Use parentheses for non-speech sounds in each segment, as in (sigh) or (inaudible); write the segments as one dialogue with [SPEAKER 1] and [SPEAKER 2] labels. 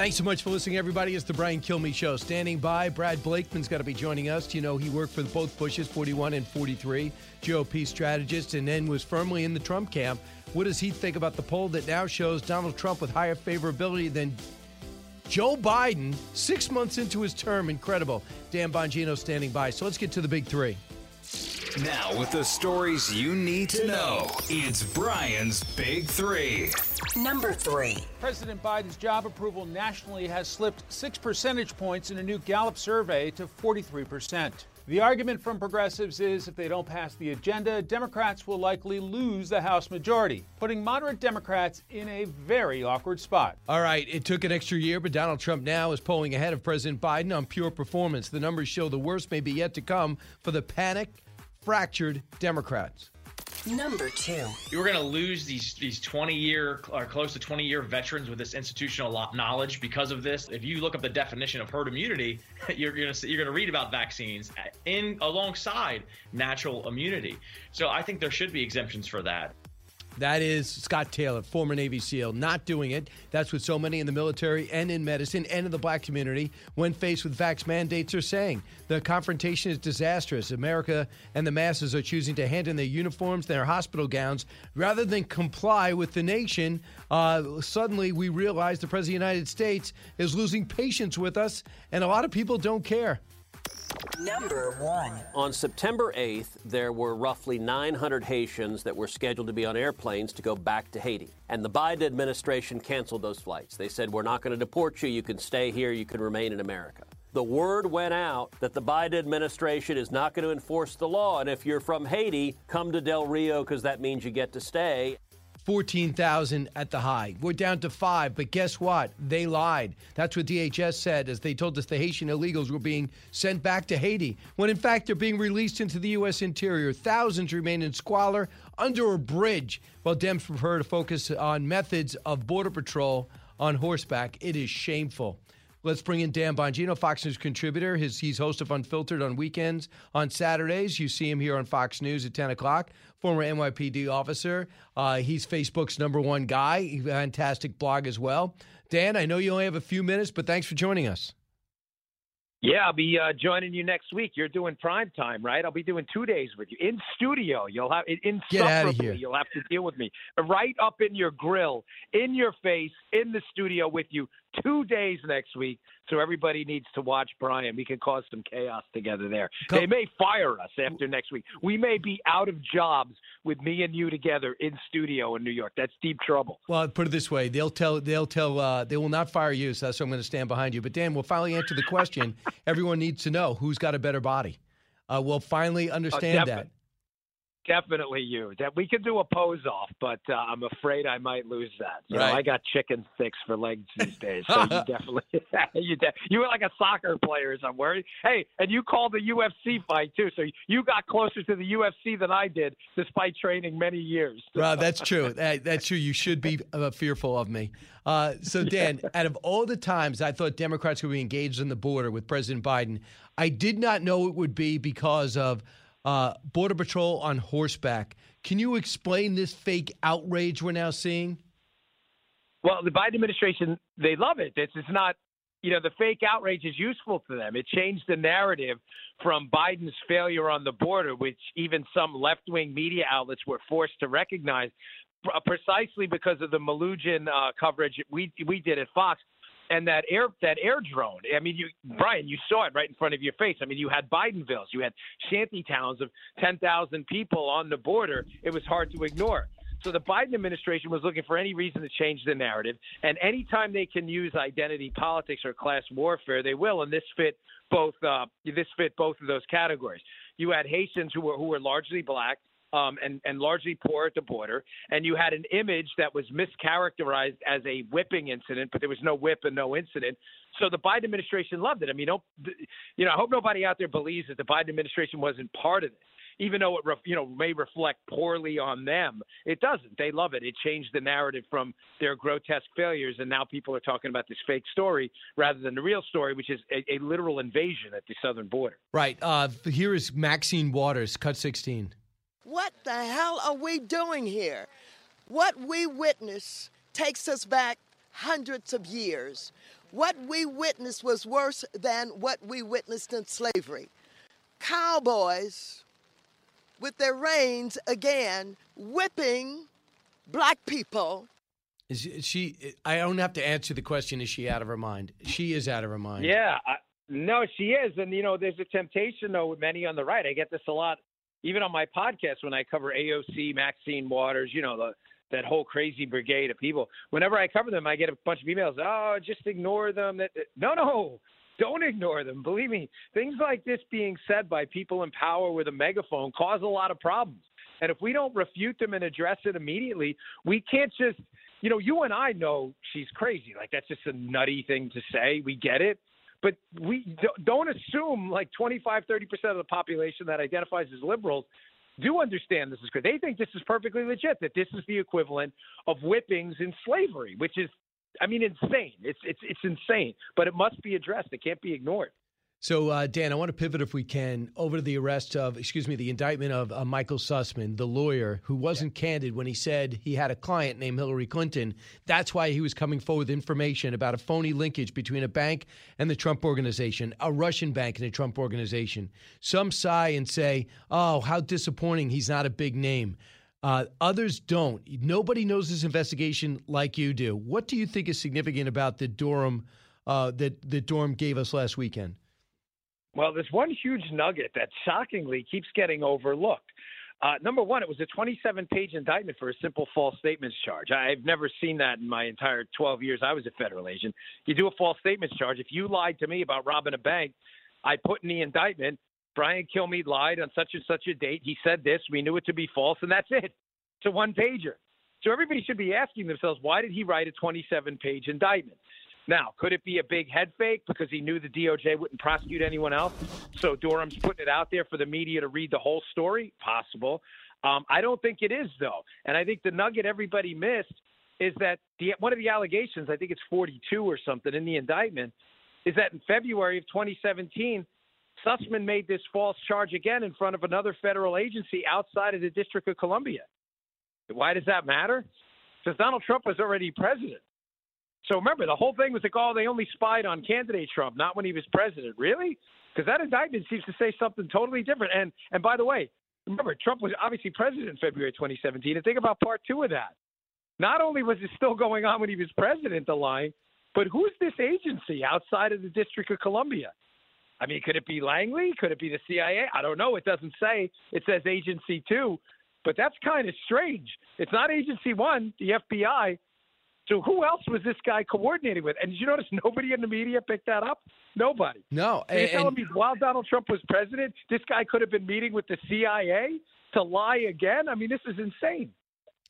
[SPEAKER 1] Thanks so much for listening, everybody. It's the Brian Kilmeade Show. Standing by, Brad Blakeman's got to be joining us. You know, he worked for both Bushes, 41 and 43, GOP strategist, and then was firmly in the Trump camp. What does he think about the poll that now shows Donald Trump with higher favorability than Joe Biden six months into his term? Incredible. Dan Bongino standing by. So let's get to the big three.
[SPEAKER 2] Now, with the stories you need to know, it's Brian's Big Three.
[SPEAKER 3] Number three.
[SPEAKER 4] President Biden's job approval nationally has slipped six percentage points in a new Gallup survey to 43%. The argument from progressives is if they don't pass the agenda, Democrats will likely lose the House majority, putting moderate Democrats in a very awkward spot.
[SPEAKER 1] All right, it took an extra year, but Donald Trump now is polling ahead of President Biden on pure performance. The numbers show the worst may be yet to come for the panicked, fractured Democrats.
[SPEAKER 3] Number two.
[SPEAKER 5] You're going to lose these these 20 year or uh, close to 20 year veterans with this institutional knowledge because of this. If you look up the definition of herd immunity, (laughs) you're going to you're going to read about vaccines uh, in alongside natural immunity. So I think there should be exemptions for that.
[SPEAKER 1] That is Scott Taylor, former Navy SEAL, not doing it. That's what so many in the military and in medicine and in the black community, when faced with vax mandates, are saying. The confrontation is disastrous. America and the masses are choosing to hand in their uniforms, their hospital gowns, rather than comply with the nation. Uh, suddenly, we realize the President of the United States is losing patience with us, and a lot of people don't care.
[SPEAKER 3] Number one.
[SPEAKER 6] On September 8th, there were roughly 900 Haitians that were scheduled to be on airplanes to go back to Haiti. And the Biden administration canceled those flights. They said, We're not going to deport you. You can stay here. You can remain in America. The word went out that the Biden administration is not going to enforce the law. And if you're from Haiti, come to Del Rio because that means you get to stay.
[SPEAKER 1] 14,000 at the high. We're down to five, but guess what? They lied. That's what DHS said as they told us the Haitian illegals were being sent back to Haiti, when in fact they're being released into the U.S. interior. Thousands remain in squalor under a bridge while Dems prefer to focus on methods of Border Patrol on horseback. It is shameful. Let's bring in Dan Bongino, Fox News contributor. His, he's host of Unfiltered on weekends. On Saturdays, you see him here on Fox News at 10 o'clock. Former NYPD officer. Uh, he's Facebook's number one guy. Fantastic blog as well. Dan, I know you only have a few minutes, but thanks for joining us.
[SPEAKER 7] Yeah, I'll be uh, joining you next week. You're doing prime time, right? I'll be doing two days with you in studio. You'll have in
[SPEAKER 1] Get outta here.
[SPEAKER 7] You'll have to deal with me right up in your grill, in your face, in the studio with you. Two days next week, so everybody needs to watch Brian. We can cause some chaos together there.
[SPEAKER 1] Go-
[SPEAKER 7] They may fire us after next week. We may be out of jobs with me and you together in studio in New York. That's deep trouble.
[SPEAKER 1] Well, put it this way: they'll tell, they'll tell, uh, they will not fire you. So that's why I'm going to stand behind you. But Dan, we'll finally answer the question. (laughs) Everyone needs to know who's got a better body. Uh, we'll finally understand
[SPEAKER 7] defi-
[SPEAKER 1] that.
[SPEAKER 7] Definitely you. That we could do a pose off, but uh, I'm afraid I might lose that. You know, I got chicken sticks for legs these days, so you (laughs) definitely (laughs) you de- you were like a soccer player. I'm worried. Hey, and you called the UFC fight too, so you got closer to the UFC than I did, despite training many years.
[SPEAKER 1] Rob, that's true. That, that's true. You should be uh, fearful of me. Uh, so, (laughs) Dan, out of all the times I thought Democrats would be engaged in the border with President Biden, I did not know it would be because of uh, Border Patrol on horseback. Can you explain this fake outrage we're now seeing?
[SPEAKER 7] Well, the Biden administration, they love it. It's, it's not, you know, the fake outrage is useful to them. It changed the narrative from Biden's failure on the border, which even some left wing media outlets were forced to recognize precisely because of the Malugian uh, coverage we, we did at Fox. And that air that air drone. I mean, you Brian, you saw it right in front of your face. I mean, you had Bidenvilles, you had shanty towns of ten thousand people on the border. It was hard to ignore. So the Biden administration was looking for any reason to change the narrative, and anytime they can use identity politics or class warfare, they will. And this fit both. Uh, this fit both of those categories. You had Haitians who were who were largely black, um, and, and largely poor at the border. And you had an image that was mischaracterized as a whipping incident, but there was no whip and no incident. So the Biden administration loved it. I mean, don't, you know, I hope nobody out there believes that the Biden administration wasn't part of it even though it you know may reflect poorly on them, it doesn't. They love it. It changed the narrative from their grotesque failures, and now people are talking about this fake story rather than the real story, which is a, a literal invasion at the southern border.
[SPEAKER 1] Right. Uh, here is Maxine Waters, cut 16.
[SPEAKER 8] What the hell are we doing here? What we witness takes us back hundreds of years. What we witnessed was worse than what we witnessed in slavery. Cowboys with their reins again, whipping black people.
[SPEAKER 1] Is she? I don't have to answer the question. Is she out of her mind? She is out of her mind.
[SPEAKER 7] Yeah, I, no, she is. And you know, there's a temptation though with many on the right. I get this a lot, even on my podcast when I cover AOC, Maxine Waters. You know, the that whole crazy brigade of people. Whenever I cover them, I get a bunch of emails. Oh, just ignore them. No, no. Don't ignore them. Believe me, things like this being said by people in power with a megaphone cause a lot of problems. And if we don't refute them and address it immediately, we can't just, you know, you and I know she's crazy. Like, that's just a nutty thing to say. We get it. But we don't assume like 25, 30% of the population that identifies as liberals do understand this is good. They think this is perfectly legit, that this is the equivalent of whippings in slavery, which is I mean, insane. It's it's it's insane, but it must be addressed. It can't be ignored.
[SPEAKER 1] So, uh, Dan, I want to pivot, if we can, over to the arrest of, excuse me, the indictment of uh, Michael Sussmann, the lawyer who wasn't yeah. candid when he said he had a client named Hillary Clinton. That's why he was coming forward with information about a phony linkage between a bank and the Trump organization, a Russian bank and a Trump organization. Some sigh and say, oh, how disappointing he's not a big name. Uh, others don't. Nobody knows this investigation like you do. What do you think is significant about the Durham uh, that that Durham gave us last weekend?
[SPEAKER 7] Well, there's one huge nugget that shockingly keeps getting overlooked. Uh, number one, it was a 27 page indictment for a simple false statements charge. I've never seen that in my entire 12 years I was a federal agent. You do a false statements charge. If you lied to me about robbing a bank, I put in the indictment Brian Kilmeade lied on such and such a date. He said this. We knew it to be false, and that's it. It's a one pager. So everybody should be asking themselves, why did he write a 27 page indictment? Now, could it be a big head fake because he knew the DOJ wouldn't prosecute anyone else? So Durham's putting it out there for the media to read the whole story? Possible. Um, I don't think it is, though. And I think the nugget everybody missed is that the, one of the allegations, I think it's 42 or something in the indictment, is that in February of 2017, Sussmann made this false charge again in front of another federal agency outside of the District of Columbia. Why does that matter? Because Donald Trump was already president. So remember, the whole thing was like, oh, they only spied on candidate Trump, not when he was president. Really? Because that indictment seems to say something totally different. And and by the way, remember, Trump was obviously president in February 2017. And think about part two of that. Not only was it still going on when he was president, the line, but who's this agency outside of the District of Columbia? I mean, could it be Langley? Could it be the CIA? I don't know. It doesn't say. It says Agency 2, but that's kind of strange. It's not Agency 1, the FBI. So who else was this guy coordinating with? And did you notice nobody in the media picked that up? Nobody.
[SPEAKER 1] No.
[SPEAKER 7] So you're telling me while Donald Trump was president, this guy could have been meeting with the CIA to lie again? I mean, this is insane.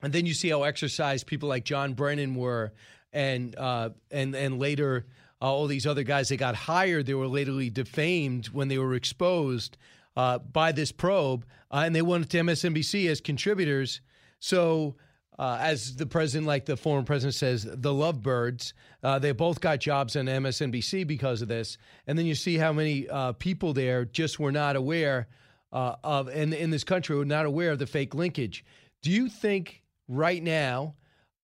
[SPEAKER 1] And then you see how exercised people like John Brennan were, and uh, and and later uh, all these other guys that got hired, they were lately defamed when they were exposed uh, by this probe, uh, and they went to MSNBC as contributors. So, uh, as the president, like the former president says, the lovebirds, uh, they both got jobs on MSNBC because of this. And then you see how many uh, people there just were not aware of, and in this country, were not aware of the fake linkage. Do you think right now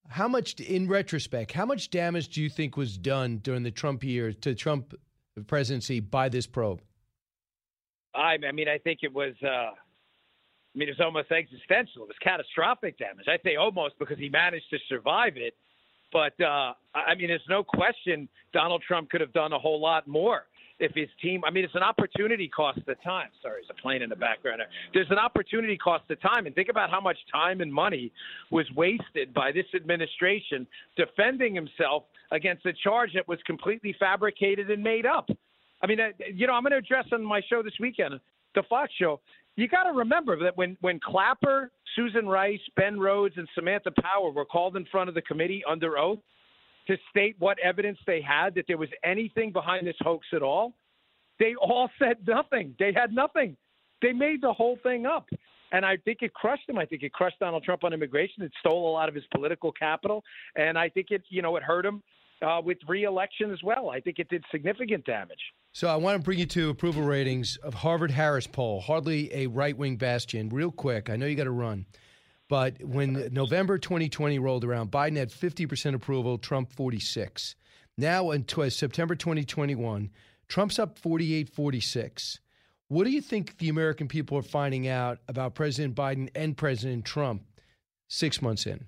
[SPEAKER 1] how much, in retrospect, how much damage do you think was done during the Trump years to Trump presidency by this probe?
[SPEAKER 7] I, I mean, I think it was. I mean, it's almost existential. It was catastrophic damage. I say almost because he managed to survive it. But uh, I mean, there's no question Donald Trump could have done a whole lot more if his team, I mean, it's an opportunity cost of time. Sorry, there's a plane in the background. There's an opportunity cost of time. And think about how much time and money was wasted by this administration defending himself against a charge that was completely fabricated and made up. I mean, uh, you know, I'm going to address on my show this weekend, the Fox show. You got to remember that when when Clapper Susan Rice, Ben Rhodes, and Samantha Power were called in front of the committee under oath to state what evidence they had that there was anything behind this hoax at all, they all (laughs) said nothing. They had nothing. They made the whole thing up. And I think it crushed him. I think it crushed Donald Trump on immigration. It stole a lot of his political capital, and I think it, you know, it hurt him uh, with reelection as well. I think it did significant damage.
[SPEAKER 1] So I want to bring you to approval ratings of Harvard Harris poll. Hardly a right wing bastion. Real quick, I know you got to run. But when November 2020 rolled around, Biden had 50% approval, Trump 46. Now, until September 2021, Trump's up 48 46. What do you think the American people are finding out about President Biden and President Trump six months in?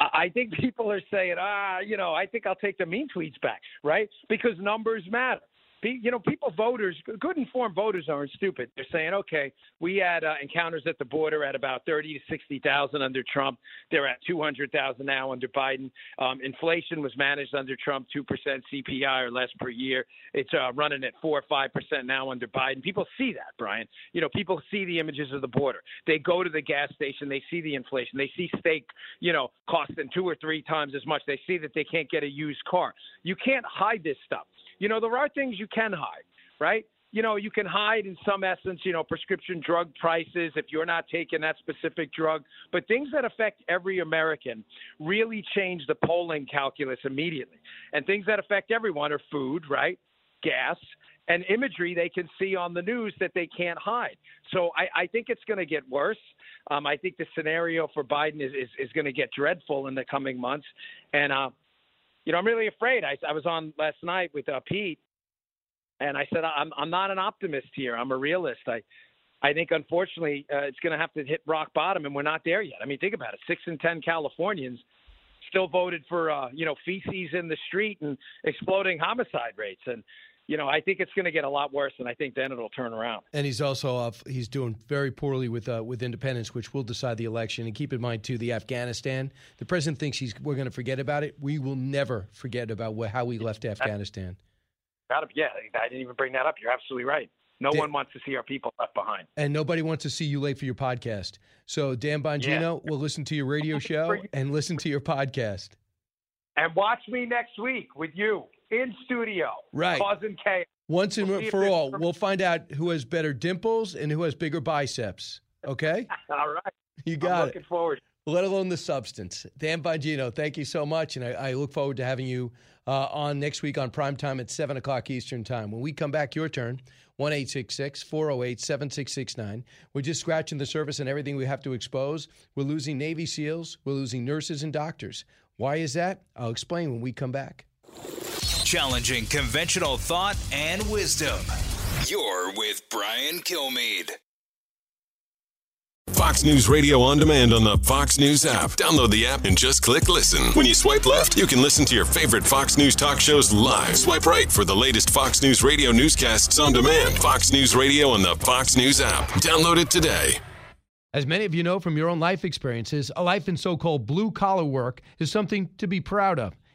[SPEAKER 7] I think (laughs) people are saying, ah, you know, I think I'll take the mean tweets back, right? Because numbers matter you know, people, voters, good informed voters aren't stupid. They're saying, okay, we had uh, encounters at the border at about 30 to 60,000 under Trump. They're at 200,000 now under Biden. Um, inflation was managed under Trump, 2% CPI or less per year. It's uh, running at 4 or 5% now under Biden. People see that, Brian. You know, people see the images of the border. They go to the gas station, they see the inflation. They see steak, you know, costing two or three times as much. They see that they can't get a used car. You can't hide this stuff. You know, there are things you can hide, right? You know, you can hide in some essence, you know, prescription drug prices if you're not taking that specific drug. But things that affect every American really change the polling calculus immediately. And things that affect everyone are food, right? Gas, and imagery they can see on the news that they can't hide. So I, I think it's going to get worse. Um, I think the scenario for Biden is, is, is going to get dreadful in the coming months. And uh, you know, I'm really afraid. I, I was on last night with uh, Pete, and I said I'm I'm not an optimist here. I'm a realist. I I think unfortunately uh, it's going to have to hit rock bottom, and we're not there yet. I mean, think about it: six in ten Californians still voted for uh, you know feces in the street and exploding homicide rates, and you know, I think it's going to get a lot worse, and I think then it'll turn around.
[SPEAKER 1] And he's also off. He's doing very poorly with uh, with independents, which will decide the election. And keep in mind too, the Afghanistan. The president thinks he's we're going to forget about it. We will never forget about wh- how we left Afghanistan.
[SPEAKER 7] Yeah, I didn't even bring that up. You're absolutely right. No Dan, one wants to see our people left behind.
[SPEAKER 1] And nobody wants to see you late for your podcast. So Dan Bongino yeah. (laughs) will listen to your radio (laughs) show and listen to your podcast.
[SPEAKER 7] And watch me next week with you in studio,
[SPEAKER 1] right?
[SPEAKER 7] Causing chaos.
[SPEAKER 1] Once and we'll for all, we'll find out who has better dimples and who has bigger biceps. Okay. (laughs)
[SPEAKER 7] all right.
[SPEAKER 1] You got
[SPEAKER 7] I'm looking
[SPEAKER 1] it.
[SPEAKER 7] forward.
[SPEAKER 1] Let alone the substance. Dan Bongino, thank you so much, and I, I look forward to having you uh, on next week on prime time at seven o'clock Eastern time. When we come back, your turn. One eight six six four zero oh eight seven six six nine. We're just scratching the surface and everything we have to expose. We're losing Navy SEALs. We're losing nurses and doctors. Why is that? I'll explain when we come back.
[SPEAKER 2] Challenging conventional thought and wisdom. You're with Brian Kilmeade.
[SPEAKER 9] Fox News Radio on demand on the Fox News app. Download the app and just click listen. When you swipe left, you can listen to your favorite Fox News talk shows live. Swipe right for the latest Fox News Radio newscasts on demand. Fox News Radio on the Fox News app. Download it today.
[SPEAKER 1] As many of you know from your own life experiences, a life in so called blue collar work is something to be proud of.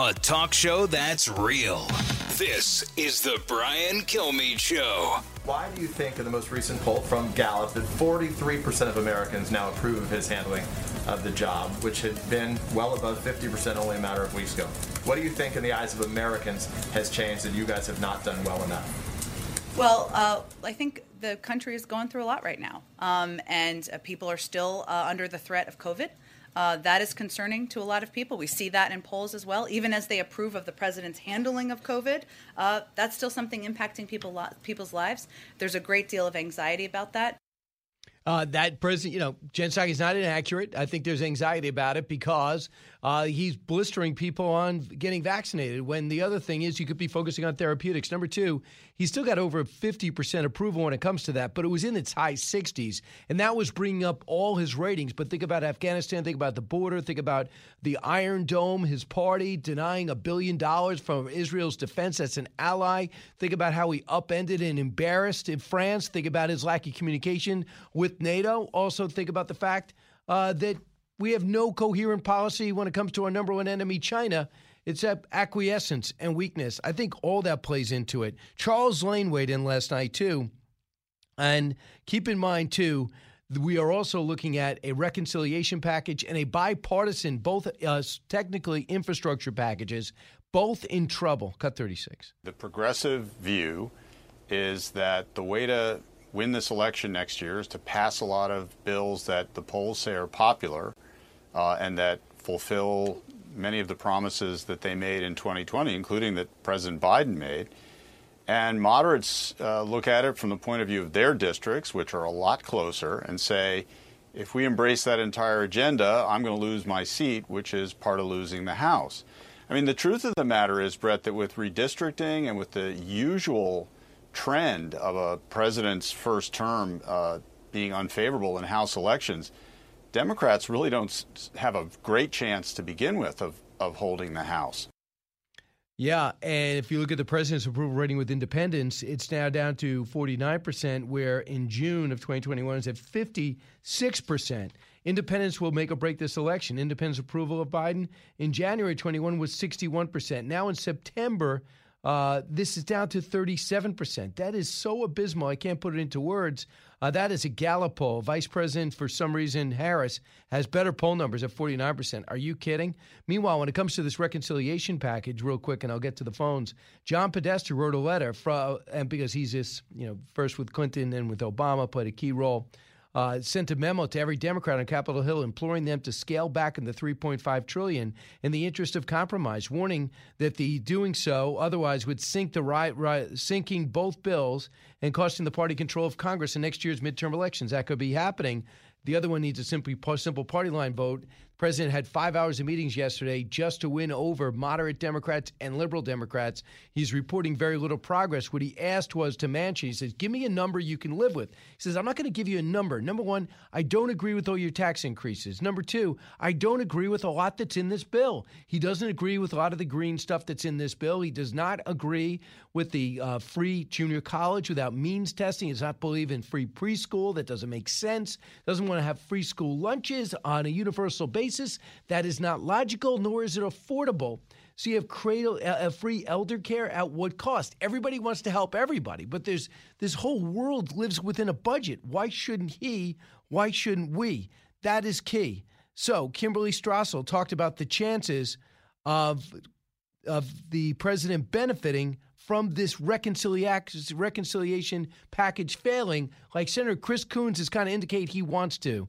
[SPEAKER 2] A talk show that's real. This is the Brian Kilmeade Show.
[SPEAKER 10] Why do you think in the most recent poll from Gallup that 43% of Americans now approve of his handling of the job, which had been well above 50% only a matter of weeks ago? What do you think in the eyes of Americans has changed that you guys have not done well enough?
[SPEAKER 11] Well, uh, I think the country is going through a lot right now, um, and uh, people are still uh, under the threat of COVID. Uh, that is concerning to a lot of people. We see that in polls as well. Even as they approve of the president's handling of COVID, uh, that's still something impacting people lo- people's lives. There's a great deal of anxiety about that.
[SPEAKER 1] Uh, that president, you know, Jen Psaki is not inaccurate. I think there's anxiety about it because uh, he's blistering people on getting vaccinated. When the other thing is, you could be focusing on therapeutics. Number two, he's still got over 50% approval when it comes to that, but it was in its high 60s, and that was bringing up all his ratings. But think about Afghanistan, think about the border, think about the Iron Dome, his party denying a billion dollars from Israel's defense. That's an ally. Think about how he upended and embarrassed in France. Think about his lack of communication with NATO. Also, think about the fact uh, that we have no coherent policy when it comes to our number one enemy, China. It's acquiescence and weakness. I think all that plays into it. Charles Lane weighed in last night, too. And keep in mind, too, we are also looking at a reconciliation package and a bipartisan, both uh, technically infrastructure packages, both in trouble. Cut 36.
[SPEAKER 12] The progressive view is that the way to win this election next year is to pass a lot of bills that the polls say are popular uh, and that fulfill many of the promises that they made in 2020, including that President Biden made. And moderates uh, look at it from the point of view of their districts, which are a lot closer, and say, if we embrace that entire agenda, I'm going to lose my seat, which is part of losing the House. I mean, the truth of the matter is, Brett, that with redistricting and with the usual trend of a president's first term uh, being unfavorable in House elections, Democrats really don't have a great chance to begin with of, of holding the House.
[SPEAKER 1] Yeah, and if you look at the president's approval rating with independents, it's now down to 49%, where in June of 2021 it's at 56%. Independents will make or break this election. Independents' approval of Biden in January 21 was 61%. Now in September, uh, this is down to 37%. That is so abysmal. I can't put it into words. Uh, that is a Gallup poll. Vice President, for some reason, Harris has better poll numbers at 49%. Are you kidding? Meanwhile, when it comes to this reconciliation package, real quick, and I'll get to the phones, John Podesta wrote a letter, from, and because he's this, you know, first with Clinton and with Obama, played a key role uh, sent a memo to every Democrat on Capitol Hill imploring them to scale back in the 3.5 trillion in the interest of compromise, warning that the doing so otherwise would sink the right, right sinking both bills and costing the party control of Congress in next year's midterm elections. That could be happening. The other one needs a simply simple party line vote president had five hours of meetings yesterday just to win over moderate Democrats and liberal Democrats. He's reporting very little progress. What he asked was to Manchin, he says, Give me a number you can live with. He says, I'm not going to give you a number. Number one, I don't agree with all your tax increases. Number two, I don't agree with a lot that's in this bill. He doesn't agree with a lot of the green stuff that's in this bill. He does not agree with the uh, free junior college without means testing. He does not believe in free preschool. That doesn't make sense. Doesn't want to have free school lunches on a universal basis basis. That is not logical, nor is it affordable. So you have cradle, uh, free elder care at what cost? Everybody wants to help everybody, but there's this whole world lives within a budget. Why shouldn't he? Why shouldn't we? That is key. So Kimberly Strassel talked about the chances of of the president benefiting from this reconciliation package failing, like Senator Chris Coons is kind of indicate he wants to.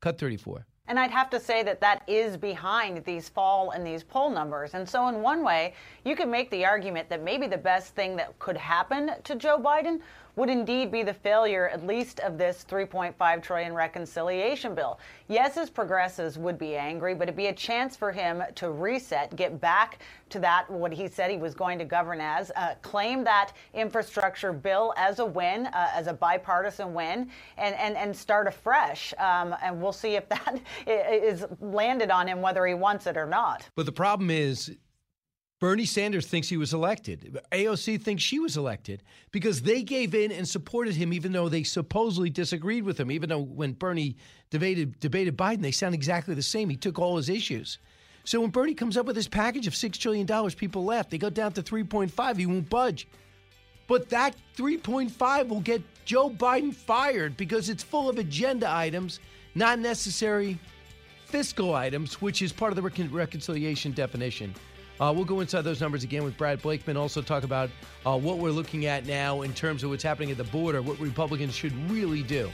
[SPEAKER 1] Cut 34.
[SPEAKER 13] And I'd have to say that that is behind these fall and these poll numbers. And so, in one way, you could make the argument that maybe the best thing that could happen to Joe Biden would indeed be the failure, at least of this 3.5 trillion reconciliation bill. Yes, his progressives would be angry, but it'd be a chance for him to reset, get back to that what he said he was going to govern as, uh, claim that infrastructure bill as a win, uh, as a bipartisan win, and and and start afresh. Um, and we'll see if that (laughs) is landed on him, whether he wants it or not.
[SPEAKER 1] But the problem is Bernie Sanders thinks he was elected. AOC thinks she was elected because they gave in and supported him, even though they supposedly disagreed with him. Even though when Bernie debated, debated Biden, they sound exactly the same. He took all his issues. So when Bernie comes up with his package of $6 trillion, people laugh. They go down to 3.5. He won't budge. But that 3.5 will get Joe Biden fired because it's full of agenda items, not necessary fiscal items, which is part of the recon- reconciliation definition. Uh, we'll go inside those numbers again with Brad Blakeman. Also, talk about uh, what we're looking at now in terms of what's happening at the border, what Republicans should really do.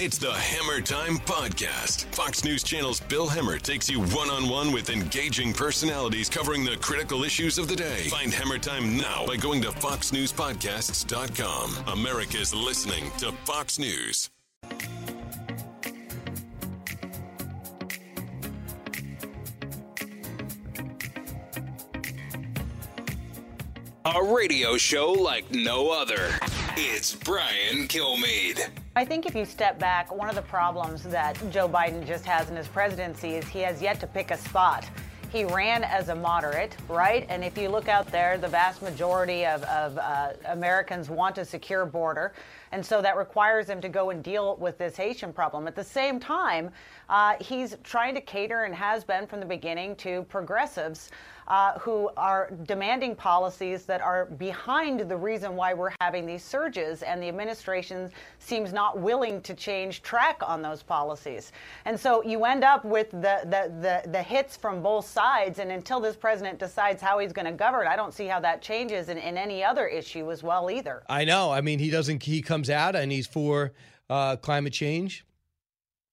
[SPEAKER 9] It's the Hemmer Time Podcast. Fox News Channel's Bill Hemmer takes you one on one with engaging personalities covering the critical issues of the day. Find Hemmer Time now by going to FoxNewsPodcasts.com. America's listening to Fox News.
[SPEAKER 2] A radio show like no other. It's Brian Kilmeade.
[SPEAKER 13] I think if you step back, one of the problems that Joe Biden just has in his presidency is he has yet to pick a spot. He ran as a moderate, right? And if you look out there, the vast majority of, of uh, Americans want a secure border. And so that requires him to go and deal with this Haitian problem. At the same time, uh, he's trying to cater and has been from the beginning to progressives uh, who are demanding policies that are behind the reason why we're having these surges, and the administration seems not willing to change track on those policies. And so you end up with the, the, the, the hits from both sides, and until this president decides how he's going to govern, I don't see how that changes in, in any other issue as well either.
[SPEAKER 1] I know. I mean, he doesn't, he comes out and he's for uh, climate change.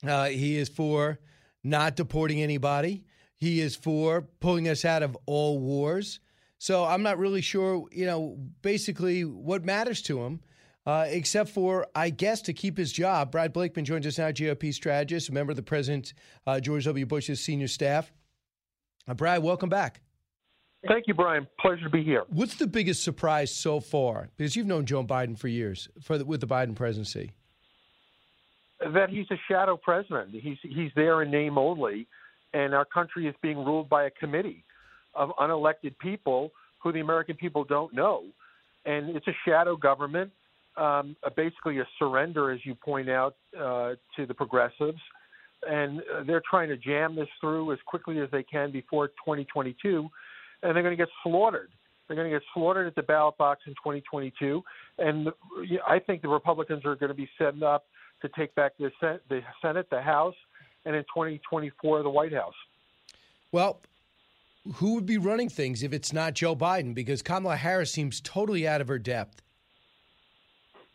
[SPEAKER 1] Uh, he is for not deporting anybody. He is for pulling us out of all wars. So I'm not really sure, you know, basically what matters to him, uh, except for, I guess, to keep his job. Brad Blakeman joins us now, GOP strategist, a member of the President uh, George W. Bush's senior staff. Uh, Brad, welcome back.
[SPEAKER 14] Thank you, Brian. Pleasure to be here.
[SPEAKER 1] What's the biggest surprise so far? Because you've known Joe Biden for years, for the, with the Biden presidency.
[SPEAKER 14] That he's a shadow president. He's he's there in name only and our country is being ruled by a committee of unelected people who the American people don't know. And it's a shadow government, um, basically a surrender, as you point out, uh, to the progressives. And uh, they're trying to jam this through as quickly as they can before 2022, and they're going to get slaughtered. They're going to get slaughtered at the ballot box in 2022. And I think the Republicans are going to be setting up to take back the Senate, the House, and in 2024 the White House.
[SPEAKER 1] Well, who would be running things if it's not Joe Biden? Because Kamala Harris seems totally out of her depth.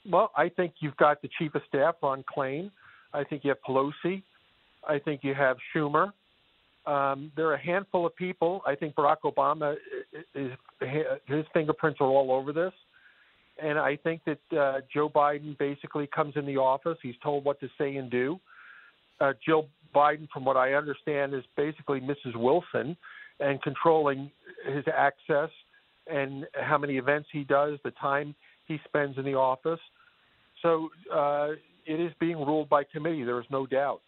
[SPEAKER 14] Well, I think you've got the chief of staff Ron Klain. I think you have Pelosi. I think you have Schumer. Um, there are a handful of people. I think Barack Obama is his fingerprints are all over this, and I think that uh, Joe Biden basically comes in the office. He's told what to say and do. Uh, Jill Biden, from what I understand, is basically Mrs. Wilson and controlling his access and how many events he does, the time he spends in the office. So uh, it is being ruled by committee. There is no doubt.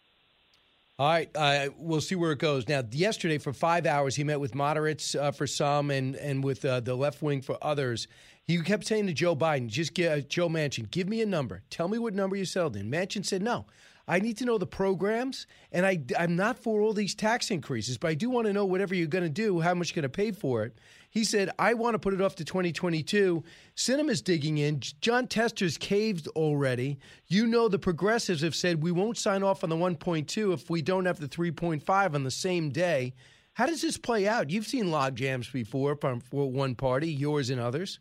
[SPEAKER 1] All right, uh, we'll see where it goes. Now, yesterday for five hours, he met with moderates uh, for some and and with uh, the left wing for others. He kept saying to Joe Biden, "Just get uh, Joe Manchin, give me a number. Tell me what number you settled in." Manchin said, "No, I need to know the programs, and I, I'm not for all these tax increases, but I do want to know whatever you're going to do, how much you're going to pay for it. He said, I want to put it off to 2022. Sinema's digging in. Jon Tester's caved already. You know, the progressives have said we won't sign off on the 1.2 if we don't have the 3.5 on the same day. How does this play out? You've seen log jams before from for one party, yours and others.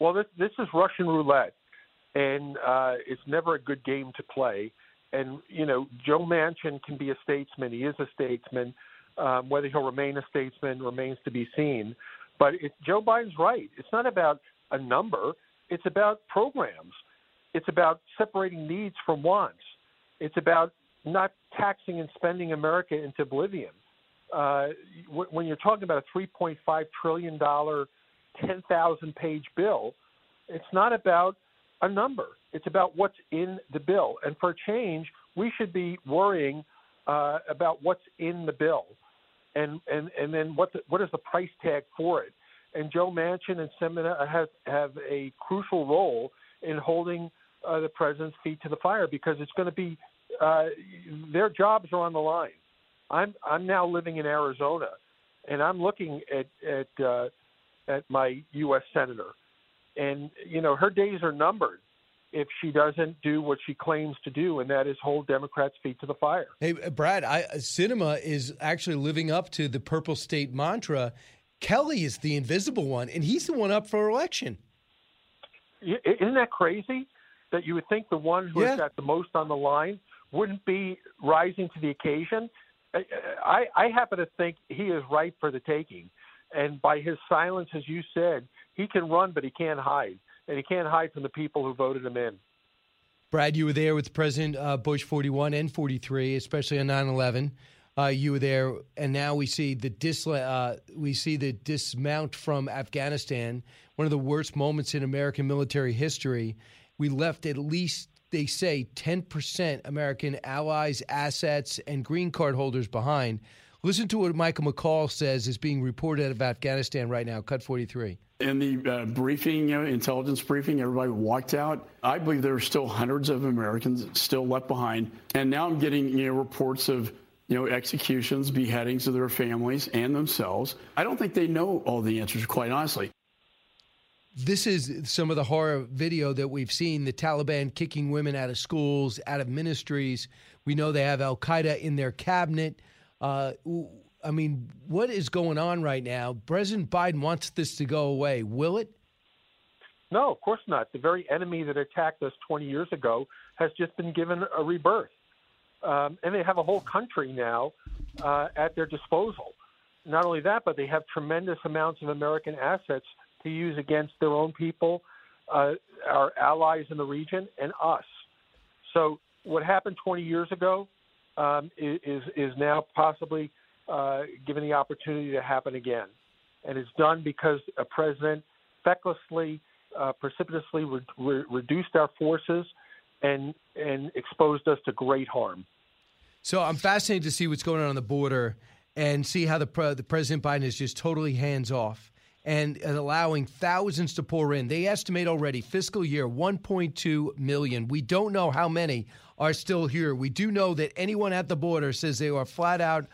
[SPEAKER 14] Well, this, this is Russian roulette, and uh, it's never a good game to play and you know, Joe Manchin can be a statesman. He is a statesman. Um, whether he'll remain a statesman remains to be seen. But it, Joe Biden's right. It's not about a number. It's about programs. It's about separating needs from wants. It's about not taxing and spending America into oblivion. Uh, w- when you're talking about a 3.5 trillion dollar, 10,000 page bill, it's not about a number. It's about what's in the bill. And for change, we should be worrying uh, about what's in the bill, and and and then what the, what is the price tag for it. And Joe Manchin and Sinema have have a crucial role in holding uh, the president's feet to the fire because it's going to be uh, their jobs are on the line. I'm I'm now living in Arizona, and I'm looking at at uh, at my U.S. senator, and you know her days are numbered if she doesn't do what she claims to do, and that is hold Democrats' feet to the fire.
[SPEAKER 1] Hey, Brad, I, Sinema is actually living up to the purple state mantra. Kelly is the invisible one, and he's the one up for election.
[SPEAKER 14] Isn't that crazy? That you would think the one who
[SPEAKER 1] Yeah.
[SPEAKER 14] has got the most on the line wouldn't be rising to the occasion. I, I, I happen to think he is ripe for the taking, and by his silence, as you said, he can run, but he can't hide, and he can't hide from the people who voted him in.
[SPEAKER 1] Brad, you were there with President uh, Bush 41 and 43, especially on 9/11. Uh, you were there, and now we see the dis- uh, we see the dismount from Afghanistan. One of the worst moments in American military history. We left at least they say 10% American allies, assets, and green card holders behind. Listen to what Michael McCaul says is being reported of Afghanistan right now. Cut 43.
[SPEAKER 15] In the uh, briefing, you know, intelligence briefing, everybody walked out. I believe there are still hundreds of Americans still left behind. And now I'm getting, you know, reports of, you know, executions, beheadings of their families and themselves. I don't think they know all the answers, quite honestly.
[SPEAKER 1] This is some of the horror video that we've seen the Taliban kicking women out of schools, out of ministries. We know they have Al Qaeda in their cabinet. Uh, I mean, what is going on right now? President Biden wants this to go away. Will it?
[SPEAKER 14] No, of course not. The very enemy that attacked us 20 years ago has just been given a rebirth. Um, and they have a whole country now uh, at their disposal. Not only that, but they have tremendous amounts of American assets to use against their own people, uh, our allies in the region, and us. So, what happened 20 years ago um, is, is now possibly uh, given the opportunity to happen again. And it's done because a president fecklessly, uh, precipitously re- re- reduced our forces and, and exposed us to great harm.
[SPEAKER 1] So I'm fascinated to see what's going on on the border and see how the, pre- the President Biden is just totally hands off and, and allowing thousands to pour in. They estimate already fiscal year 1.2 million. We don't know how many are still here. We do know that anyone at the border says they are flat out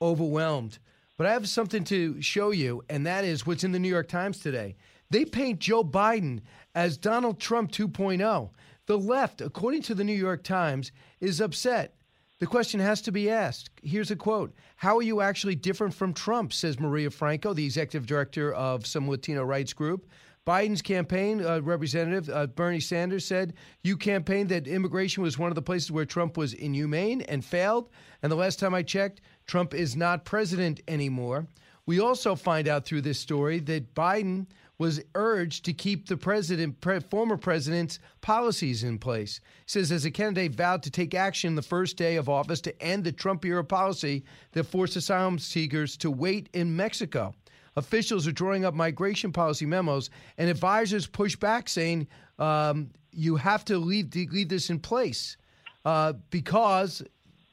[SPEAKER 1] overwhelmed. But I have something to show you, and that is what's in the New York Times today. They paint Joe Biden as Donald Trump 2.0. The left, according to the New York Times, is upset. The question has to be asked. Here's a quote How are you actually different from Trump? says Maria Franco, the executive director of some Latino rights group. Biden's campaign uh, representative, uh, Bernie Sanders, said, You campaigned that immigration was one of the places where Trump was inhumane and failed. And the last time I checked, Trump is not president anymore. We also find out through this story that Biden was urged to keep the president, pre- former president's policies in place. He says, as a candidate, vowed to take action the first day of office to end the Trump era policy that forced asylum seekers to wait in Mexico. Officials are drawing up migration policy memos, and advisors push back, saying um, you have to leave, leave this in place uh, because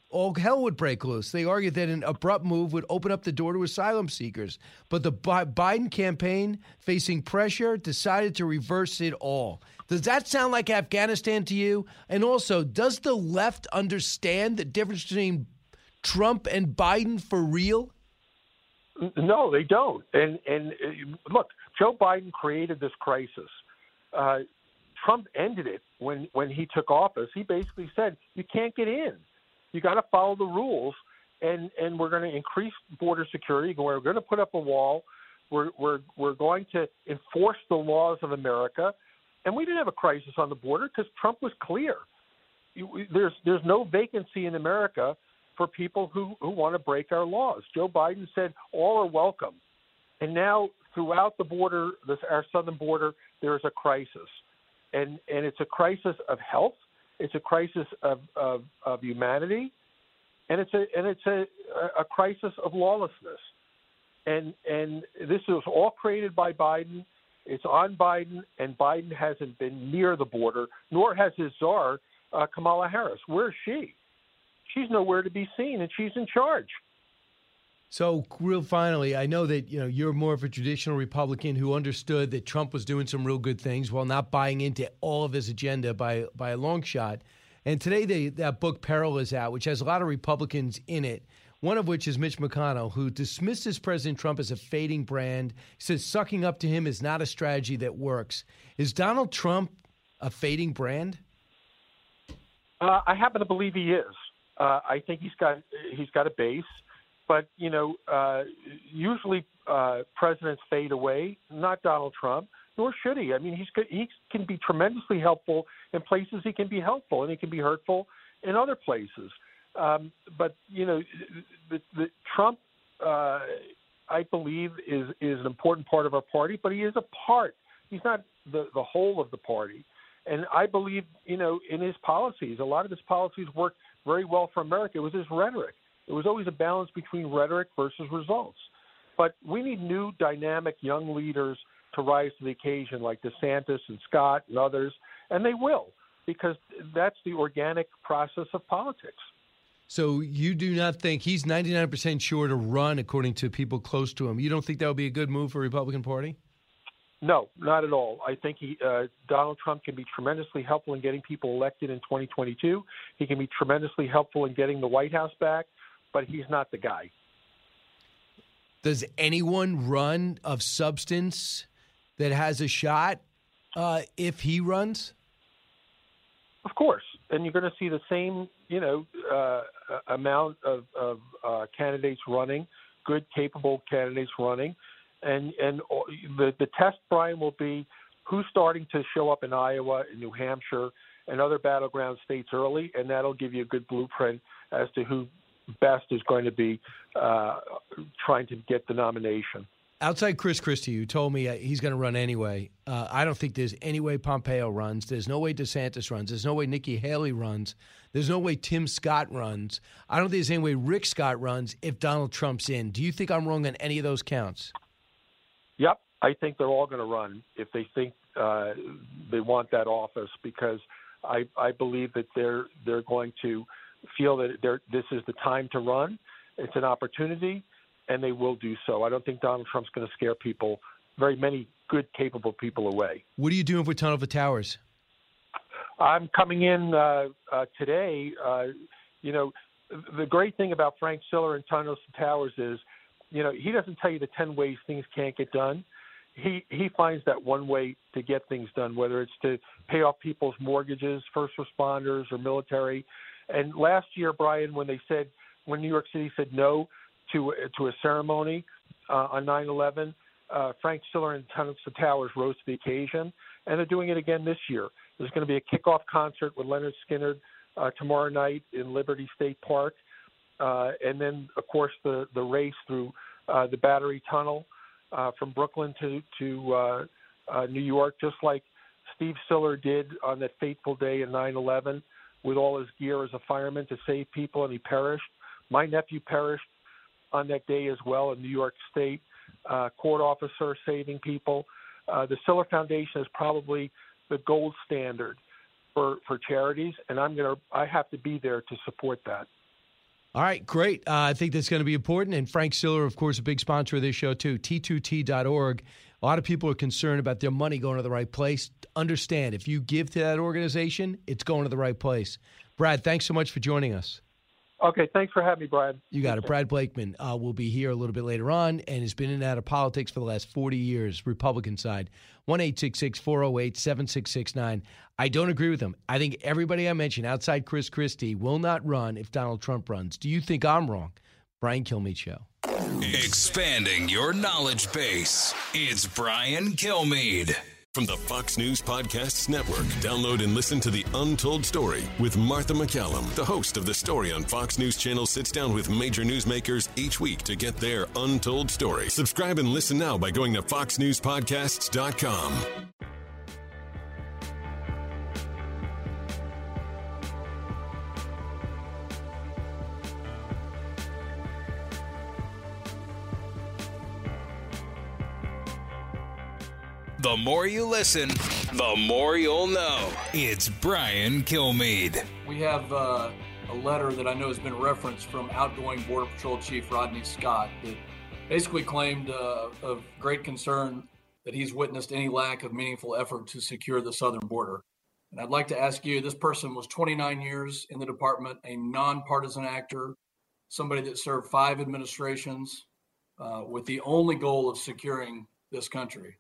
[SPEAKER 1] all hell would break loose. They argued that an abrupt move would open up the door to asylum seekers. But the Bi- Biden campaign, facing pressure, decided to reverse it all. Does that sound like Afghanistan to you? And also, does the left understand the difference between Trump and Biden for real?
[SPEAKER 14] No, they don't. And and uh, look, Joe Biden created this crisis. Uh, Trump ended it when when he took office. He basically said you can't get in. You got to follow the rules, and and we're going to increase border security. We're going to put up a wall. We're we're we're going to enforce the laws of America, and we didn't have a crisis on the border because Trump was clear. There's there's no vacancy in America for people who who want to break our laws. Joe Biden said all are welcome, and now throughout the border, this, our southern border, there is a crisis. and and it's a crisis of health. It's a crisis of of, of humanity, and it's a and it's a a crisis of lawlessness. And and this was all created by Biden. It's on Biden, and Biden hasn't been near the border, nor has his czar uh, Kamala Harris. Where's she? She's nowhere to be seen, and she's in charge.
[SPEAKER 1] So, real finally, I know that you know you're more of a traditional Republican who understood that Trump was doing some real good things while not buying into all of his agenda by by a long shot. And today, they, that book Peril is out, which has a lot of Republicans in it. One of which is Mitch McConnell, who dismisses President Trump as a fading brand. He says sucking up to him is not a strategy that works. Is Donald Trump a fading brand?
[SPEAKER 14] Uh, I happen to believe he is. Uh, I think he's got he's got a base, but you know, uh, usually uh, presidents fade away. Not Donald Trump, nor should he. I mean, he's he can be tremendously helpful in places he can be helpful, and he can be hurtful in other places. Um, but you know, the, the Trump, uh, I believe, is is an important part of our party, but he is a part. He's not the the whole of the party. And I believe, you know, in his policies, a lot of his policies worked very well for America. It was his rhetoric. It was always a balance between rhetoric versus results. But we need new, dynamic young leaders to rise to the occasion, like DeSantis and Scott and others, and they will, because that's the organic process of politics.
[SPEAKER 1] So you do not think he's 99% sure to run, according to people close to him. You don't think that would be a good move for the Republican Party?
[SPEAKER 14] No, not at all. I think he, uh, Donald Trump can be tremendously helpful in getting people elected in 2022. He can be tremendously helpful in getting the White House back, but he's not the guy.
[SPEAKER 1] Does anyone run of substance that has a shot uh, if he runs?
[SPEAKER 14] Of course, and you're going to see the same, you know, uh, amount of, of uh, candidates running, good, capable candidates running and and the the test, Brian, will be who's starting to show up in Iowa, in New Hampshire, and other battleground states early, and that'll give you a good blueprint as to who best is going to be uh, trying to get the nomination.
[SPEAKER 1] Outside Chris Christie, who told me uh, he's going to run anyway, uh, I don't think there's any way Pompeo runs. There's no way DeSantis runs. There's no way Nikki Haley runs. There's no way Tim Scott runs. I don't think there's any way Rick Scott runs if Donald Trump's in. Do you think I'm wrong on any of those counts?
[SPEAKER 14] Yep, I think they're all going to run if they think uh, they want that office because I, I believe that they're they're going to feel that they're, this is the time to run. It's an opportunity, and they will do so. I don't think Donald Trump's going to scare people, very many good, capable people away.
[SPEAKER 1] What are you doing for Tunnel of the Towers?
[SPEAKER 14] I'm coming in uh, uh, today. Uh, you know, the great thing about Frank Siller and Tunnel of the Towers is you know, he doesn't tell you the 10 ways things can't get done. He he finds that one way to get things done, whether it's to pay off people's mortgages, first responders, or military. And last year, Brian, when they said when New York City said no to to a ceremony uh, on 9/11, uh, Frank Siller and Tunnel to Towers rose to the occasion, and they're doing it again this year. There's going to be a kickoff concert with Lynyrd Skynyrd uh, tomorrow night in Liberty State Park uh, and then of course the the race through uh, the Battery Tunnel uh, from Brooklyn to to uh, uh, New York, just like Steve Siller did on that fateful day in 9/11 with all his gear as a fireman to save people, and he perished. My nephew perished on that day as well in New York State, uh, court officer saving people. The Siller Foundation is probably the gold standard for for charities, and I'm gonna I have to be there to support that.
[SPEAKER 1] All right, great. Uh, I think that's going to be important. And Frank Siller, of course, a big sponsor of this show, too. T2T.org. A lot of people are concerned about their money going to the right place. Understand, if you give to that organization, it's going to the right place. Brad, thanks so much for joining us.
[SPEAKER 14] Okay, thanks for having me, Brad.
[SPEAKER 1] You got it. Brad Blakeman uh, will be here a little bit later on and has been in and out of politics for the last 40 years, Republican side. 1 408 7669. I don't agree with him. I think everybody I mentioned outside Chris Christie will not run if Donald Trump runs. Do you think I'm wrong? Brian Kilmeade Show.
[SPEAKER 2] Expanding your knowledge base. It's Brian Kilmeade.
[SPEAKER 9] From the Fox News Podcasts Network, download and listen to The Untold Story with Martha MacCallum. The host of The Story on Fox News Channel sits down with major newsmakers each week to get their untold story. Subscribe and listen now by going to foxnewspodcasts.com.
[SPEAKER 2] The more you listen, the more you'll know. It's Brian Kilmeade.
[SPEAKER 16] We have uh, a letter that I know has been referenced from outgoing Border Patrol Chief Rodney Scott that basically claimed uh, of great concern that he's witnessed any lack of meaningful effort to secure the southern border. And I'd like to ask you this person was 29 years in the department, a nonpartisan actor, somebody that served five administrations uh, with the only goal of securing this country.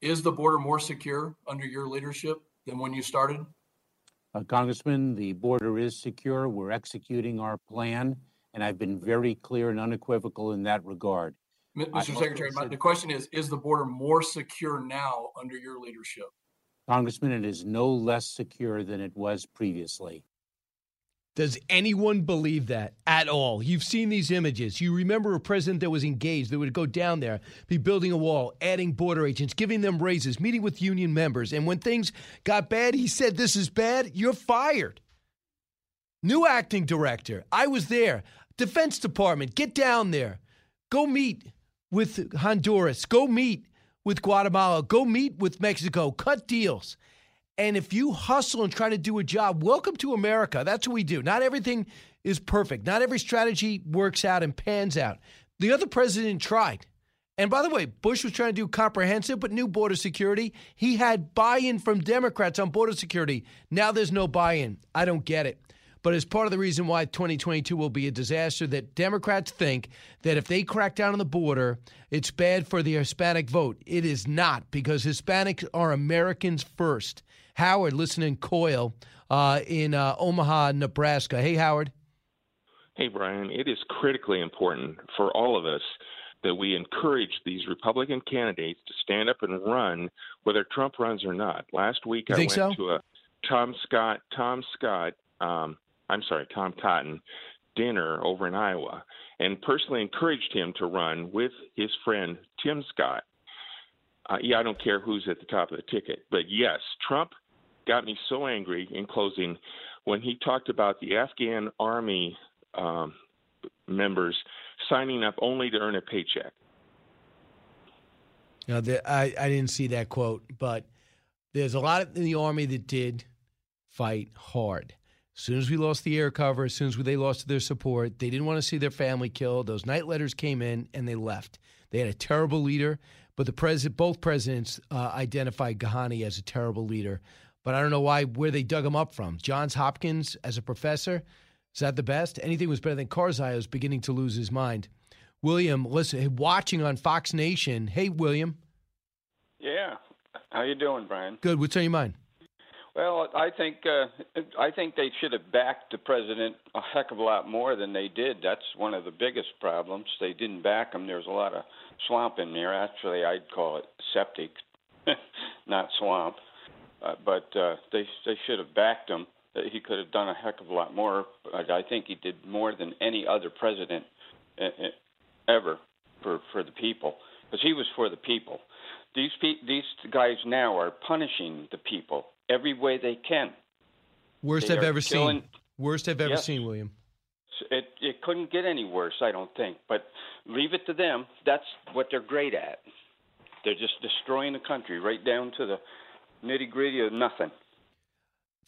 [SPEAKER 16] Is the border more secure under your leadership than when you started?
[SPEAKER 17] Uh, Congressman, the border is secure. We're executing our plan, and I've been very clear and unequivocal in that regard. I
[SPEAKER 16] Mr. Secretary, my- the question is Is the border more secure now under your leadership?
[SPEAKER 17] Congressman, it is no less secure than it was previously.
[SPEAKER 1] Does anyone believe that at all? You've seen these images. You remember a president that was engaged that would go down there, be building a wall, adding border agents, giving them raises, meeting with union members. And when things got bad, he said, This is bad, you're fired. New acting director. I was there. Defense Department, get down there. Go meet with Honduras. Go meet with Guatemala. Go meet with Mexico. Cut deals. And if you hustle and try to do a job, welcome to America. That's what we do. Not everything is perfect. Not every strategy works out and pans out. The other president tried. And by the way, Bush was trying to do comprehensive but new border security. He had buy in from Democrats on border security. Now there's no buy in. I don't get it. But as part of the reason why 2022 will be a disaster, that Democrats think that if they crack down on the border, it's bad for the Hispanic vote. It is not, because Hispanics are Americans first. Howard, listening KOIL uh, in uh, Omaha, Nebraska. Hey, Howard.
[SPEAKER 18] Hey, Brian, it is critically important for all of us that we encourage these Republican candidates to stand up and run, whether Trump runs or not. Last week,
[SPEAKER 1] You
[SPEAKER 18] I went
[SPEAKER 1] so?
[SPEAKER 18] to a Tom Scott, Tom Scott, um, I'm sorry, Tom Cotton dinner over in Iowa, and personally encouraged him to run with his friend Tim Scott. Uh, yeah, I don't care who's at the top of the ticket, but yes, Trump got me so angry in closing when he talked about the Afghan army um, members signing up only to earn a paycheck.
[SPEAKER 1] Now, the, I, I didn't see that quote, but there's a lot in the Army that did fight hard. As soon as we lost the air cover, as soon as they lost their support, they didn't want to see their family killed. Those night letters came in and they left. They had a terrible leader, but the president, both presidents uh, identified Ghani as a terrible leader. But I don't know why where they dug him up from. Johns Hopkins as a professor, is that the best? Anything was better than Karzai. was beginning to lose his mind. William, listen, watching on Fox Nation. Hey, William.
[SPEAKER 19] Yeah. How you doing, Brian?
[SPEAKER 1] Good. What's on your mind?
[SPEAKER 19] Well, I think uh, I think they should have backed the president a heck of a lot more than they did. That's one of the biggest problems. They didn't back him. There's a lot of swamp in there. Actually, I'd call it septic, (laughs) not swamp. Uh, but uh, they they should have backed him. Uh, He could have done a heck of a lot more. But I think he did more than any other president uh, ever for for the people because he was for the people. These pe- these guys now are punishing the people every way they can.
[SPEAKER 1] Worst
[SPEAKER 19] They
[SPEAKER 1] I've ever
[SPEAKER 19] killing-
[SPEAKER 1] seen. Worst I've ever
[SPEAKER 19] Yes.
[SPEAKER 1] seen, William.
[SPEAKER 19] It it couldn't get any worse, I don't think. But leave it to them. That's what they're great at. They're just destroying the country right down to the nitty gritty or nothing.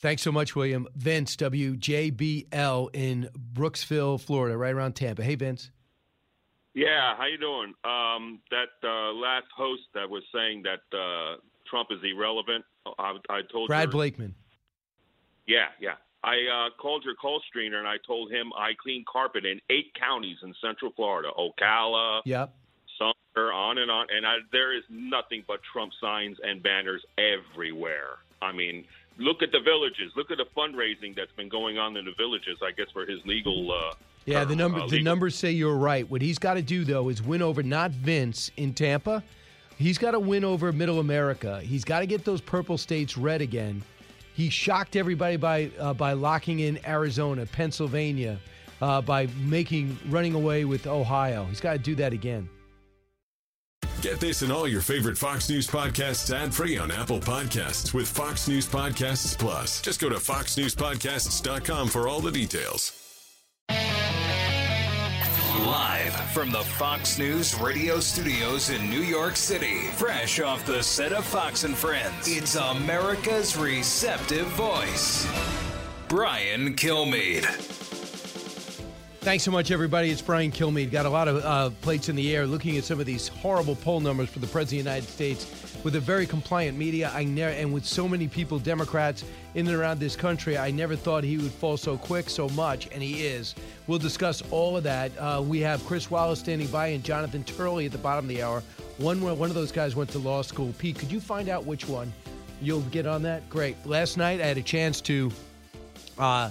[SPEAKER 1] Thanks so much, William. Vince, WJBL in Brooksville, Florida, right around Tampa. Hey, Vince.
[SPEAKER 20] Yeah, how you doing? Um, that uh, last host that was saying that uh, Trump is irrelevant. I, I told
[SPEAKER 1] Brad
[SPEAKER 20] her,
[SPEAKER 1] Blakeman.
[SPEAKER 20] Yeah, yeah. I uh, called your call screener and I told him I clean carpet in eight counties in Central Florida: Ocala,
[SPEAKER 1] Yep.
[SPEAKER 20] On and on. And I, there is nothing but Trump signs and banners everywhere. I mean, look at the villages. Look at the fundraising that's been going on in the villages. I guess for his legal. Uh,
[SPEAKER 1] Yeah, the number
[SPEAKER 20] uh,
[SPEAKER 1] the numbers say you're right. What he's got to do though is win over not Vince in Tampa. He's got to win over Middle America. He's got to get those purple states red again. He shocked everybody by uh, by locking in Arizona, Pennsylvania, uh, by making running away with Ohio. He's got to do that again.
[SPEAKER 9] Get this and all your favorite Fox News podcasts ad free on Apple Podcasts with Fox News Podcasts Plus. Just go to foxnewspodcasts.com for all the details.
[SPEAKER 2] Live from the Fox News radio studios in New York City, fresh off the set of Fox and Friends, it's America's receptive voice, Brian Kilmeade.
[SPEAKER 1] Thanks so much, everybody. It's Brian Kilmeade. Got a lot of uh, plates in the air looking at some of these horrible poll numbers for the President of the United States with a very compliant media. I never, and with so many people, Democrats in and around this country, I never thought he would fall so quick, so much, and he is. We'll discuss all of that. Uh, we have Chris Wallace standing by and Jonathan Turley at the bottom of the hour. One, one of those guys went to law school. Pete, could you find out which one? You'll get on that? Great. Last night, I had a chance to. Uh,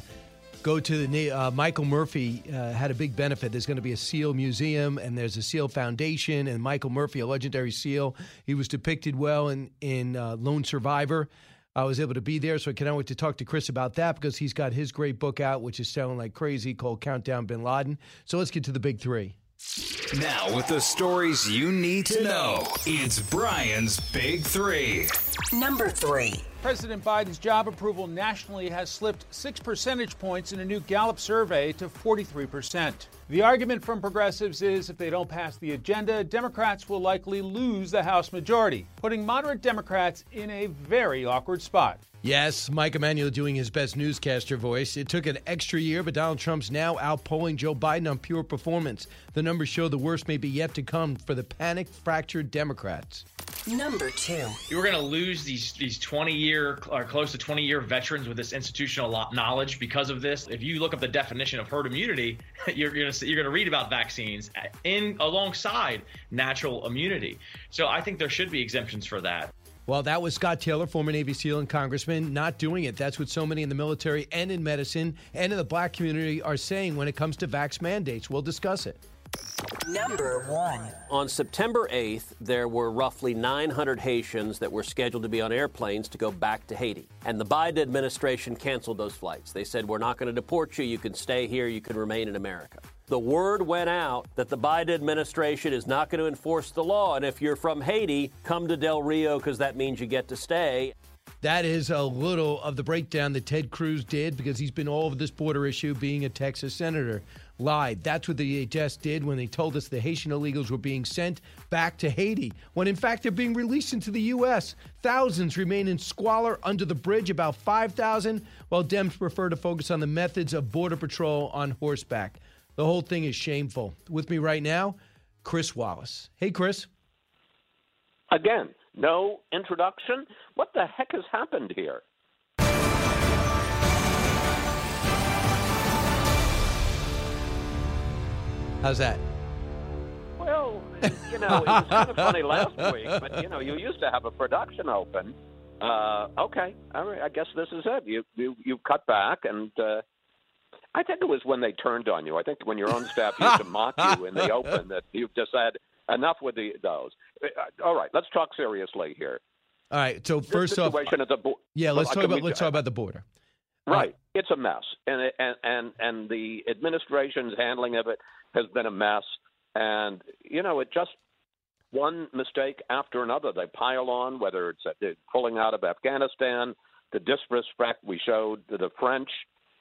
[SPEAKER 1] go to the uh, Michael Murphy uh, had a big benefit. There's going to be a SEAL museum and there's a SEAL foundation. And Michael Murphy, a legendary SEAL, he was depicted well in in uh, Lone Survivor. I was able to be there, so I cannot wait to talk to Chris about that because he's got his great book out, which is selling like crazy, called Countdown Bin Laden. So let's get to the big three.
[SPEAKER 2] Now, with the stories you need to know, it's Brian's Big Three.
[SPEAKER 21] Number three.
[SPEAKER 22] President Biden's job approval nationally has slipped six percentage points in a new Gallup survey to 43%. The argument from progressives is if they don't pass the agenda, Democrats will likely lose the House majority, putting moderate Democrats in a very awkward spot.
[SPEAKER 1] Yes, Mike Emanuel doing his best newscaster voice. It took an extra year, but Donald Trump's now outpolling Joe Biden on pure performance. The numbers show the worst may be yet to come for the panic fractured Democrats.
[SPEAKER 21] Number two.
[SPEAKER 23] You're going to lose these these 20 year or close to 20 year veterans with this institutional knowledge because of this. If you look up the definition of herd immunity, (laughs) you're going to you're going to read about vaccines in alongside natural immunity. So I think there should be exemptions for that.
[SPEAKER 1] Well, that was Scott Taylor, former Navy SEAL and congressman, not doing it. That's what so many in the military and in medicine and in the black community are saying when it comes to vax mandates. We'll discuss it.
[SPEAKER 21] Number one.
[SPEAKER 6] On September 8th, there were roughly 900 Haitians that were scheduled to be on airplanes to go back to Haiti. And the Biden administration canceled those flights. They said, We're not going to deport you. You can stay here. You can remain in America. The word went out that the Biden administration is not going to enforce the law. And if you're from Haiti, come to Del Rio because that means you get to stay.
[SPEAKER 1] That is a little of the breakdown that Ted Cruz did because he's been all over this border issue being a Texas senator lied. That's what the DHS did when they told us the Haitian illegals were being sent back to Haiti, when in fact they're being released into the U.S. Thousands remain in squalor under the bridge, about 5,000, while Dems prefer to focus on the methods of Border Patrol on horseback. The whole thing is shameful. With me right now, Chris Wallace. Hey, Chris.
[SPEAKER 24] Again, no introduction. What the heck has happened here?
[SPEAKER 1] How's that?
[SPEAKER 24] Well, you know, it was kind of funny last week, but you know, you used to have a production open. Uh, okay, all right, I guess this is it. You you you cut back, and uh, I think it was when they turned on you. I think when your own staff used to mock you in the open that you've just said enough with the those. Uh, all right, let's talk seriously here.
[SPEAKER 1] All right. So first off,
[SPEAKER 24] bo-
[SPEAKER 1] yeah, let's talk about let's talk about the border.
[SPEAKER 24] Right, it's a mess, and and and and the administration's handling of it has been a mess. And you know, it just one mistake after another. They pile on, whether it's pulling out of Afghanistan, the disrespect we showed to the French,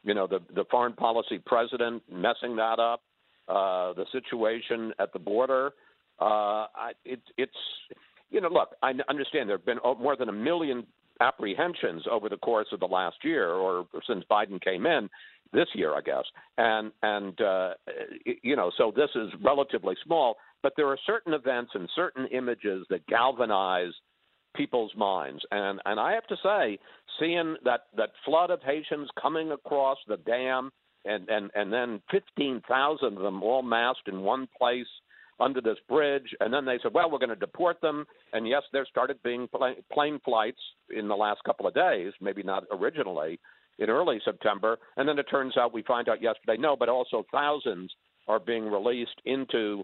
[SPEAKER 24] you know, the the foreign policy president messing that up, uh, the situation at the border. Uh, it, it's you know, look, I understand there have been more than a million apprehensions over the course of the last year or since Biden came in this year, I guess. And and uh, you know, so this is relatively small, but there are certain events and certain images that galvanize people's minds. And and I have to say, seeing that that flood of Haitians coming across the dam and and and then 15,000 of them all massed in one place under this bridge, and then they said, well, we're going to deport them. And yes, there started being plane flights in the last couple of days, maybe not originally in early September. And then it turns out we find out yesterday, no, but also thousands are being released into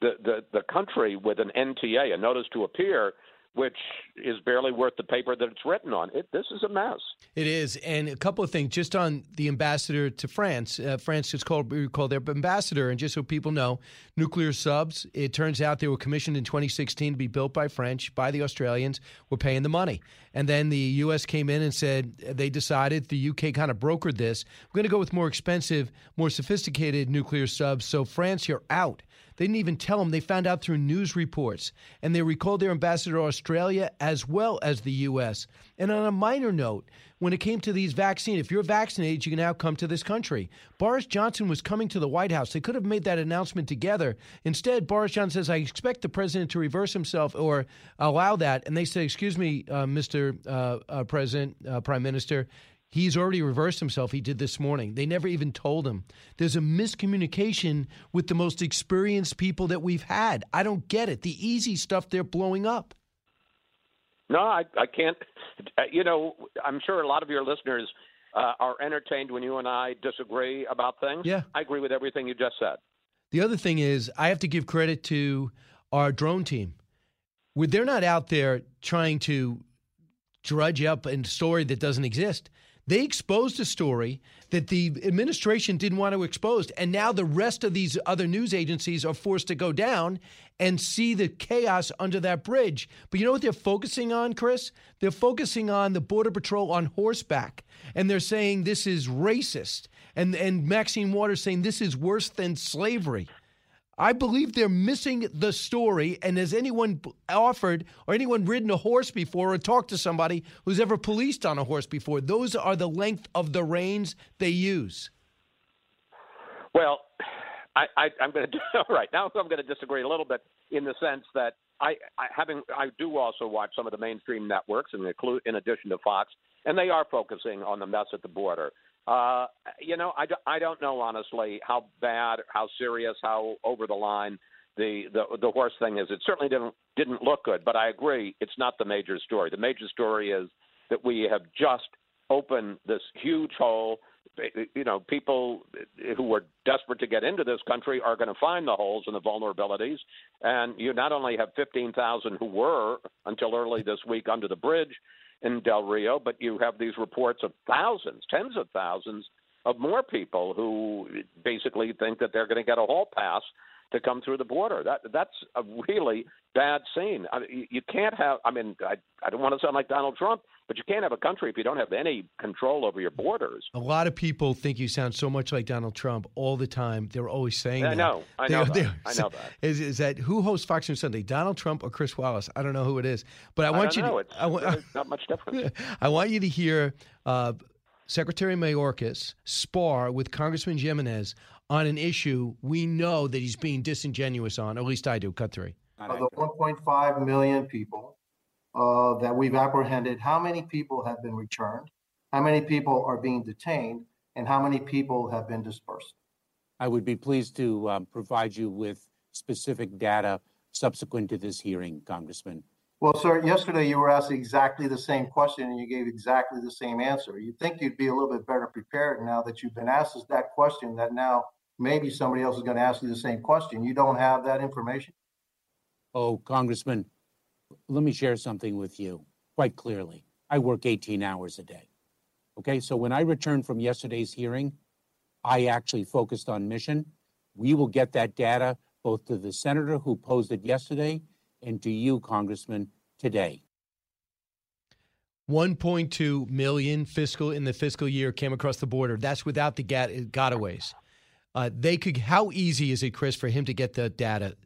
[SPEAKER 24] the, the, the country with an NTA, a notice to appear, which is barely worth the paper that it's written on. It, this is a mess.
[SPEAKER 1] It is, and a couple of things just on the ambassador to France. Uh, France is called called their ambassador, and just so people know, nuclear subs. It turns out they were commissioned in 2016 to be built by French, by the Australians. We're paying the money, and then the U.S. came in and said they decided the U.K. kind of brokered this. We're going to go with more expensive, more sophisticated nuclear subs. So France, you're out. They didn't even tell them. They found out through news reports. And they recalled their ambassador to Australia as well as the U.S. And on a minor note, when it came to these vaccines, if you're vaccinated, you can now come to this country. Boris Johnson was coming to the White House. They could have made that announcement together. Instead, Boris Johnson says, I expect the president to reverse himself or allow that. And they said, Excuse me, uh, Mr. Uh, uh, President, uh, Prime Minister, He's already reversed himself. He did this morning. They never even told him. There's a miscommunication with the most experienced people that we've had. I don't get it. The easy stuff they're blowing up.
[SPEAKER 24] No, I, I can't. Uh, you know, I'm sure a lot of your listeners uh, are entertained when you and I disagree about things.
[SPEAKER 1] Yeah.
[SPEAKER 24] I agree with everything you just said.
[SPEAKER 1] The other thing is, I have to give credit to our drone team. Where they're not out there trying to drudge up a story that doesn't exist. They exposed a story that the administration didn't want to expose. And now the rest of these other news agencies are forced to go down and see the chaos under that bridge. But you know what they're focusing on, Chris? They're focusing on the Border Patrol on horseback. And they're saying this is racist. And, and Maxine Waters saying this is worse than slavery. I believe they're missing the story. And has anyone offered or anyone ridden a horse before or talked to somebody who's ever policed on a horse before? Those are the length of the reins they use.
[SPEAKER 24] Well, I, I'm going to (laughs) all right now. I'm going to disagree a little bit in the sense that I, I having I do also watch some of the mainstream networks, in, in addition to Fox, and they are focusing on the mess at the border. Uh, you know, I, I don't know honestly how bad, how serious, how over the line the, the the horse thing is. It certainly didn't didn't look good, but I agree it's not the major story. The major story is that we have just opened this huge hole. You know, people who were desperate to get into this country are going to find the holes and the vulnerabilities. And you not only have 15,000 who were until early this week under the bridge, in Del Rio, but you have these reports of thousands, tens of thousands of more people who basically think that they're going to get a hall pass to come through the border. That that's a really bad scene. I mean, you can't have. I mean, I I don't want to sound like Donald Trump, but you can't have a country if you don't have any control over your borders.
[SPEAKER 1] A lot of people think you sound so much like Donald Trump all the time. They're always saying
[SPEAKER 24] I
[SPEAKER 1] that.
[SPEAKER 24] know. I know. That. I know that.
[SPEAKER 1] Is, is that who hosts Fox News Sunday? Donald Trump or Chris Wallace? I don't know who it is, but I want
[SPEAKER 24] I
[SPEAKER 1] you.
[SPEAKER 24] Know.
[SPEAKER 1] To,
[SPEAKER 24] it's,
[SPEAKER 1] I want,
[SPEAKER 24] not much difference. (laughs)
[SPEAKER 1] I want you to hear. Uh, Secretary Mayorkas spar with Congressman Gimenez on an issue we know that he's being disingenuous on. At least I do. Cut three.
[SPEAKER 25] Of the 1.5 million people uh, that we've apprehended, how many people have been returned? How many people are being detained? And how many people have been dispersed?
[SPEAKER 17] I would be pleased to um, provide you with specific data subsequent to this hearing, Congressman.
[SPEAKER 25] Well, sir, yesterday you were asked exactly the same question and you gave exactly the same answer. You'd think you'd be a little bit better prepared now that you've been asked that question, that now maybe somebody else is going to ask you the same question. You don't have that information?
[SPEAKER 17] Oh, Congressman, let me share something with you quite clearly. I work 18 hours a day. Okay, so when I returned from yesterday's hearing, I actually focused on mission. We will get that data both to the senator who posed it yesterday and to you, Congressman, today.
[SPEAKER 1] 1.2 million fiscal in the fiscal year came across the border. That's without the gotaways. Uh, they could. How easy is it, Chris, for him to get the data?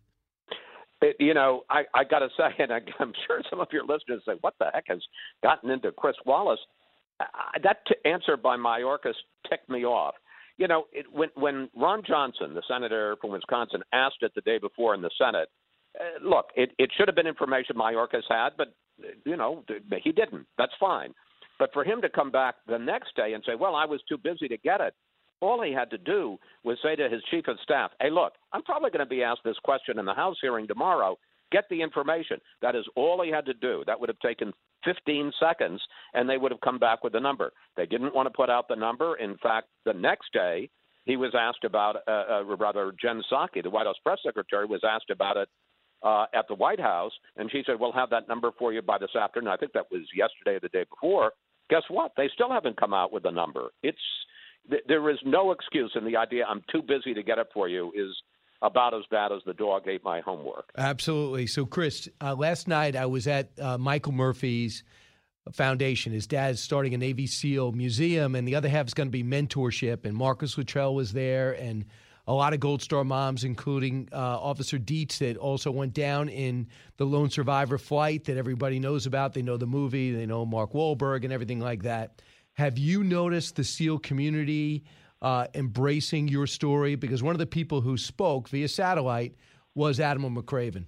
[SPEAKER 24] You know, I, I got to say, and I, (laughs) I'm sure some of your listeners say, "What the heck has gotten into Chris Wallace?" Uh, that t- answer by Mayorkas ticked me off. You know, it, when when Ron Johnson, the senator from Wisconsin, asked it the day before in the Senate, uh, look, it, it should have been information Mayorkas had, but you know he didn't. That's fine. But for him to come back the next day and say, "Well, I was too busy to get it," all he had to do was say to his chief of staff, "Hey, look, I'm probably going to be asked this question in the House hearing tomorrow. Get the information." That is all he had to do. That would have taken 15 seconds, and they would have come back with the number. They didn't want to put out the number. In fact, the next day he was asked about, uh, uh, rather, Jen Psaki, the White House press secretary, was asked about it uh, at the White House, and she said, "We'll have that number for you by this afternoon." I think that was yesterday or the day before. Guess what? They still haven't come out with a number. It's th- there is no excuse, and the idea I'm too busy to get it for you is about as bad as the dog ate my homework.
[SPEAKER 1] Absolutely. So, Chris, uh, last night I was at uh, Michael Murphy's foundation. His dad's starting a Navy SEAL museum, and the other half is going to be mentorship. And Marcus Luttrell was there, and a lot of Gold Star moms, including uh, Officer Dietz, that also went down in the lone survivor flight that everybody knows about. They know the movie, they know Mark Wahlberg, and everything like that. Have you noticed the SEAL community uh, embracing your story? Because one of the people who spoke via satellite was Admiral McRaven.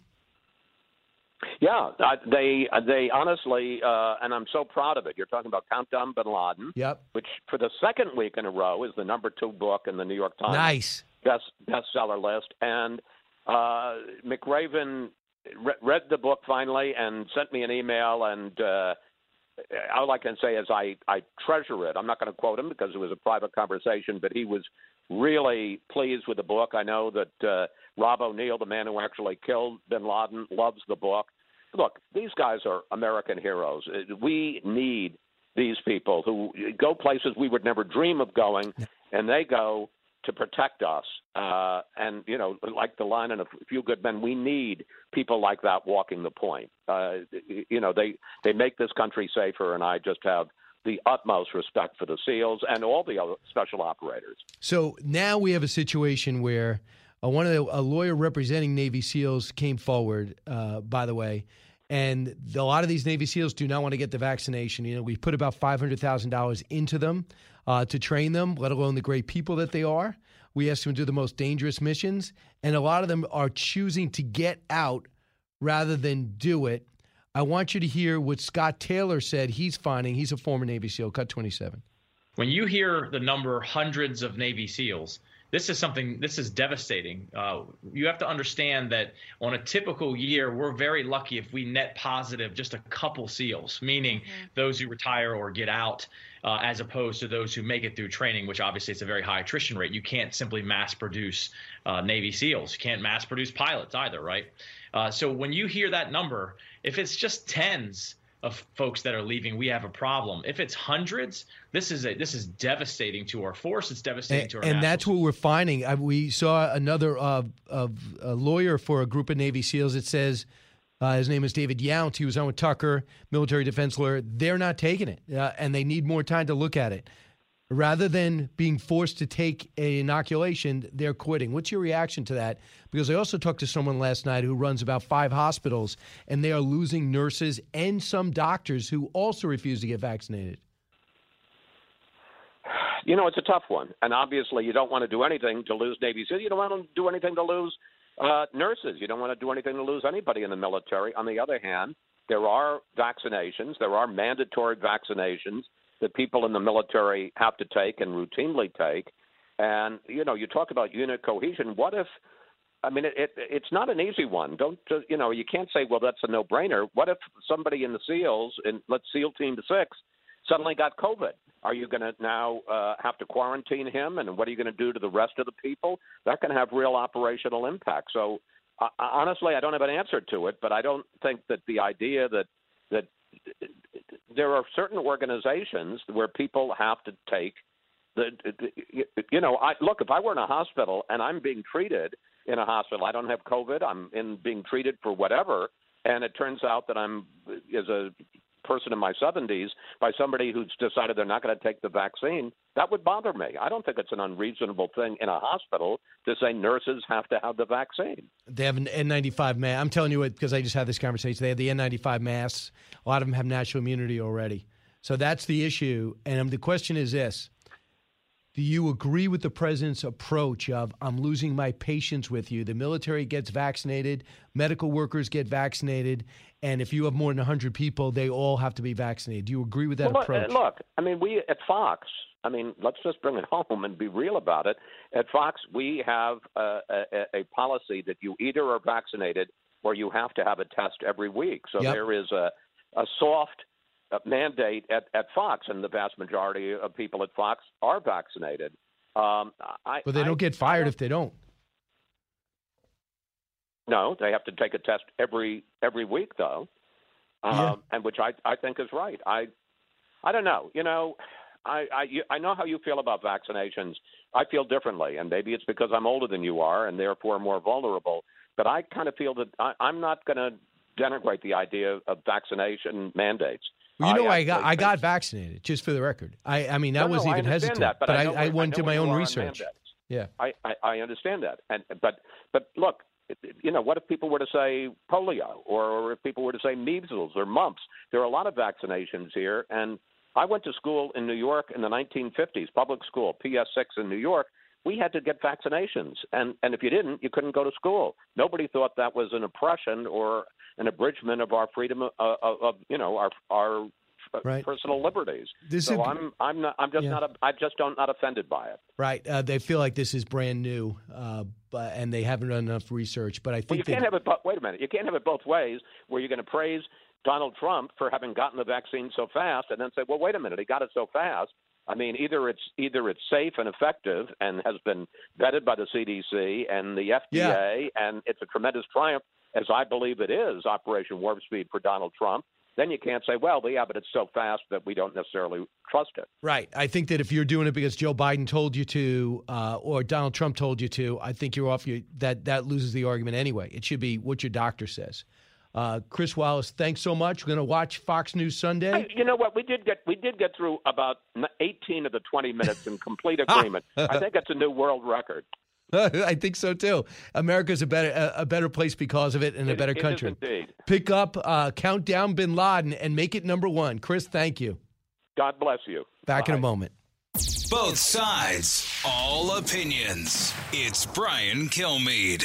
[SPEAKER 24] Yeah, they they honestly, uh, and I'm so proud of it. You're talking about Countdown Bin Laden,
[SPEAKER 1] yep.
[SPEAKER 24] which for the second week in a row is the number two book in the New York Times
[SPEAKER 1] nice
[SPEAKER 24] best bestseller list. And uh, McRaven re- read the book finally and sent me an email. And uh, all I can say is I I treasure it. I'm not going to quote him because it was a private conversation, but he was really pleased with the book. I know that uh, Rob O'Neill, the man who actually killed Bin Laden, loves the book. Look, these guys are American heroes. We need these people who go places we would never dream of going, and they go to protect us. Uh, and you know, like the line in A Few Good Men, we need people like that walking the point. Uh, you know, they they make this country safer, and I just have the utmost respect for the SEALs and all the other special operators.
[SPEAKER 1] So now we have a situation where uh, one of the, a lawyer representing Navy SEALs came forward. Uh, by the way. And a lot of these Navy SEALs do not want to get the vaccination. You know, we put about five hundred thousand dollars into them uh, to train them, let alone the great people that they are. We ask them to do the most dangerous missions, and a lot of them are choosing to get out rather than do it. I want you to hear what Scott Taylor said he's finding. He's a former Navy SEAL, cut 27.
[SPEAKER 23] When you hear the number hundreds of Navy SEALs, this is something this is devastating. Uh, you have to understand that on a typical year we're very lucky if we net positive just a couple seals meaning mm-hmm. those who retire or get out uh, as opposed to those who make it through training which obviously it's a very high attrition rate. You can't simply mass produce uh, navy seals. You can't mass produce pilots either right? Uh, so when you hear that number if it's just tens of folks that are leaving, we have a problem. If it's hundreds, this is a this is devastating to our force. It's devastating
[SPEAKER 1] and,
[SPEAKER 23] to our.
[SPEAKER 1] And that's what we're finding. I, we saw another uh, a lawyer for a group of Navy SEALs. It says. Uh, his name is Davis Younts. He was on with Tucker, military defense lawyer. They're not taking it, uh, and they need more time to look at it rather than being forced to take an inoculation, they're quitting. What's your reaction to that? Because I also talked to someone last night who runs about five hospitals, and they are losing nurses and some doctors who also refuse to get vaccinated.
[SPEAKER 24] You know, it's a tough one. And obviously, you don't want to do anything to lose Navy SEALs. You don't want to do anything to lose uh, nurses. You don't want to do anything to lose anybody in the military. On the other hand, there are vaccinations, there are mandatory vaccinations that people in the military have to take and routinely take. And you know, you talk about unit cohesion. What if? I mean, it, it, it's not an easy one. Don't uh, you know? You can't say, well, that's a no-brainer. What if somebody in the SEALs, in let's SEAL Team to Six, suddenly got COVID? Are you going to now uh, have to quarantine him? And what are you going to do to the rest of the people? That can have real operational impact. So, uh, honestly, I don't have an answer to it, but I don't think that the idea that that there are certain organizations where people have to take the you know I look if I were in a hospital and I'm being treated in a hospital I don't have covid I'm in being treated for whatever and it turns out that I'm as a person in my 70s by somebody who's decided they're not going to take the vaccine, that would bother me. I don't think it's an unreasonable thing in a hospital to say nurses have to have the vaccine.
[SPEAKER 1] They have an N95 mask. I'm telling you it because I just had this conversation. They have the N95 masks. A lot of them have natural immunity already. So that's the issue. And um, the question is this do you agree with the president's approach of I'm losing my patience with you? The military gets vaccinated, medical workers get vaccinated, and if you have more than 100 people, they all have to be vaccinated. Do you agree with that
[SPEAKER 24] well,
[SPEAKER 1] approach?
[SPEAKER 24] Look, look, I mean, we at Fox, I mean, let's just bring it (laughs) home and be real about it. At Fox, we have a, a, a policy that you either are vaccinated or you have to have a test every week. So
[SPEAKER 1] yep.
[SPEAKER 24] there is a, a soft uh, mandate at, at Fox, and the vast majority of people at Fox are vaccinated. Um, I,
[SPEAKER 1] but they don't
[SPEAKER 24] I,
[SPEAKER 1] get fired if they don't.
[SPEAKER 24] No, they have to take a test every every week though, um,
[SPEAKER 1] Yeah.
[SPEAKER 24] and which I I think is right. I I don't know. You know, I I you- I know how you feel about vaccinations. I feel differently, and maybe it's because I'm older than you are, and therefore more vulnerable. But I kind of feel that I, I'm not going to denigrate the idea of vaccination mandates.
[SPEAKER 1] Well, you know, I, got
[SPEAKER 24] actually
[SPEAKER 1] I got vaccinated. Just for the record, I I mean, I
[SPEAKER 24] No, no,
[SPEAKER 1] wasn't
[SPEAKER 24] I
[SPEAKER 1] even
[SPEAKER 24] understand
[SPEAKER 1] hesitant,
[SPEAKER 24] that, but I
[SPEAKER 1] I, I
[SPEAKER 24] I
[SPEAKER 1] went to my own research. Yeah.
[SPEAKER 24] I, I, I understand that, and but but look, you know, what if people were to say polio, or if people were to say measles or mumps? There are a lot of vaccinations here, and I went to school in New York in the 1950s, public school, PS6 in New York. We had to get vaccinations, and and if you didn't, you couldn't go to school. Nobody thought that was an oppression or an abridgment of our freedom of, of, of you know our our
[SPEAKER 1] Right.
[SPEAKER 24] personal liberties.
[SPEAKER 1] This
[SPEAKER 24] so
[SPEAKER 1] is-
[SPEAKER 24] I'm I'm not I'm just
[SPEAKER 1] Yeah.
[SPEAKER 24] not a, I just don't not offended by it.
[SPEAKER 1] Right. Uh, they feel like this is brand new, uh, but, and they haven't done enough research. But I
[SPEAKER 24] Well,
[SPEAKER 1] think
[SPEAKER 24] you
[SPEAKER 1] that,
[SPEAKER 24] can't have it. But wait a minute, you can't have it both ways. Where you're going to praise Donald Trump for having gotten the vaccine so fast, and then say, "Well, wait a minute, he got it so fast." I mean, either it's either it's safe and effective and has been vetted by the CDC and the FDA, and it's a tremendous triumph, as I believe it is, Operation Warp Speed for Donald Trump. Then you can't say, "Well, yeah, but it's so fast that we don't necessarily trust it."
[SPEAKER 1] right. I think that if you're doing it because Joe Biden told you to, uh, or Donald Trump told you to, I think you're off. Your, that that loses the argument anyway. It should be what your doctor says. Uh, Chris Wallace, thanks so much. We're going to watch Fox News Sunday.
[SPEAKER 24] Hey, you know what? We did get we did get through about 18 of the 20 minutes in complete (laughs) agreement. I think that's a new world record. (laughs)
[SPEAKER 1] I think so too. America's a better a, a better place because of it, and a better
[SPEAKER 24] it is
[SPEAKER 1] country.
[SPEAKER 24] indeed.
[SPEAKER 1] Pick up uh, Countdown Bin Laden and make it number one. Chris, thank you.
[SPEAKER 24] God bless you.
[SPEAKER 1] Back in a moment.
[SPEAKER 2] Both sides, all opinions. It's Brian Kilmeade.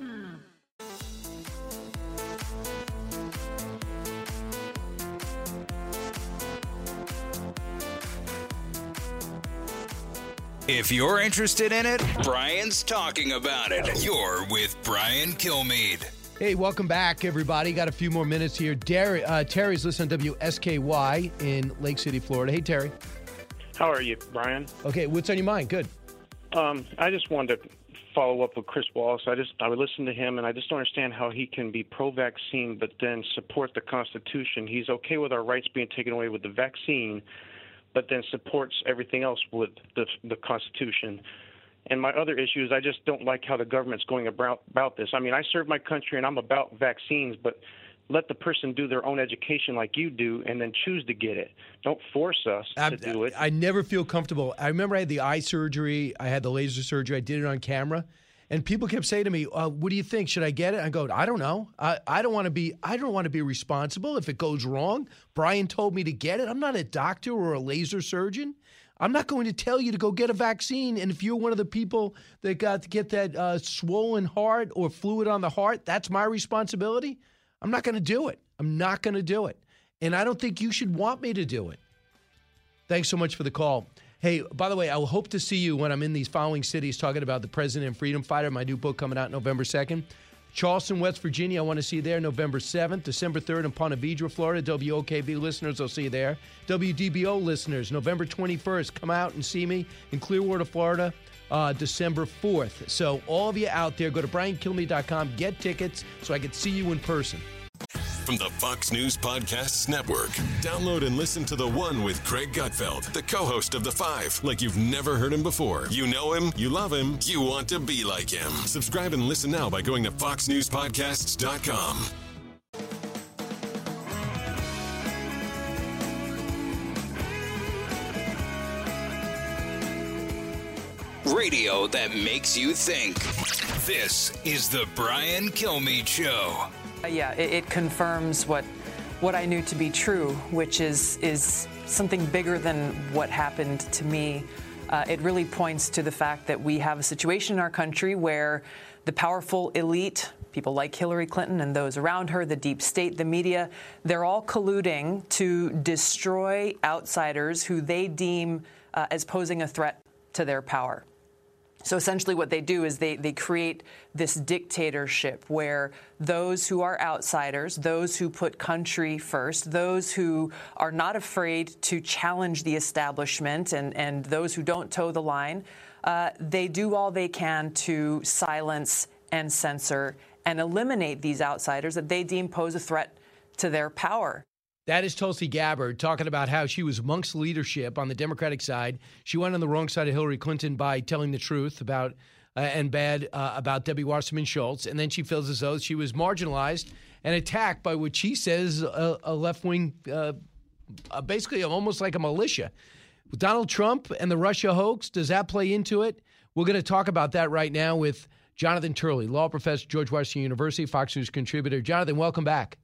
[SPEAKER 2] If you're interested in it, Brian's talking about it. You're with Brian Kilmeade.
[SPEAKER 1] Hey, welcome back, everybody. Got a few more minutes here. Derry, uh, Terry's listening to WSKY in Lake City, Florida. Hey, Terry.
[SPEAKER 26] How are you, Brian?
[SPEAKER 1] Okay, what's on your mind? Good.
[SPEAKER 26] Um, I just wanted to follow up with Chris Wallace. I just I would listen to him, and I just don't understand how he can be pro-vaccine but then support the Constitution. He's okay with our rights being taken away with the vaccine, but then supports everything else with the the Constitution. And my other issue is I just don't like how the government's going about about this. I mean, I serve my country and I'm about vaccines, but let the person do their own education like you do and then choose to get it. Don't force us to do it.
[SPEAKER 1] I never feel comfortable. I remember I had the eye surgery, I had the laser surgery, I did it on camera, and people kept saying to me, uh, "What do you think? Should I get it?" I go, "I don't know. I, I don't want to be. I don't want to be responsible if it goes wrong. Brian told me to get it. I'm not a doctor or a laser surgeon." I'm not going to tell you to go get a vaccine. And if you're one of the people that got to get that uh, swollen heart or fluid on the heart, that's my responsibility. I'm not going to do it. I'm not going to do it. And I don't think you should want me to do it. Thanks so much for the call. Hey, by the way, I will hope to see you when I'm in these following cities talking about the President and Freedom Fighter, my new book coming out November 2nd. Charleston, West Virginia, I want to see you there November 7th. December 3rd in Ponte Vedra, Florida. WOKV listeners, I'll see you there. WDBO listeners, November 21st, come out and see me in Clearwater, Florida, uh, December 4th. So, all of you out there, go to briankilmeade.com, get tickets so I can see you in person.
[SPEAKER 9] From the Fox News Podcasts Network. Download and listen to The One with Greg Gutfeld, the co host of The Five, like you've never heard him before. You know him, you love him, you want to be like him. Subscribe and listen now by going to FoxNewsPodcasts.com.
[SPEAKER 2] Radio that makes you think. This is the Brian Kilmeade Show.
[SPEAKER 27] Yeah, it, it confirms what what I knew to be true, which is is something bigger than what happened to me. Uh, it really points to the fact that we have a situation in our country where the powerful elite, people like Hillary Clinton and those around her, the deep state, the media, they're all colluding to destroy outsiders who they deem uh, as posing a threat to their power. So essentially, what they do is they, they create this dictatorship where those who are outsiders, those who put country first, those who are not afraid to challenge the establishment, and, and those who don't toe the line, uh, they do all they can to silence and censor and eliminate these outsiders that they deem pose a threat to their power.
[SPEAKER 1] That is Tulsi Gabbard talking about how she was amongst leadership on the Democratic side. She went on the wrong side of Hillary Clinton by telling the truth about uh, and bad uh, about Debbie Wasserman Schultz, and then she feels as though she was marginalized and attacked by what she says a, a left wing, uh, uh, basically almost like a militia. Donald Trump and the Russia hoax, does that play into it? We're going to talk about that right now with Jonathan Turley, law professor, George Washington University, Fox News contributor. Jonathan, welcome back.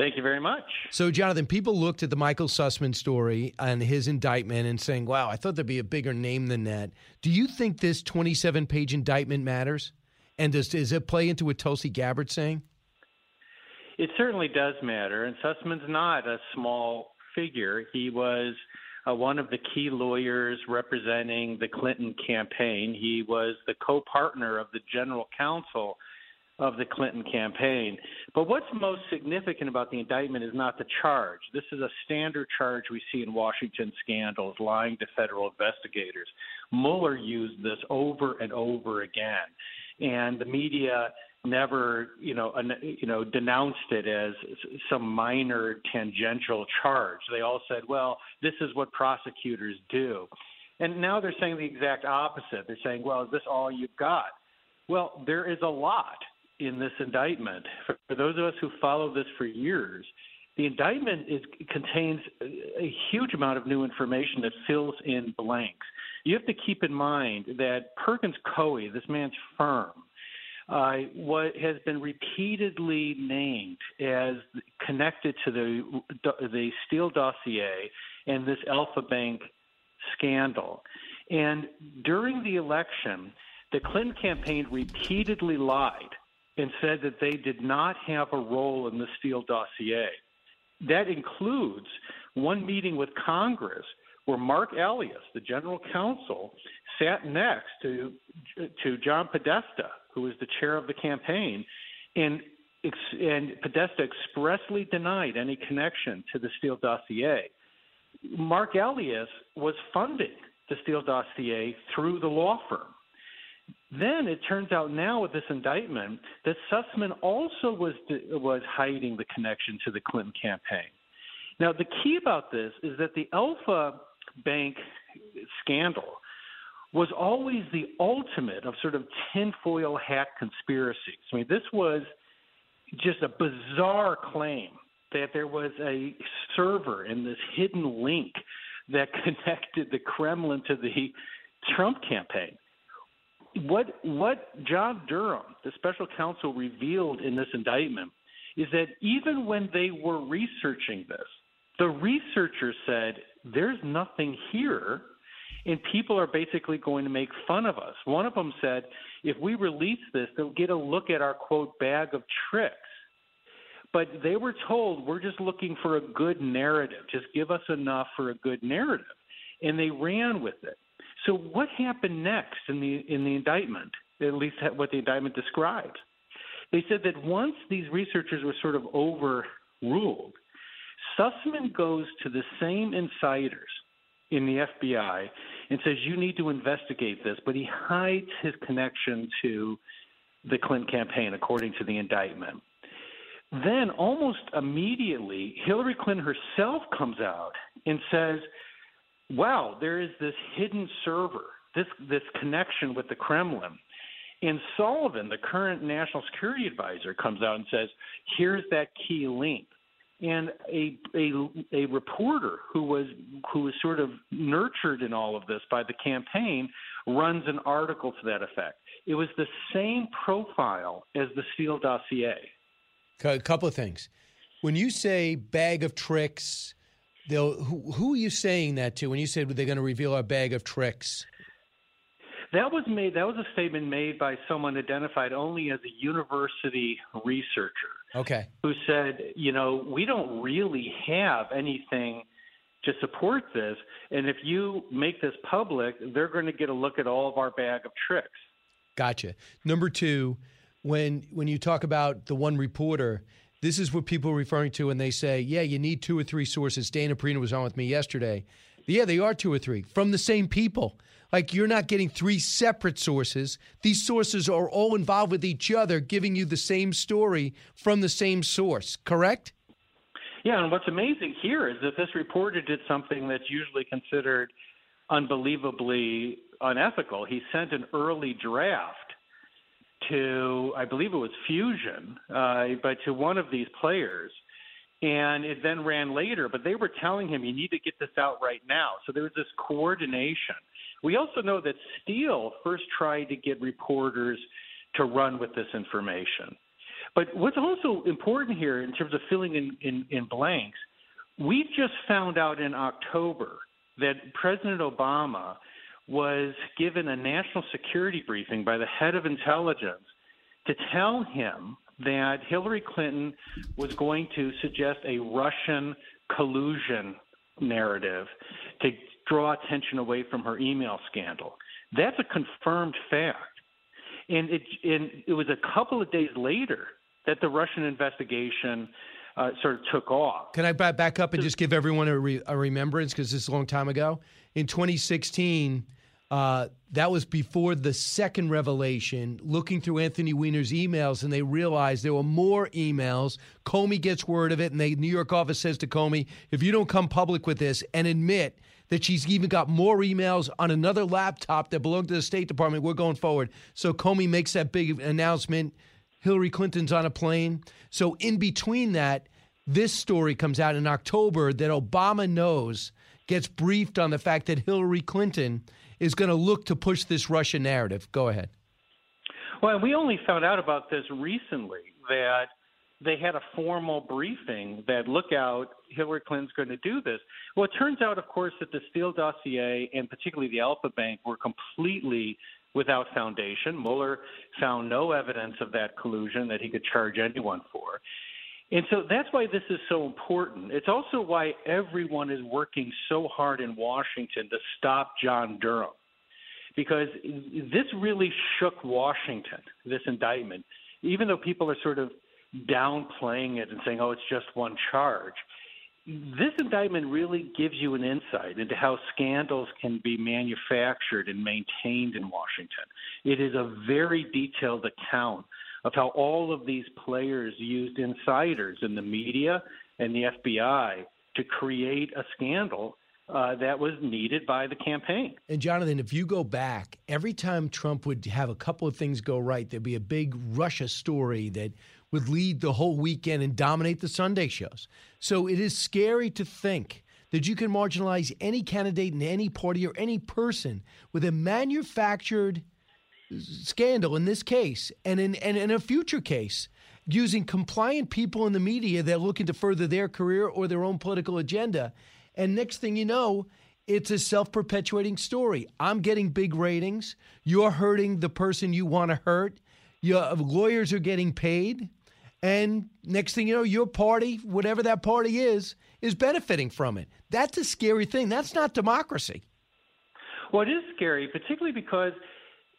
[SPEAKER 28] Thank you very much.
[SPEAKER 1] So, Jonathan, people looked at the Michael Sussmann story and his indictment and saying, wow, I thought there'd be a bigger name than that. Do you think this 27 page indictment matters? And does, does it play into what Tulsi Gabbard's saying?
[SPEAKER 28] It certainly does matter. And Sussmann's not a small figure. He was uh, one of the key lawyers representing the Clinton campaign. He was the co partner of the general counsel of the Clinton campaign. But what's most significant about the indictment is not the charge. This is a standard charge we see in Washington scandals, lying to federal investigators. Mueller used this over and over again, and the media never, you know, you know, denounced it as some minor tangential charge. They all said, "Well, this is what prosecutors do." And now they're saying the exact opposite. They're saying, "Well, is this all you've got?" Well, there is a lot in this indictment. For, for those of us who follow this for years, the indictment is, contains a huge amount of new information that fills in blanks. You have to keep in mind that Perkins Coie, this man's firm, uh, what has been repeatedly named as connected to the the Steele dossier and this Alfa Bank scandal. And during the election, the Clinton campaign repeatedly lied and said that they did not have a role in the Steele dossier. That includes one meeting with Congress where Mark Elias, the general counsel, sat next to to John Podesta, who was the chair of the campaign, and and Podesta expressly denied any connection to the Steele dossier. Mark Elias was funding the Steele dossier through the law firm. Then it turns out now with this indictment that Sussmann also was was hiding the connection to the Clinton campaign. Now the key about this is that the Alfa Bank scandal was always the ultimate of sort of tinfoil hat conspiracies. I mean, this was just a bizarre claim that there was a server in this hidden link that (laughs) connected the Kremlin to the Trump campaign what what John Durham, the special counsel, revealed in this indictment is that even when they were researching this, the researchers said there's nothing here, and people are basically going to make fun of us. One of them said, if we release this, they'll get a look at our quote bag of tricks. But they were told we're just looking for a good narrative. Just give us enough for a good narrative. And they ran with it. So what happened next in the in the indictment? At least what the indictment describes. They said that once these researchers were sort of overruled, Sussmann goes to the same insiders in the FBI and says you need to investigate this, but he hides his connection to the Clinton campaign, according to the indictment. Then, almost immediately, Hillary Clinton herself comes out and says wow, there is this hidden server, this this connection with the Kremlin. And Sullivan, the current national security advisor, comes out and says, "Here's that key link." And a a a reporter who was who was sort of nurtured in all of this by the campaign runs an article to that effect. It was the same profile as the Steele dossier.
[SPEAKER 1] A couple of things. When you say bag of tricks, they'll who, who are you saying that to when you said they're going to reveal our bag of tricks?
[SPEAKER 28] That was made. That was a statement made by someone identified only as a university researcher.
[SPEAKER 1] Okay.
[SPEAKER 28] Who said, you know, we don't really have anything to support this. And if you make this public, they're going to get a look at all of our bag of tricks.
[SPEAKER 1] Gotcha. Number two, when when you talk about the one reporter, this is what people are referring to when they say, "Yeah, you need two or three sources." Dana Perino was on with me yesterday. Yeah, they are two or three from the same people. Like you're not getting three separate sources. These sources are all involved with each other, giving you the same story from the same source. Correct?
[SPEAKER 28] Yeah, and what's amazing here is that this reporter did something that's usually considered unbelievably unethical. He sent an early draft to, I believe it was Fusion, uh, but to one of these players. And it then ran later, but they were telling him, you need to get this out right now. So there was this coordination. We also know that Steele first tried to get reporters to run with this information. But what's also important here in terms of filling in, in, in blanks, we just found out in October that President Obama was given a national security briefing by the head of intelligence to tell him that Hillary Clinton was going to suggest a Russian collusion narrative to draw attention away from her email scandal. That's a confirmed fact. And it, and it was a couple of days later that the Russian investigation uh, sort of took off.
[SPEAKER 1] Can I back up and just give everyone a, re- a remembrance because this is a long time ago? In 2016, uh, that was before the second revelation, looking through Anthony Weiner's emails, and they realized there were more emails. Comey gets word of it, and the New York office says to Comey, if you don't come public with this and admit that she's even got more emails on another laptop that belonged to the State Department, we're going forward. So Comey makes that big announcement. Hillary Clinton's on a plane. So in between that, this story comes out in October that Obama knows, gets briefed on the fact that Hillary Clinton – is going to look to push this Russian narrative. Go ahead.
[SPEAKER 28] Well, we only found out about this recently that they had a formal briefing that look out, Hillary Clinton's going to do this. Well, it turns out, of course, that the Steele dossier and particularly the Alfa Bank were completely without foundation. Mueller found no evidence of that collusion that he could charge anyone for. And so that's why this is so important. It's also why everyone is working so hard in Washington to stop John Durham. Because this really shook Washington, this indictment. Even though people are sort of downplaying it and saying, oh, it's just one charge, this indictment really gives you an insight into how scandals can be manufactured and maintained in Washington. It is a very detailed account of how all of these players used insiders in the media and the FBI to create a scandal uh, that was needed by the campaign.
[SPEAKER 1] And Jonathan, if you go back, every time Trump would have a couple of things go right, there'd be a big Russia story that would lead the whole weekend and dominate the Sunday shows. So it is scary to think that you can marginalize any candidate in any party or any person with a manufactured scandal in this case and in, and in a future case using compliant people in the media that are looking to further their career or their own political agenda. And next thing you know, it's a self perpetuating story. I'm getting big ratings. You're hurting the person you want to hurt. Your lawyers are getting paid. And next thing you know, your party, whatever that party is, is benefiting from it. That's a scary thing. That's not democracy.
[SPEAKER 28] Well, it is scary, particularly because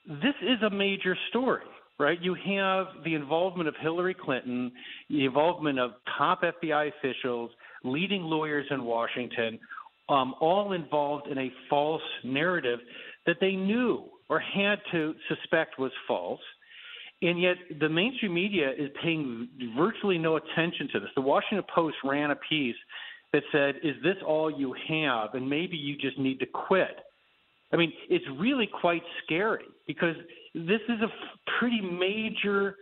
[SPEAKER 28] this is a major story, right? You have the involvement of Hillary Clinton, the involvement of top FBI officials, leading lawyers in Washington, um, all involved in a false narrative that they knew or had to suspect was false. And yet, the mainstream media is paying virtually no attention to this. The Washington Post ran a piece that said, Is this all you have? And maybe you just need to quit. I mean, it's really quite scary because this is a pretty major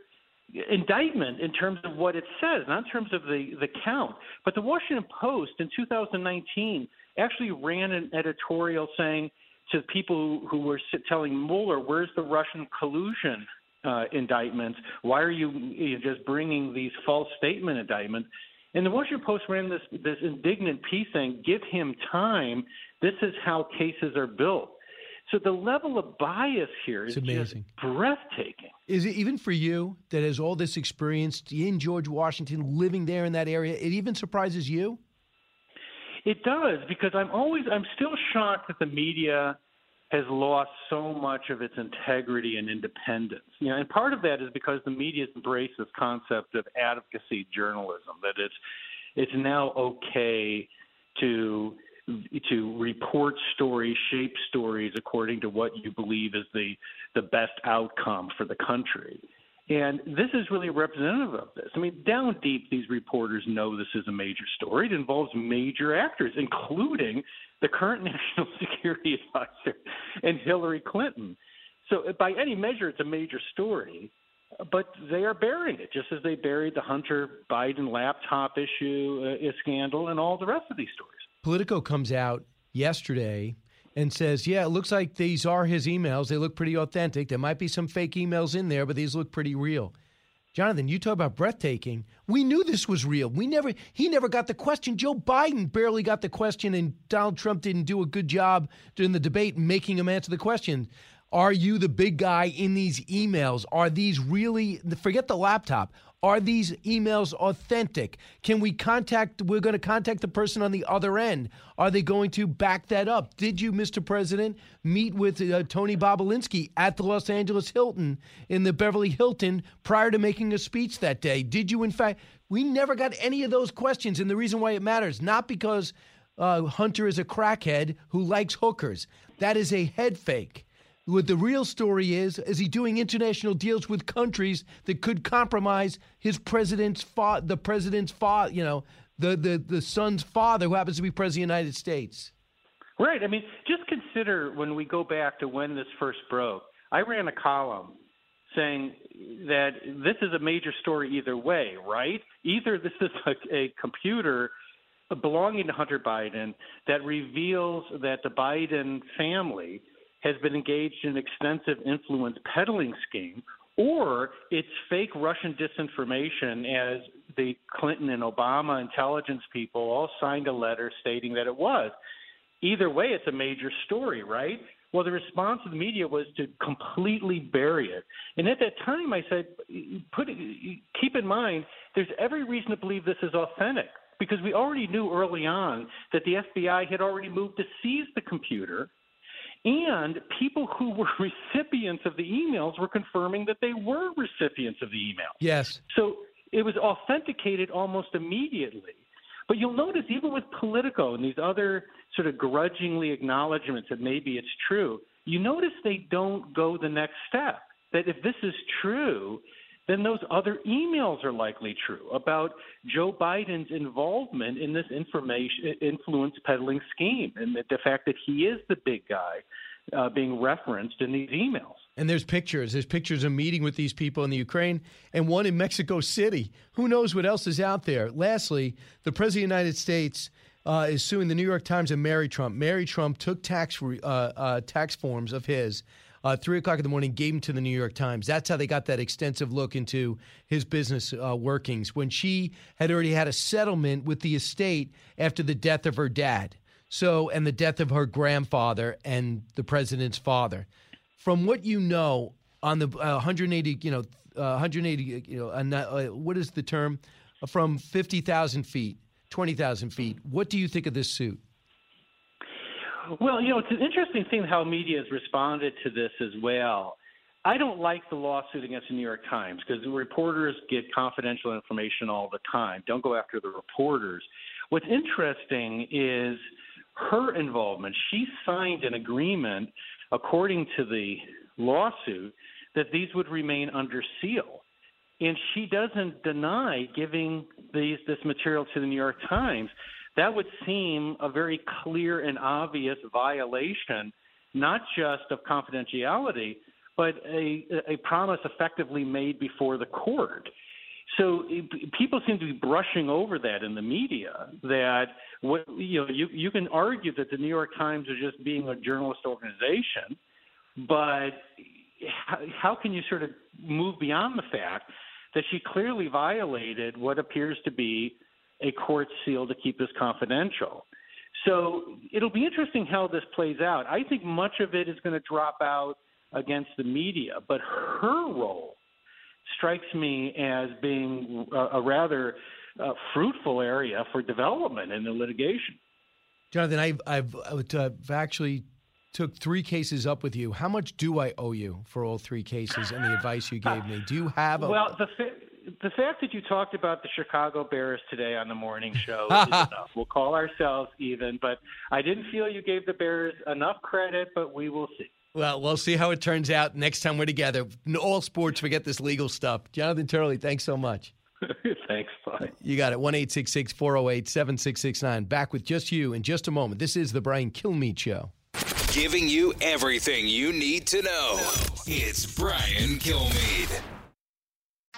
[SPEAKER 28] indictment in terms of what it says, not in terms of the, the count. But the Washington Post in 2019 actually ran an editorial saying to people who were telling Mueller, where's the Russian collusion uh, indictments? Why are you, you just bringing these false statement indictments? And the Washington Post ran this, this indignant piece saying, give him time. This is how cases are built. So the level of bias here is just breathtaking.
[SPEAKER 1] Is it even for you that has all this experience in George Washington, living there in that area? It even surprises you.
[SPEAKER 28] It does because I'm always I'm still shocked that the media has lost so much of its integrity and independence. You know, and part of that is because the media has embraced this concept of advocacy journalism that it's it's now okay to to report stories, shape stories according to what you believe is the the best outcome for the country. And this is really representative of this. I mean, down deep, these reporters know this is a major story. It involves major actors, including the current (laughs) national security advisor and Hillary Clinton. So, by any measure, it's a major story, but they are burying it, just as they buried the Hunter Biden laptop issue uh, scandal and all the rest of these stories.
[SPEAKER 1] Politico comes out yesterday and says, Yeah, it looks like these are his emails. They look pretty authentic. There might be some fake emails in there, but these look pretty real. Jonathan, you talk about breathtaking. We knew this was real. We never he never got the question. Joe Biden barely got the question and Donald Trump didn't do a good job during the debate making him answer the question. Are you the big guy in these emails? Are these really forget the laptop? Are these emails authentic? Can we contact, we're going to contact the person on the other end. Are they going to back that up? Did you, Mr. President, meet with uh, Tony Bobulinski at the Los Angeles Hilton in the Beverly Hilton prior to making a speech that day? Did you, in fact, we never got any of those questions. And the reason why it matters, not because uh, Hunter is a crackhead who likes hookers, that is a head fake. What the real story is, is he doing international deals with countries that could compromise his president's fa- the president's father, you know, the, the, the son's father who happens to be president of the United States.
[SPEAKER 28] Right. I mean, just consider when we go back to when this first broke. I ran a column saying that this is a major story either way, right? Either this is a, a computer belonging to Hunter Biden that reveals that the Biden family has been engaged in an extensive influence peddling scheme, or it's fake Russian disinformation as the Clinton and Obama intelligence people all signed a letter stating that it was. Either way, it's a major story, right? Well, the response of the media was to completely bury it. And at that time, I said, put, keep in mind, there's every reason to believe this is authentic because we already knew early on that the FBI had already moved to seize the computer and people who were (laughs) recipients of the emails were confirming that they were recipients of the email.
[SPEAKER 1] Yes.
[SPEAKER 28] So it was authenticated almost immediately. But you'll notice, even with Politico and these other sort of grudgingly acknowledgments that maybe it's true, you notice they don't go the next step. That if this is true, then those other emails are likely true about Joe Biden's involvement in this information influence peddling scheme and the, fact that he is the big guy uh, being referenced in these emails.
[SPEAKER 1] And there's pictures. There's pictures of meeting with these people in the Ukraine and one in Mexico City. Who knows what else is out there? Lastly, the President of the United States uh, is suing the New York Times and Mary Trump. Mary Trump took tax, uh, uh, tax forms of his uh, three o'clock in the morning, gave him to the New York Times. That's how they got that extensive look into his business uh, workings when she had already had a settlement with the estate after the death of her dad. So, and the death of her grandfather and the president's father. From what you know on the uh, 180, you know, uh, 180, you know, uh, what is the term? From 50,000 feet, 20,000 feet. What do you think of this suit?
[SPEAKER 28] Well, you know, it's an interesting thing how media has responded to this as well. I don't like the lawsuit against the New York Times because the reporters get confidential information all the time. Don't go after the reporters. What's interesting is her involvement. She signed an agreement, according to the lawsuit, that these would remain under seal. And she doesn't deny giving these this material to the New York Times that would seem a very clear and obvious violation, not just of confidentiality, but a, a promise effectively made before the court. So people seem to be brushing over that in the media. That what you know, you you can argue that the New York Times is just being a journalist organization, but how, how can you sort of move beyond the fact that she clearly violated what appears to be a court seal to keep this confidential. So it'll be interesting how this plays out. I think much of it is going to drop out against the media, but her role strikes me as being a, a rather uh, fruitful area for development in the litigation.
[SPEAKER 1] Jonathan, I've, I've, I've actually took three cases up with you. How much do I owe you for all three cases and the advice you gave me? Do you have a.
[SPEAKER 28] Well, the, the fact that you talked about the Chicago Bears today on the morning (laughs) show is enough. We'll call ourselves even, but I didn't feel you gave the Bears enough credit, but we will see.
[SPEAKER 1] Well, we'll see how it turns out next time we're together. All sports, forget this legal stuff. Jonathan Turley, thanks so much. (laughs)
[SPEAKER 28] Thanks. Bye.
[SPEAKER 1] You got it. 1 408 7669. Back with just you in just a moment. This is the Brian Kilmeade Show.
[SPEAKER 2] Giving you everything you need to know. It's Brian Kilmeade.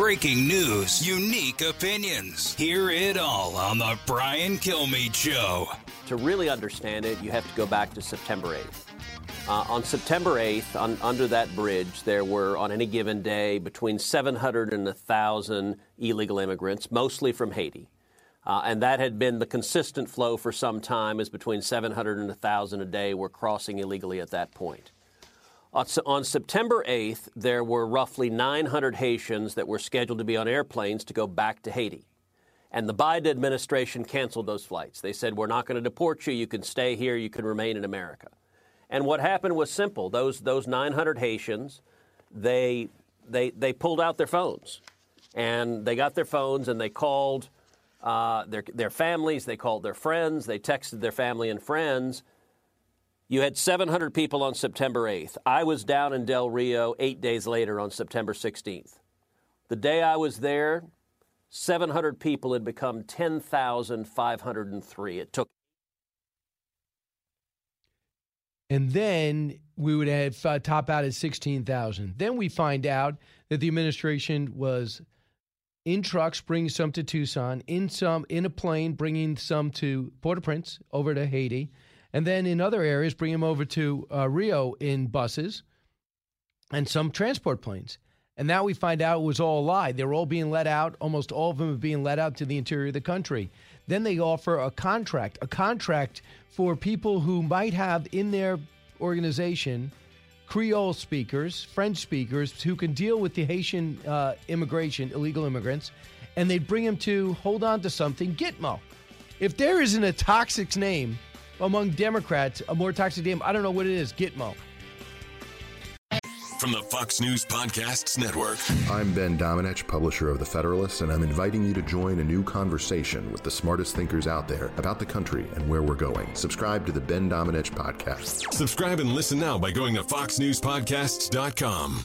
[SPEAKER 2] Breaking news, unique opinions. Hear it all on The Brian Kilmeade Show.
[SPEAKER 6] To really understand it, you have to go back to September 8th. Uh, on September 8th, on, under that bridge, there were on any given day between 700 and 1,000 illegal immigrants, mostly from Haiti. Uh, and that had been the consistent flow for some time, as between 700 and 1,000 a day were crossing illegally at that point. On, September 8th, there were roughly 900 Haitians that were scheduled to be on airplanes to go back to Haiti. And the Biden administration canceled those flights. They said, We're not going to deport you. You can stay here. You can remain in America. And what happened was simple. Those, those 900 Haitians, they, they, they pulled out their phones. And they got their phones and they called uh, their, their families, they called their friends, they texted their family and friends. You had 700 people on September 8th. I was down in Del Rio eight days later on September 16th. The day I was there, 700 people had become 10,503. It took
[SPEAKER 1] and then we would have uh, top out at 16,000. Then we find out that the administration was in trucks bringing some to Tucson, in some in a plane bringing some to Port-au-Prince over to Haiti, and then in other areas bring them over to uh, Rio in buses and some transport planes. And now we find out it was all a lie. They're all being let out. Almost all of them are being let out to the interior of the country. Then they offer a contract, a contract for people who might have in their organization Creole speakers, French speakers who can deal with the Haitian uh, immigration, illegal immigrants, and they bring them to hold on to something, Gitmo. If there isn't a toxic name among Democrats, a more toxic name, I don't know what it is, Gitmo.
[SPEAKER 9] From the Fox News Podcasts Network.
[SPEAKER 29] I'm Ben Domenech, publisher of The Federalist, and I'm inviting you to join a new conversation with the smartest thinkers out there about the country and where we're going. Subscribe to the Ben Domenech Podcast.
[SPEAKER 9] Subscribe and listen now by going to foxnewspodcasts.com.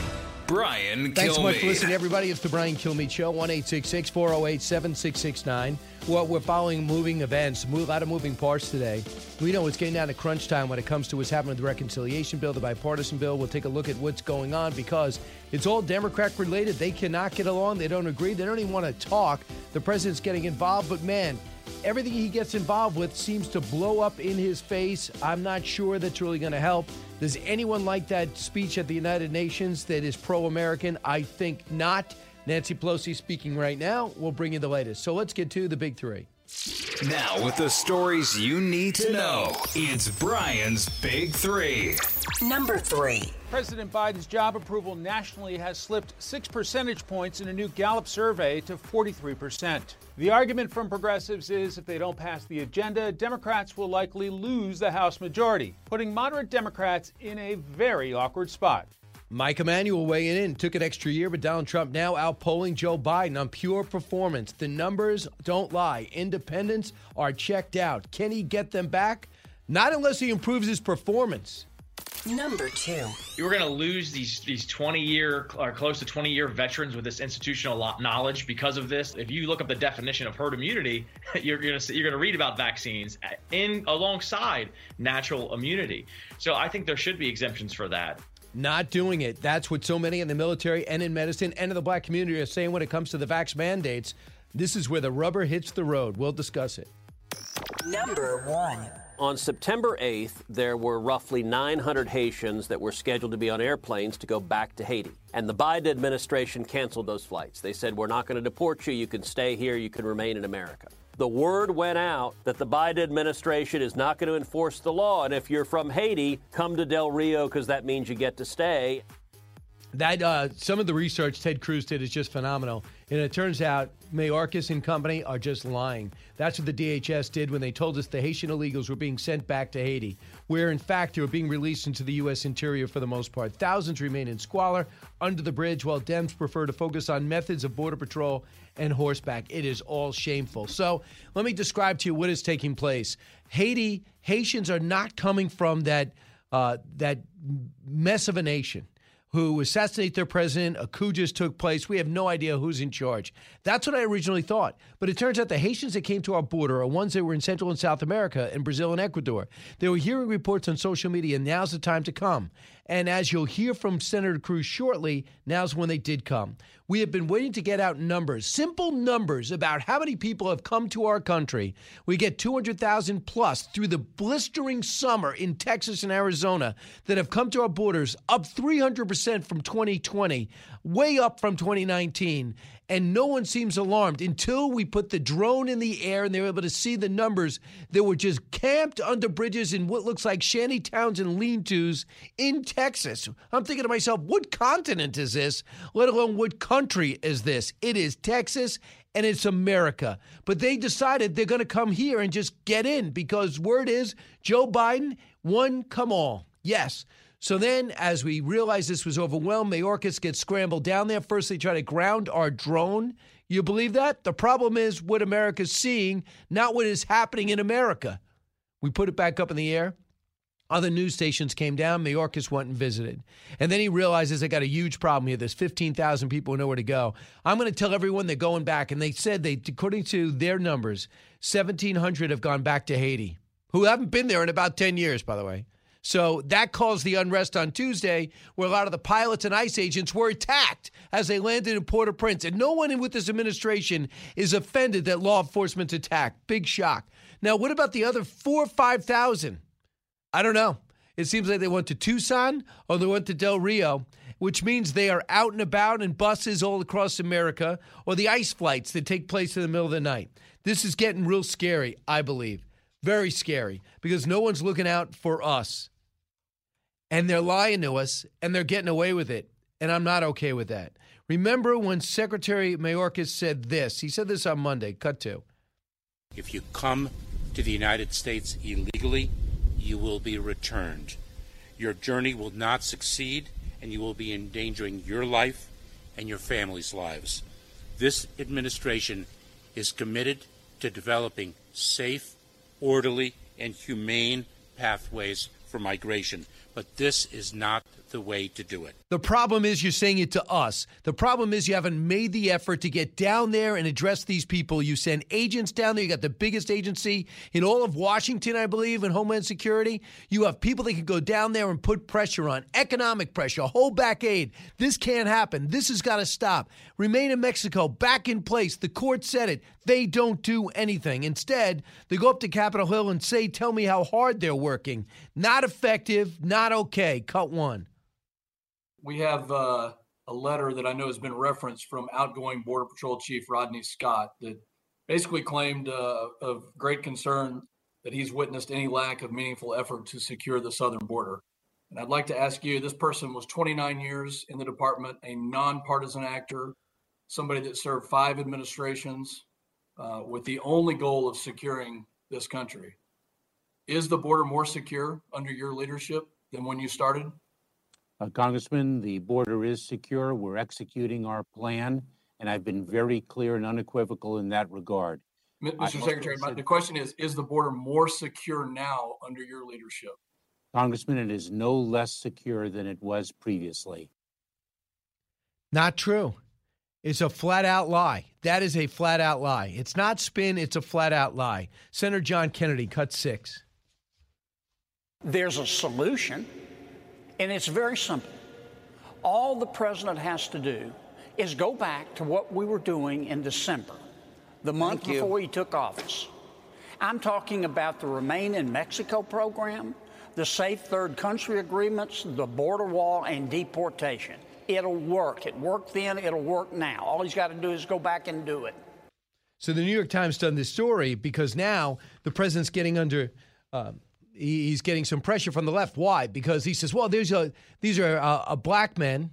[SPEAKER 2] Brian
[SPEAKER 1] Thanks so much for listening, everybody. It's the Brian Kilmeade Show, 1 408 7669. Well, we're following moving events, a lot of moving parts today. We know it's getting down to crunch time when it comes to what's happening with the reconciliation bill, the bipartisan bill. We'll take a look at what's going on because it's all Democrat related. They cannot get along. They don't agree. They don't even want to talk. The president's getting involved, but man, everything he gets involved with seems to blow up in his face. I'm not sure that's really going to help. Does anyone like that speech at the United Nations that is pro American? I think not. Nancy Pelosi speaking right now. We'll bring you the latest. So let's get to the big three.
[SPEAKER 2] Now, with the stories you need to know, it's Brian's Big Three.
[SPEAKER 21] Number three.
[SPEAKER 22] President Biden's job approval nationally has slipped six percentage points in a new Gallup survey to 43%. The argument from progressives is if they don't pass the agenda, Democrats will likely lose the House majority, putting moderate Democrats in a very awkward spot.
[SPEAKER 1] Mike Emanuel weighing in took an extra year, but Donald Trump now outpolling Joe Biden on pure performance. The numbers don't lie. Independents are checked out. Can he get them back? Not unless he improves his performance.
[SPEAKER 21] Number two.
[SPEAKER 23] You're going to lose these these 20 year or uh, close to 20 year veterans with this institutional knowledge because of this. If you look up the definition of herd immunity, (laughs) you're going to you're going to read about vaccines in alongside natural immunity. So I think there should be exemptions for that.
[SPEAKER 1] Not doing it. That's what so many in the military and in medicine and in the black community are saying when it comes to the vax mandates. This is where the rubber hits the road. We'll discuss it.
[SPEAKER 21] Number one.
[SPEAKER 6] On September 8th, there were roughly 900 Haitians that were scheduled to be on airplanes to go back to Haiti. And the Biden administration canceled those flights. They said, We're not going to deport you. You can stay here. You can remain in America. The word went out that the Biden administration is not going to enforce the law. And if you're from Haiti, come to Del Rio because that means you get to stay.
[SPEAKER 1] That uh, some of the research Ted Cruz did is just phenomenal, and it turns out Mayorkas and company are just lying. That's what the DHS did when they told us the Haitian illegals were being sent back to Haiti, where in fact they were being released into the U.S. interior for the most part. Thousands remain in squalor under the bridge, while Dems prefer to focus on methods of border patrol and horseback. It is all shameful. So let me describe to you what is taking place. Haiti Haitians are not coming from that uh, that mess of a nation who assassinate their president. A coup just took place. We have no idea who's in charge. That's what I originally thought. But it turns out the Haitians that came to our border are ones that were in Central and South America, in Brazil and Ecuador. They were hearing reports on social media. Now's the time to come. And as you'll hear from Senator Cruz shortly, now's when they did come. We have been waiting to get out numbers, simple numbers about how many people have come to our country. We get 200,000 plus through the blistering summer in Texas and Arizona that have come to our borders, up 300% from 2020, way up from 2019 and no one seems alarmed until we put the drone in the air and they were able to see the numbers that were just camped under bridges in what looks like shanty towns and lean tos in Texas. I'm thinking to myself, what continent is this? Let alone what country is this? It is Texas and it's America. But they decided they're going to come here and just get in because word is Joe Biden, one come all. Yes. So then, as we realized this was overwhelmed, Mayorkas gets scrambled down there. First, they try to ground our drone. You believe that? The problem is what America's seeing, not what is happening in America. We put it back up in the air. Other news stations came down. Mayorkas went and visited. And then he realizes they got a huge problem here. There's 15,000 people who know where to go. I'm going to tell everyone they're going back. And they said they, according to their numbers, 1,700 have gone back to Haiti, who haven't been there in about 10 years, by the way. So that caused the unrest on Tuesday, where a lot of the pilots and ICE agents were attacked as they landed in Port au Prince. And no one with this administration is offended that law enforcement's attacked. Big shock. Now, what about the other four or 5,000? I don't know. It seems like they went to Tucson or they went to Del Rio, which means they are out and about in buses all across America or the ICE flights that take place in the middle of the night. This is getting real scary, I believe. Very scary because no one's looking out for us and they're lying to us and they're getting away with it. And I'm not okay with that. Remember when Secretary Mayorkas said this? He said this on Monday. Cut to.
[SPEAKER 17] If you come to the United States illegally, you will be returned. Your journey will not succeed, and you will be endangering your life and your family's lives. This administration is committed to developing safe, orderly, and humane pathways for migration but this is not the way to do it.
[SPEAKER 1] The problem is you're saying it to us. The problem is you haven't made the effort to get down there and address these people. You send agents down there. You got the biggest agency in all of Washington, I believe, in Homeland Security. You have people that can go down there and put pressure on, economic pressure, hold back aid. This can't happen. This has got to stop. Remain in Mexico, back in place. The court said it. They don't do anything. Instead, they go up to Capitol Hill and say, Tell me how hard they're working. Not effective, not okay. Cut one
[SPEAKER 16] we have uh, a letter that I know has been referenced from outgoing Border Patrol Chief Rodney Scott that basically claimed uh, of great concern that he's witnessed any lack of meaningful effort to secure the southern border. And I'd like to ask you this person was 29 years in the department, a nonpartisan actor, somebody that served five administrations uh, with the only goal of securing this country. Is the border more secure under your leadership than when you started?
[SPEAKER 17] Uh, Congressman, the border is secure. We're executing our plan, and I've been very clear and unequivocal in that regard.
[SPEAKER 16] Mr. Secretary, said, the question is Is the border more secure now under your leadership?
[SPEAKER 17] Congressman, it is no less secure than it was previously.
[SPEAKER 1] Not true. It's a flat out lie. That is a flat out lie. It's not spin, it's a flat out lie. Senator John Kennedy, cut six.
[SPEAKER 30] There's a solution and it's very simple. All the president has to do is go back to what we were doing in December, the month
[SPEAKER 31] Thank you.
[SPEAKER 30] before he took office. I'm talking about the Remain in Mexico program, the Safe Third Country agreements, the border wall, and deportation. It'll work. It worked then, it'll work now. All he's got to do is go back and do it.
[SPEAKER 1] So the New York Times done this story because now the president's getting under. Um, he- he's getting some pressure from the left. Why? Because he says, "Well, there's a these are uh, uh, black men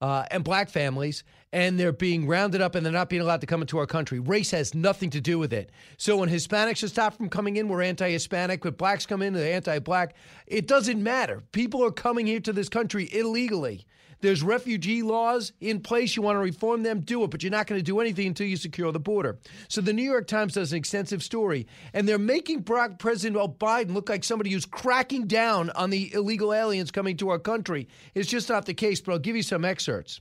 [SPEAKER 1] uh, and black families, and they're being rounded up, and they're not being allowed to come into our country. Race has nothing to do with it. So when Hispanics are stopped from coming in, we're anti-Hispanic. When blacks come in, they're anti-black. It doesn't matter. People are coming here to this country illegally." There's refugee laws in place. You want to reform them, do it, but you're not going to do anything until you secure the border. So the New York Times does an extensive story, and they're making Barack President Biden look like somebody who's cracking down on the illegal aliens coming to our country. It's just not the case, but I'll give you some excerpts.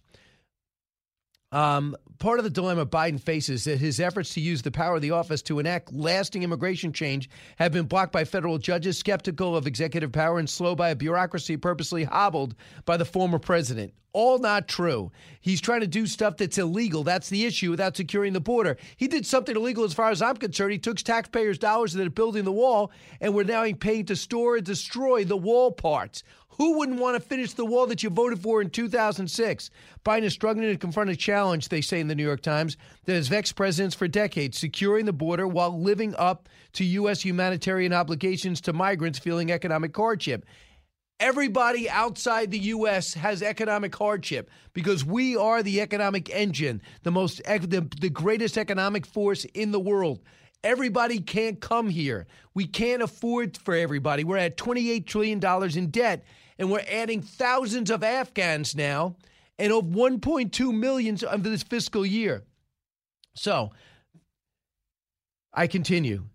[SPEAKER 1] Um, part of the dilemma Biden faces is that his efforts to use the power of the office to enact lasting immigration change have been blocked by federal judges skeptical of executive power and slow by a bureaucracy purposely hobbled by the former president. All not true. He's trying to do stuff that's illegal. That's the issue without securing the border. He did something illegal as far as I'm concerned. He took taxpayers' dollars that are building the wall, and we're now paying to store and destroy the wall parts. Who wouldn't want to finish the wall that you voted for in 2006? Biden is struggling to confront a challenge, they say in the New York Times, that has vexed presidents for decades, securing the border while living up to U.S. humanitarian obligations to migrants feeling economic hardship. Everybody outside the U.S. has economic hardship because we are the economic engine, the most, the, the greatest economic force in the world. Everybody can't come here. We can't afford for everybody. We're at $28 trillion in debt, and we're adding thousands of Afghans now, and of 1.2 million of this fiscal year. So, I continue.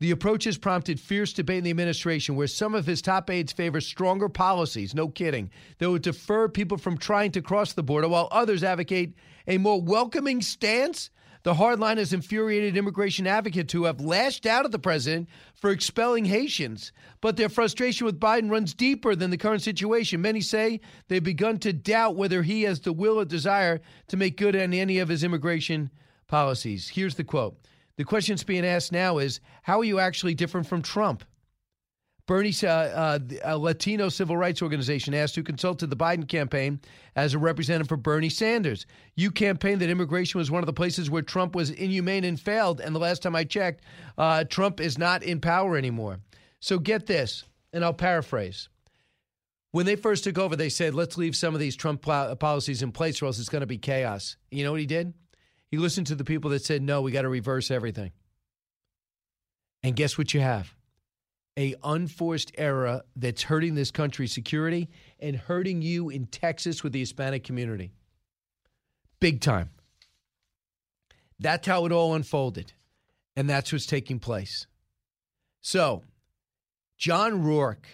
[SPEAKER 1] The approach has prompted fierce debate in the administration, where some of his top aides favor stronger policies, no kidding, that would defer people from trying to cross the border, while others advocate a more welcoming stance. The hardline has infuriated immigration advocates who have lashed out at the president for expelling Haitians. But their frustration with Biden runs deeper than the current situation. Many say they've begun to doubt whether he has the will or desire to make good on any of his immigration policies. Here's the quote The question that's being asked now is how are you actually different from Trump? Bernie, uh, uh, a Latino civil rights organization, asked who consulted the Biden campaign as a representative for Bernie Sanders. You campaigned that immigration was one of the places where Trump was inhumane and failed. And the last time I checked, uh, Trump is not in power anymore. So get this, and I'll paraphrase. When they first took over, they said, let's leave some of these Trump pl- policies in place or else it's going to be chaos. You know what he did? He listened to the people that said, no, we got to reverse everything. And guess what you have? A unforced error that's hurting this country's security and hurting you in Texas with the Hispanic community. Big time. That's how it all unfolded. And that's what's taking place. So, John Rourke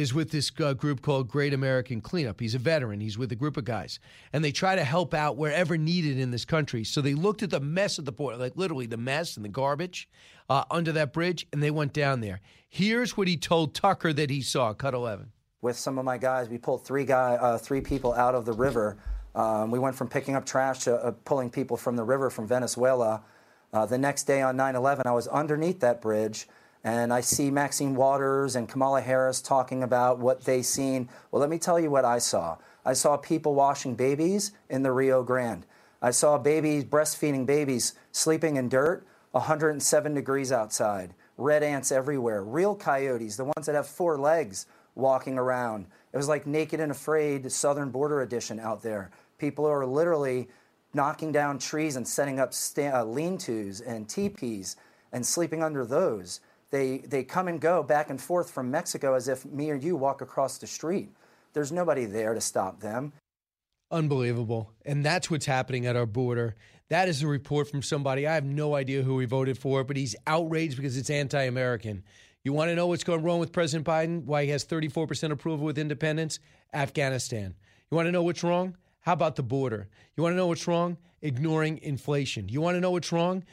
[SPEAKER 1] is with this uh, group called Great American Cleanup. He's a veteran. He's with a group of guys, and they try to help out wherever needed in this country. So they looked at the mess at the border, like literally the mess and the garbage uh, under that bridge, and they went down there. Here's what he told Tucker that he saw. Cut 11.
[SPEAKER 32] with some of my guys. We pulled three guy, uh, three people out of the river. Um, we went from picking up trash to uh, pulling people from the river from Venezuela. Uh, the next day on 9/11, I was underneath that bridge, and I see Maxine Waters and Kamala Harris talking about what they seen. Well, let me tell you what I saw. I saw people washing babies in the Rio Grande. I saw babies breastfeeding babies sleeping in dirt, 107 degrees outside. Red ants everywhere. Real coyotes, the ones that have four legs, walking around. It was like Naked and Afraid Southern Border Edition out there. People are literally knocking down trees and setting up sta- uh, lean-tos and teepees and sleeping under those. They they come and go back and forth from Mexico as if me or you walk across the street. There's nobody there to stop them.
[SPEAKER 1] Unbelievable. And that's what's happening at our border. That is a report from somebody. I have no idea who he voted for, but he's outraged because it's anti American. You want to know what's going wrong with President Biden? Why he has 34% approval with independents? Afghanistan. You want to know what's wrong? How about the border? You want to know what's wrong? Ignoring inflation. You want to know what's wrong?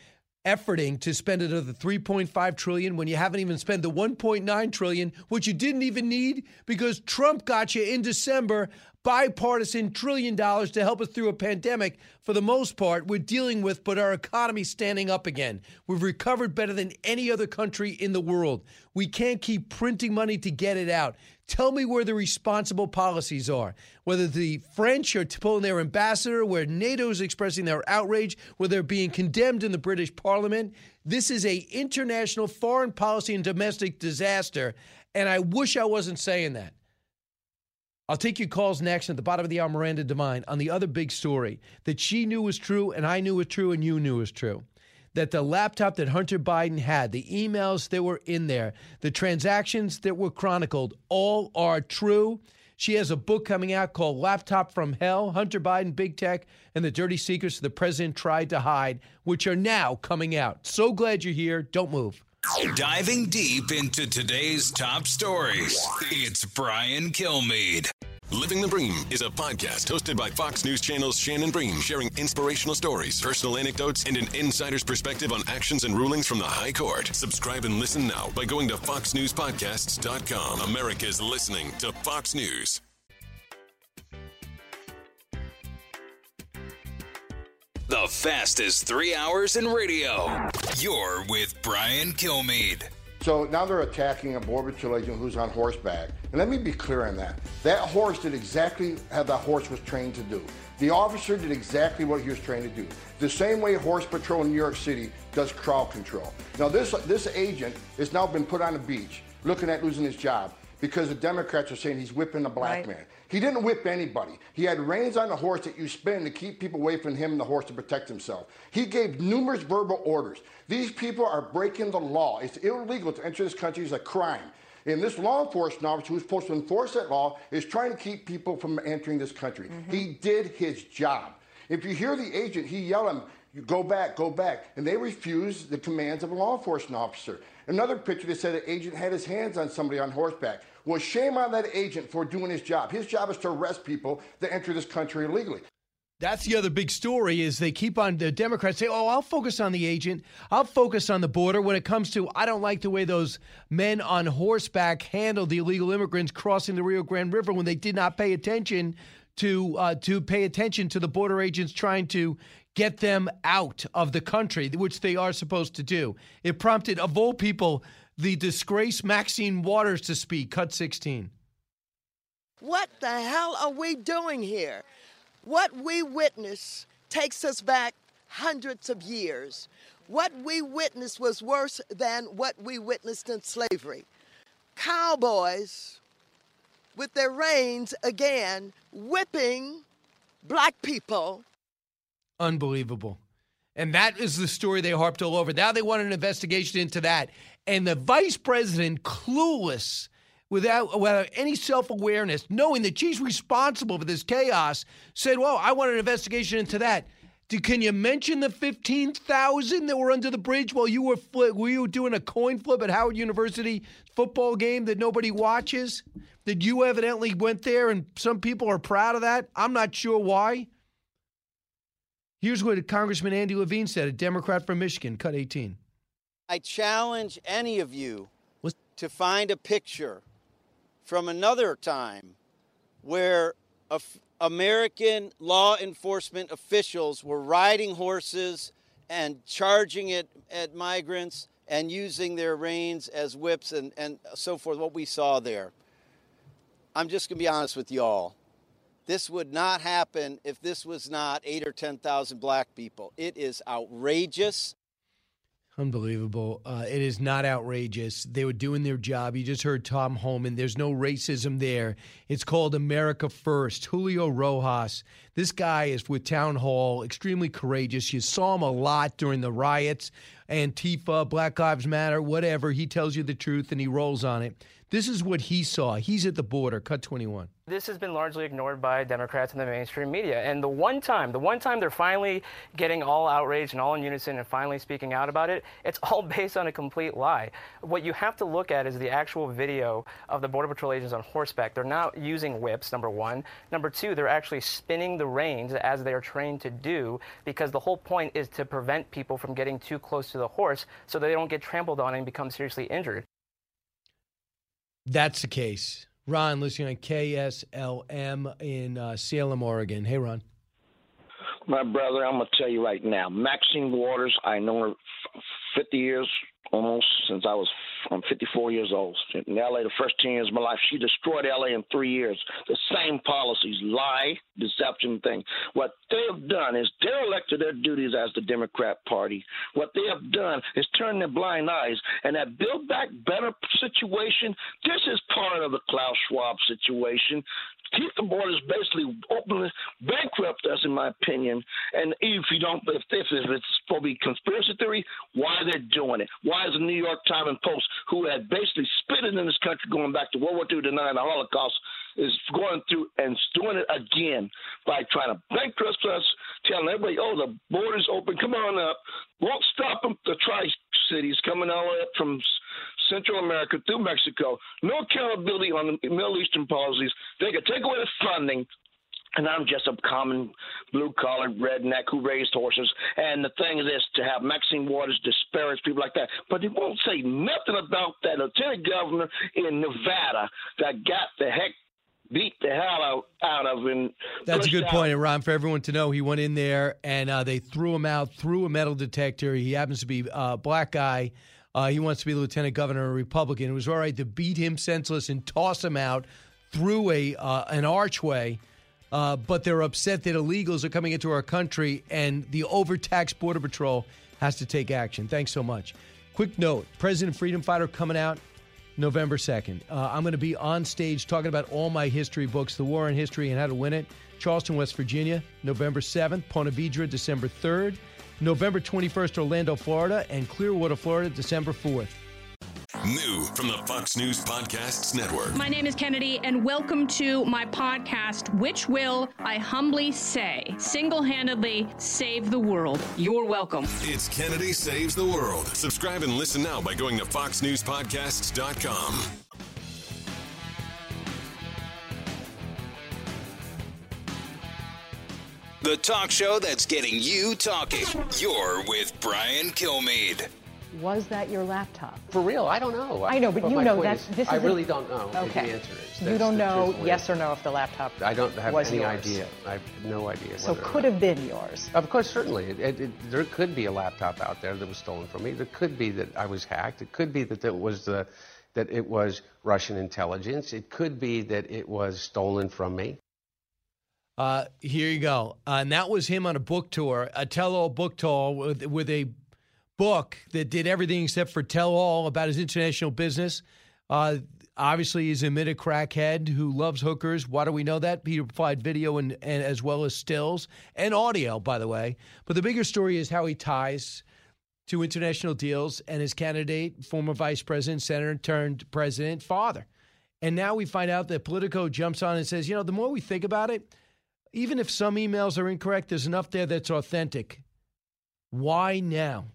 [SPEAKER 1] Efforting to spend another 3.5 trillion when you haven't even spent the 1.9 trillion, which you didn't even need because Trump got you in December bipartisan trillion dollars to help us through a pandemic. For the most part we're dealing with but our economy's standing up again. We've recovered better than any other country in the world. We can't keep printing money to get it out. Tell me where the responsible policies are. Whether the french are pulling their ambassador where nato is expressing their outrage where they're being condemned in the british parliament. This is a international foreign policy and domestic disaster and i wish i wasn't saying that I'll take your calls next at the bottom of the hour, Miranda Devine, on the other big story that she knew was true and I knew was true and you knew was true. That the laptop that Hunter Biden had, the emails that were in there, the transactions that were chronicled, all are true. She has a book coming out called Laptop from Hell Hunter Biden, Big Tech, and the Dirty Secrets the President Tried to Hide, which are now coming out. So glad you're here. Don't move.
[SPEAKER 2] Diving deep into today's top stories, it's Brian Kilmeade.
[SPEAKER 9] Living the Bream is a podcast hosted by Fox News Channel's Shannon Bream, sharing inspirational stories, personal anecdotes, and an insider's perspective on actions and rulings from the High Court. Subscribe and listen now by going to foxnewspodcasts.com. America's listening to Fox News.
[SPEAKER 2] The fastest three hours in radio. You're with Brian Kilmeade.
[SPEAKER 31] So now they're attacking a border patrol agent who's on horseback. And let me be clear on that. That horse did exactly how that horse was trained to do. The officer did exactly what he was trained to do. The same way Horse Patrol in New York City does crowd control. Now this this agent has now been put on the beach looking at losing his job because the Democrats are saying he's whipping a black
[SPEAKER 33] Right.
[SPEAKER 31] man. He didn't whip anybody. He had reins on the horse that you spin to keep people away from him and the horse to protect himself. He gave numerous verbal orders. These people are breaking the law. It's illegal to enter this country. It's a crime. And this law enforcement officer who's supposed to enforce that law is trying to keep people from entering this country. Mm-hmm. He did his job. If you hear the agent, he yelled at him, "You go back, go back. And they refused the commands of a law enforcement officer. Another picture that said the agent had his hands on somebody on horseback. Well, shame on that agent for doing his job. His job is to arrest people that enter this country illegally.
[SPEAKER 1] That's the other big story is they keep on the Democrats say, "Oh, I'll focus on the agent. I'll focus on the border." When it comes to, I don't like the way those men on horseback handled the illegal immigrants crossing the Rio Grande River when they did not pay attention to uh, to pay attention to the border agents trying to get them out of the country, which they are supposed to do. It prompted, of all people, the disgraced Maxine Waters to speak. Cut sixteen.
[SPEAKER 34] What the hell are we doing here? What we witness takes us back hundreds of years. What we witnessed was worse than what we witnessed in slavery. Cowboys with their reins again whipping black people.
[SPEAKER 1] Unbelievable. And that is the story they harped all over. Now they want an investigation into that. And the vice president, clueless, without, without any self awareness, knowing that she's responsible for this chaos, said, Well, I want an investigation into that. Can you mention the 15,000 that were under the bridge while you were, fli were you doing a coin flip at Howard University football game that nobody watches? That you evidently went there and some people are proud of that? I'm not sure why. Here's what Congressman Andy Levin said, a Democrat from Michigan, cut 18.
[SPEAKER 35] I challenge any of you to find a picture from another time where American law enforcement officials were riding horses and charging it at migrants and using their reins as whips and, and so forth, what we saw there. I'm just going to be honest with y'all. This would not happen if this was not eight or 10,000 black people. It is outrageous.
[SPEAKER 1] Unbelievable. Uh, it is not outrageous. They were doing their job. You just heard Tom Homan. There's no racism there. It's called America First. Julio Rosas. This guy is with Town Hall, extremely courageous. You saw him a lot during the riots, Antifa, Black Lives Matter, whatever. He tells you the truth and he rolls on it. This is what he saw. He's at the border. Cut 21.
[SPEAKER 36] This has been largely ignored by Democrats and the mainstream media. And the one time, the one time they're finally getting all outraged and all in unison and finally speaking out about it, it's all (laughs) based on a complete lie. What you have to look at is the actual video of the Border Patrol agents on horseback. They're not using whips, number one. Number two, they're actually spinning the reins as they are trained to do because the whole point is to prevent people from getting too close to the horse so they don't get trampled on and become seriously injured.
[SPEAKER 1] That's the case. Ron, listening on KSLM in uh, Salem, Oregon. Hey, Ron.
[SPEAKER 37] My brother, I'm gonna tell you right now. Maxine Waters, I know her 50 years almost since I was I'm 54 years old. In LA, the first 10 years of my life, she destroyed LA in three years. The same policies, lie, deception thing. What they have done is derelict to their duties as the Democrat Party. What they have done is turn their blind eyes. And that Build Back Better situation, this is part of the Klaus Schwab situation keep the borders basically open, bankrupt us, in my opinion. And if you don't, if, if, it's be conspiracy theory, why they're doing it? Why is the New York Times and Post, who had basically spit it in this country going back to World War II, denying the Holocaust, is going through and doing it again by trying to bankrupt us, telling everybody, oh, the border's open, come on up. Won't stop them, the tri cities coming all the way up from Central America through Mexico. No accountability on the Middle Eastern policies. They could take away the funding. And I'm just a common blue collar redneck who raised horses. And the thing is to have Maxine Waters disparage people like that. But they won't say nothing about that lieutenant governor in Nevada that got the heck beat the hell out, out of him.
[SPEAKER 1] That's a good
[SPEAKER 37] out.
[SPEAKER 1] point, and Ron. For everyone to know, he went in there and uh, they threw him out through a metal detector. He happens to be a black guy. Uh, he wants to be lieutenant governor, a Republican. It was all right to beat him senseless and toss him out through a uh, an archway. Uh, but they're upset that illegals are coming into our country, and the overtaxed Border Patrol has to take action. Thanks so much. Quick note President Freedom Fighter coming out November 2nd. Uh, I'm going to be on stage talking about all my history books, The War in History and How to Win It. Charleston, West Virginia, November 7th. Ponte Vedra, December 3rd. November 21st, Orlando, Florida. And Clearwater, Florida, December 4th.
[SPEAKER 9] New from the Fox News Podcasts Network.
[SPEAKER 38] My name is Kennedy, and welcome to my podcast, which will, I humbly say, single handedly save the world. You're welcome.
[SPEAKER 9] It's Kennedy Saves the World. Subscribe and listen now by going to foxnewspodcasts.com.
[SPEAKER 2] The talk show that's getting you talking. You're with Brian Kilmeade.
[SPEAKER 39] Was that your laptop?
[SPEAKER 33] For real, I don't know.
[SPEAKER 39] I know, but, you know
[SPEAKER 33] point
[SPEAKER 39] that
[SPEAKER 33] is,
[SPEAKER 39] this is
[SPEAKER 33] I
[SPEAKER 39] a-
[SPEAKER 33] really don't know.
[SPEAKER 39] Okay.
[SPEAKER 33] The answer is.
[SPEAKER 39] you don't know yes or no if the laptop
[SPEAKER 33] I don't have
[SPEAKER 39] was
[SPEAKER 33] any
[SPEAKER 39] yours.
[SPEAKER 33] idea. I have no idea.
[SPEAKER 39] So
[SPEAKER 33] whether
[SPEAKER 39] could have been yours.
[SPEAKER 33] Of course, certainly. It, it, it, there could be a laptop out there that was stolen from me. There could be that I was hacked. It could be that it was the that it was Russian intelligence. It could be that it was stolen from me.
[SPEAKER 1] Uh, here you go. Uh, and that was him on a book tour, a tell all book tour with, with a book that did everything except for tell all about his international business. Uh, obviously, he's a admitted crackhead who loves hookers. Why do we know that? He provided video and, and as well as stills and audio, by the way. But the bigger story is how he ties to international deals and his candidate, former vice president, senator turned president, father. And now we find out that Politico jumps on and says, you know, the more we think about it, even if some emails are incorrect, there's enough there that's authentic. Why now?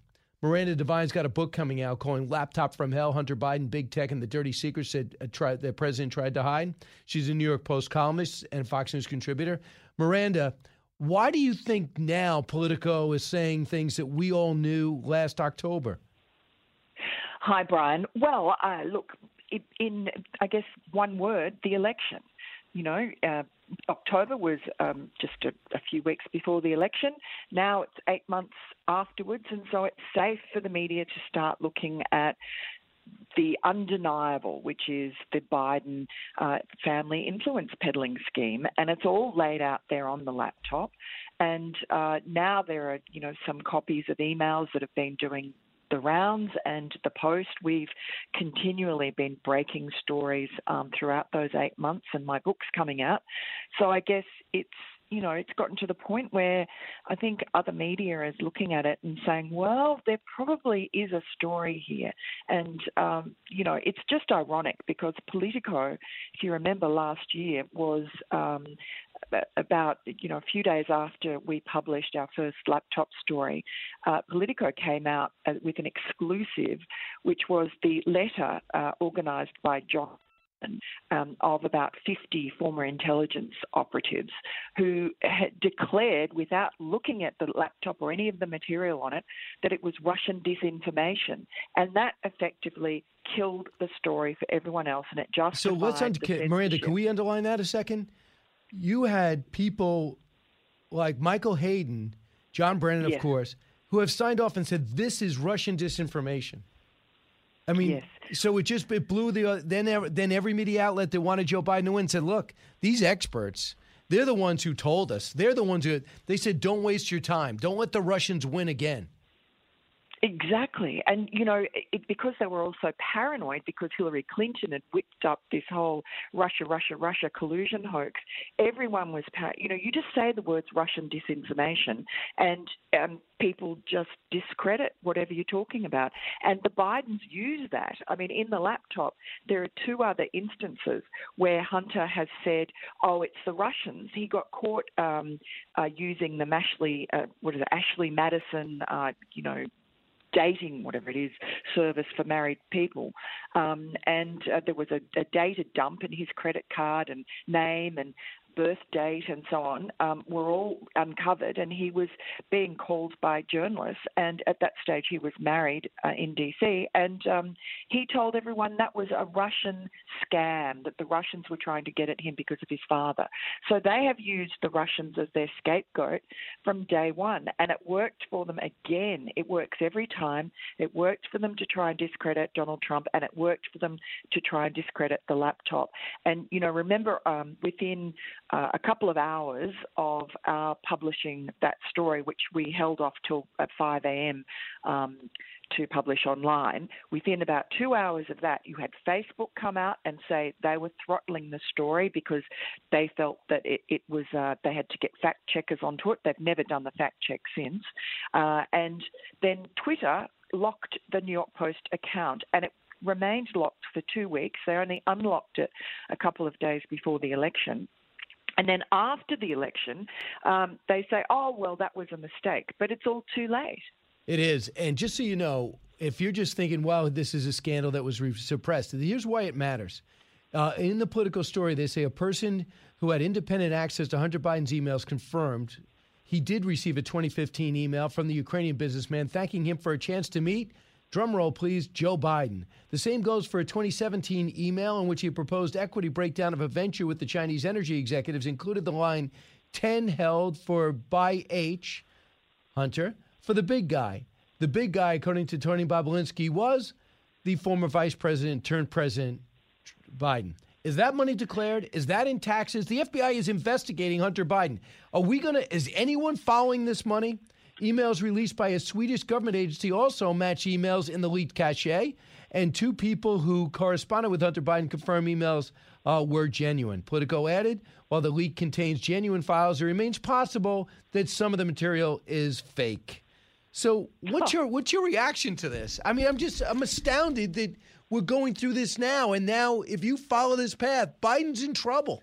[SPEAKER 1] Miranda Devine's got a book coming out calling Laptop from Hell Hunter Biden, Big Tech, and the Dirty Secrets that uh, president tried to hide. She's a New York Post columnist and Fox News contributor. Miranda, why do you think now Politico is saying things that we all knew last October?
[SPEAKER 40] Hi, Brian. Well, uh, look, in I guess one word, the election. You know, uh, October was um, just a, a few weeks before the election. Now it's eight months afterwards, and so it's safe for the media to start looking at the undeniable, which is the Biden uh, family influence peddling scheme, and it's all laid out there on the laptop. And uh, now there are, you know, some copies of emails that have been doing the rounds and the post. We've continually been breaking stories um, throughout those eight months, and my book's coming out. So I guess it's you know it's gotten to the point where I think other media is looking at it and saying, well, there probably is a story here, and um, you know it's just ironic because Politico, if you remember last year, was um, about you know a few days after we published our first laptop story, uh, Politico came out uh, with an exclusive, which was the letter uh, organised by John um, of about 50 former intelligence operatives who had declared, without looking at the laptop or any of the material on it, that it was Russian disinformation. And that effectively killed the story for everyone else, and it justified.
[SPEAKER 1] So let's
[SPEAKER 40] the
[SPEAKER 1] Miranda, can we underline that a second? You had people like Michael Hayden, John Brennan, of course, who have signed off and said this is Russian disinformation. I mean,
[SPEAKER 40] Yes.
[SPEAKER 1] so it just it blew the uh, then then every media outlet that wanted Joe Biden to win said, look, these experts, they're the ones who told us. They're the ones who they said, don't waste your time. Don't let the Russians win again.
[SPEAKER 40] Exactly. And, you know, it, because they were also paranoid because Hillary Clinton had whipped up this whole Russia, Russia, Russia collusion hoax, everyone was, par- you know, you just say the words Russian disinformation and um, people just discredit whatever you're talking about. And the Bidens use that. I mean, in the laptop, there are two other instances where Hunter has said, oh, it's the Russians. He got caught um, uh, using the Mashley, uh, what is it, Ashley Madison, uh, you know, dating, whatever it is, service for married people. Um, and uh, there was a, a data dump in his credit card and name and birth date and so on um, were all uncovered, and he was being called by journalists. And at that stage, he was married uh, in DC, and um, he told everyone that was a Russian scam, that the Russians were trying to get at him because of his father. So they have used the Russians as their scapegoat from day one, and it worked for them again. It works every time. It worked for them to try and discredit Donald Trump, and it worked for them to try and discredit the laptop. And you know, remember, um, within uh, a couple of hours of our publishing that story, which we held off till at 5 a.m. Um, to publish online. Within about two hours of that, you had Facebook come out and say they were throttling the story because they felt that it, it was uh, they had to get fact checkers onto it. They've never done the fact check since, uh, and then Twitter locked the New York Post account, and it remained locked for two weeks. They only unlocked it a couple of days before the election. And then after the election, um, they say, oh, well, that was a mistake. But it's all too late.
[SPEAKER 1] It is. And just so you know, if you're just thinking, wow, this is a scandal that was re- suppressed, here's why it matters. Uh, in the political story, they say a person who had independent access to Hunter Biden's emails confirmed he did receive a 2015 email from the Ukrainian businessman thanking him for a chance to meet, drum roll please, Joe Biden. The same goes for a 2017 email in which he proposed equity breakdown of a venture with the Chinese energy executives, included the line 10 held for by H, Hunter, for the big guy. The big guy, according to Tony Bobulinski, was the former vice president turned president Biden. Is that money declared? Is that in taxes? The FBI is investigating Hunter Biden. Are we going to, is anyone following this money? Emails released by a Swedish government agency also match emails in the leaked cache. And two people who corresponded with Hunter Biden confirm emails uh, were genuine. Politico added, while the leak contains genuine files, it remains possible that some of the material is fake. So, what's your what's your reaction to this? I mean, I'm just I'm astounded that we're going through this now, and now if you follow this path, Biden's in trouble.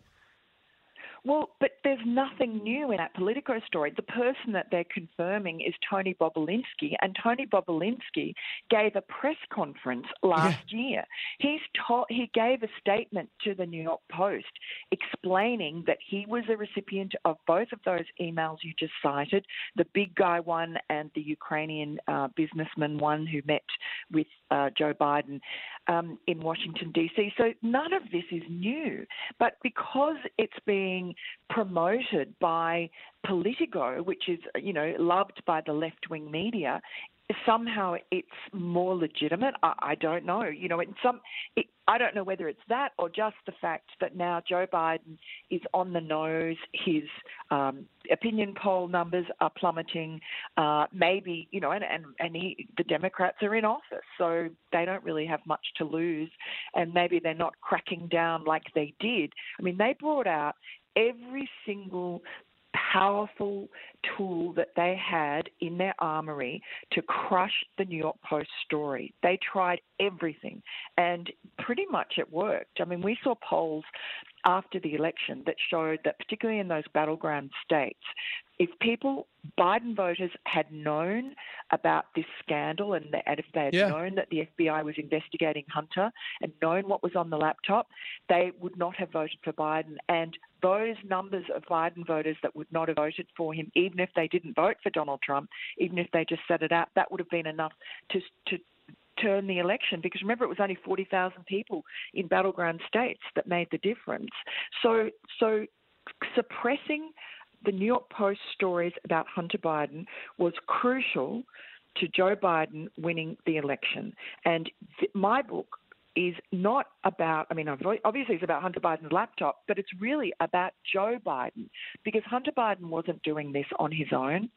[SPEAKER 40] Well, but there's nothing new in that Politico story. The person that they're confirming is Tony Bobulinski, and Tony Bobulinski gave a press conference last year. He's he gave a statement to the New York Post explaining that he was a recipient of both of those emails you just cited, the big guy one and the Ukrainian uh, businessman one who met with uh, Joe Biden um, in Washington, D.C. So none of this is new. But because it's being promoted by Politico, which is, you know, loved by the left wing media, somehow it's more legitimate. I, I don't know. You know, in some, it, I don't know whether it's that or just the fact that now Joe Biden is on the nose. His um, opinion poll numbers are plummeting. Uh, maybe you know, and and and he, the Democrats are in office, so they don't really have much to lose, and maybe they're not cracking down like they did. I mean, they brought out every single powerful tool that they had in their armory to crush the New York Post story. They tried everything, and pretty much it worked. I mean, we saw polls after the election that showed that, particularly in those battleground states, if people, Biden voters, had known about this scandal and, the, and if they had
[SPEAKER 1] Yeah.
[SPEAKER 40] known that the FBI was investigating Hunter and known what was on the laptop, they would not have voted for Biden. And those numbers of Biden voters that would not have voted for him, even if they didn't vote for Donald Trump, even if they just set it out, that would have been enough to to turn the election because remember it was only 40,000 people in battleground states that made the difference. So so suppressing the New York Post stories about Hunter Biden was crucial to Joe Biden winning the election. And th- my book is not about, I mean, obviously it's about Hunter Biden's laptop, but it's really about Joe Biden because Hunter Biden wasn't doing this on his own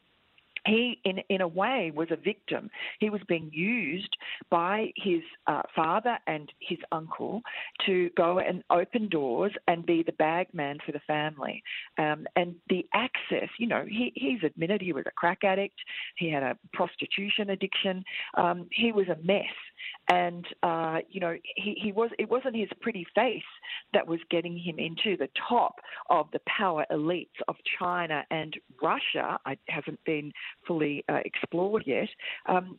[SPEAKER 40] he, in in a way, was a victim. He was being used by his uh, father and his uncle to go and open doors and be the bag man for the family. Um, and the access, you know, he, he's admitted he was a crack addict. He had a prostitution addiction. Um, he was a mess. And uh, you know, he, he was. It wasn't his pretty face that was getting him into the top of the power elites of China and Russia. It hasn't been fully uh, explored yet. Um,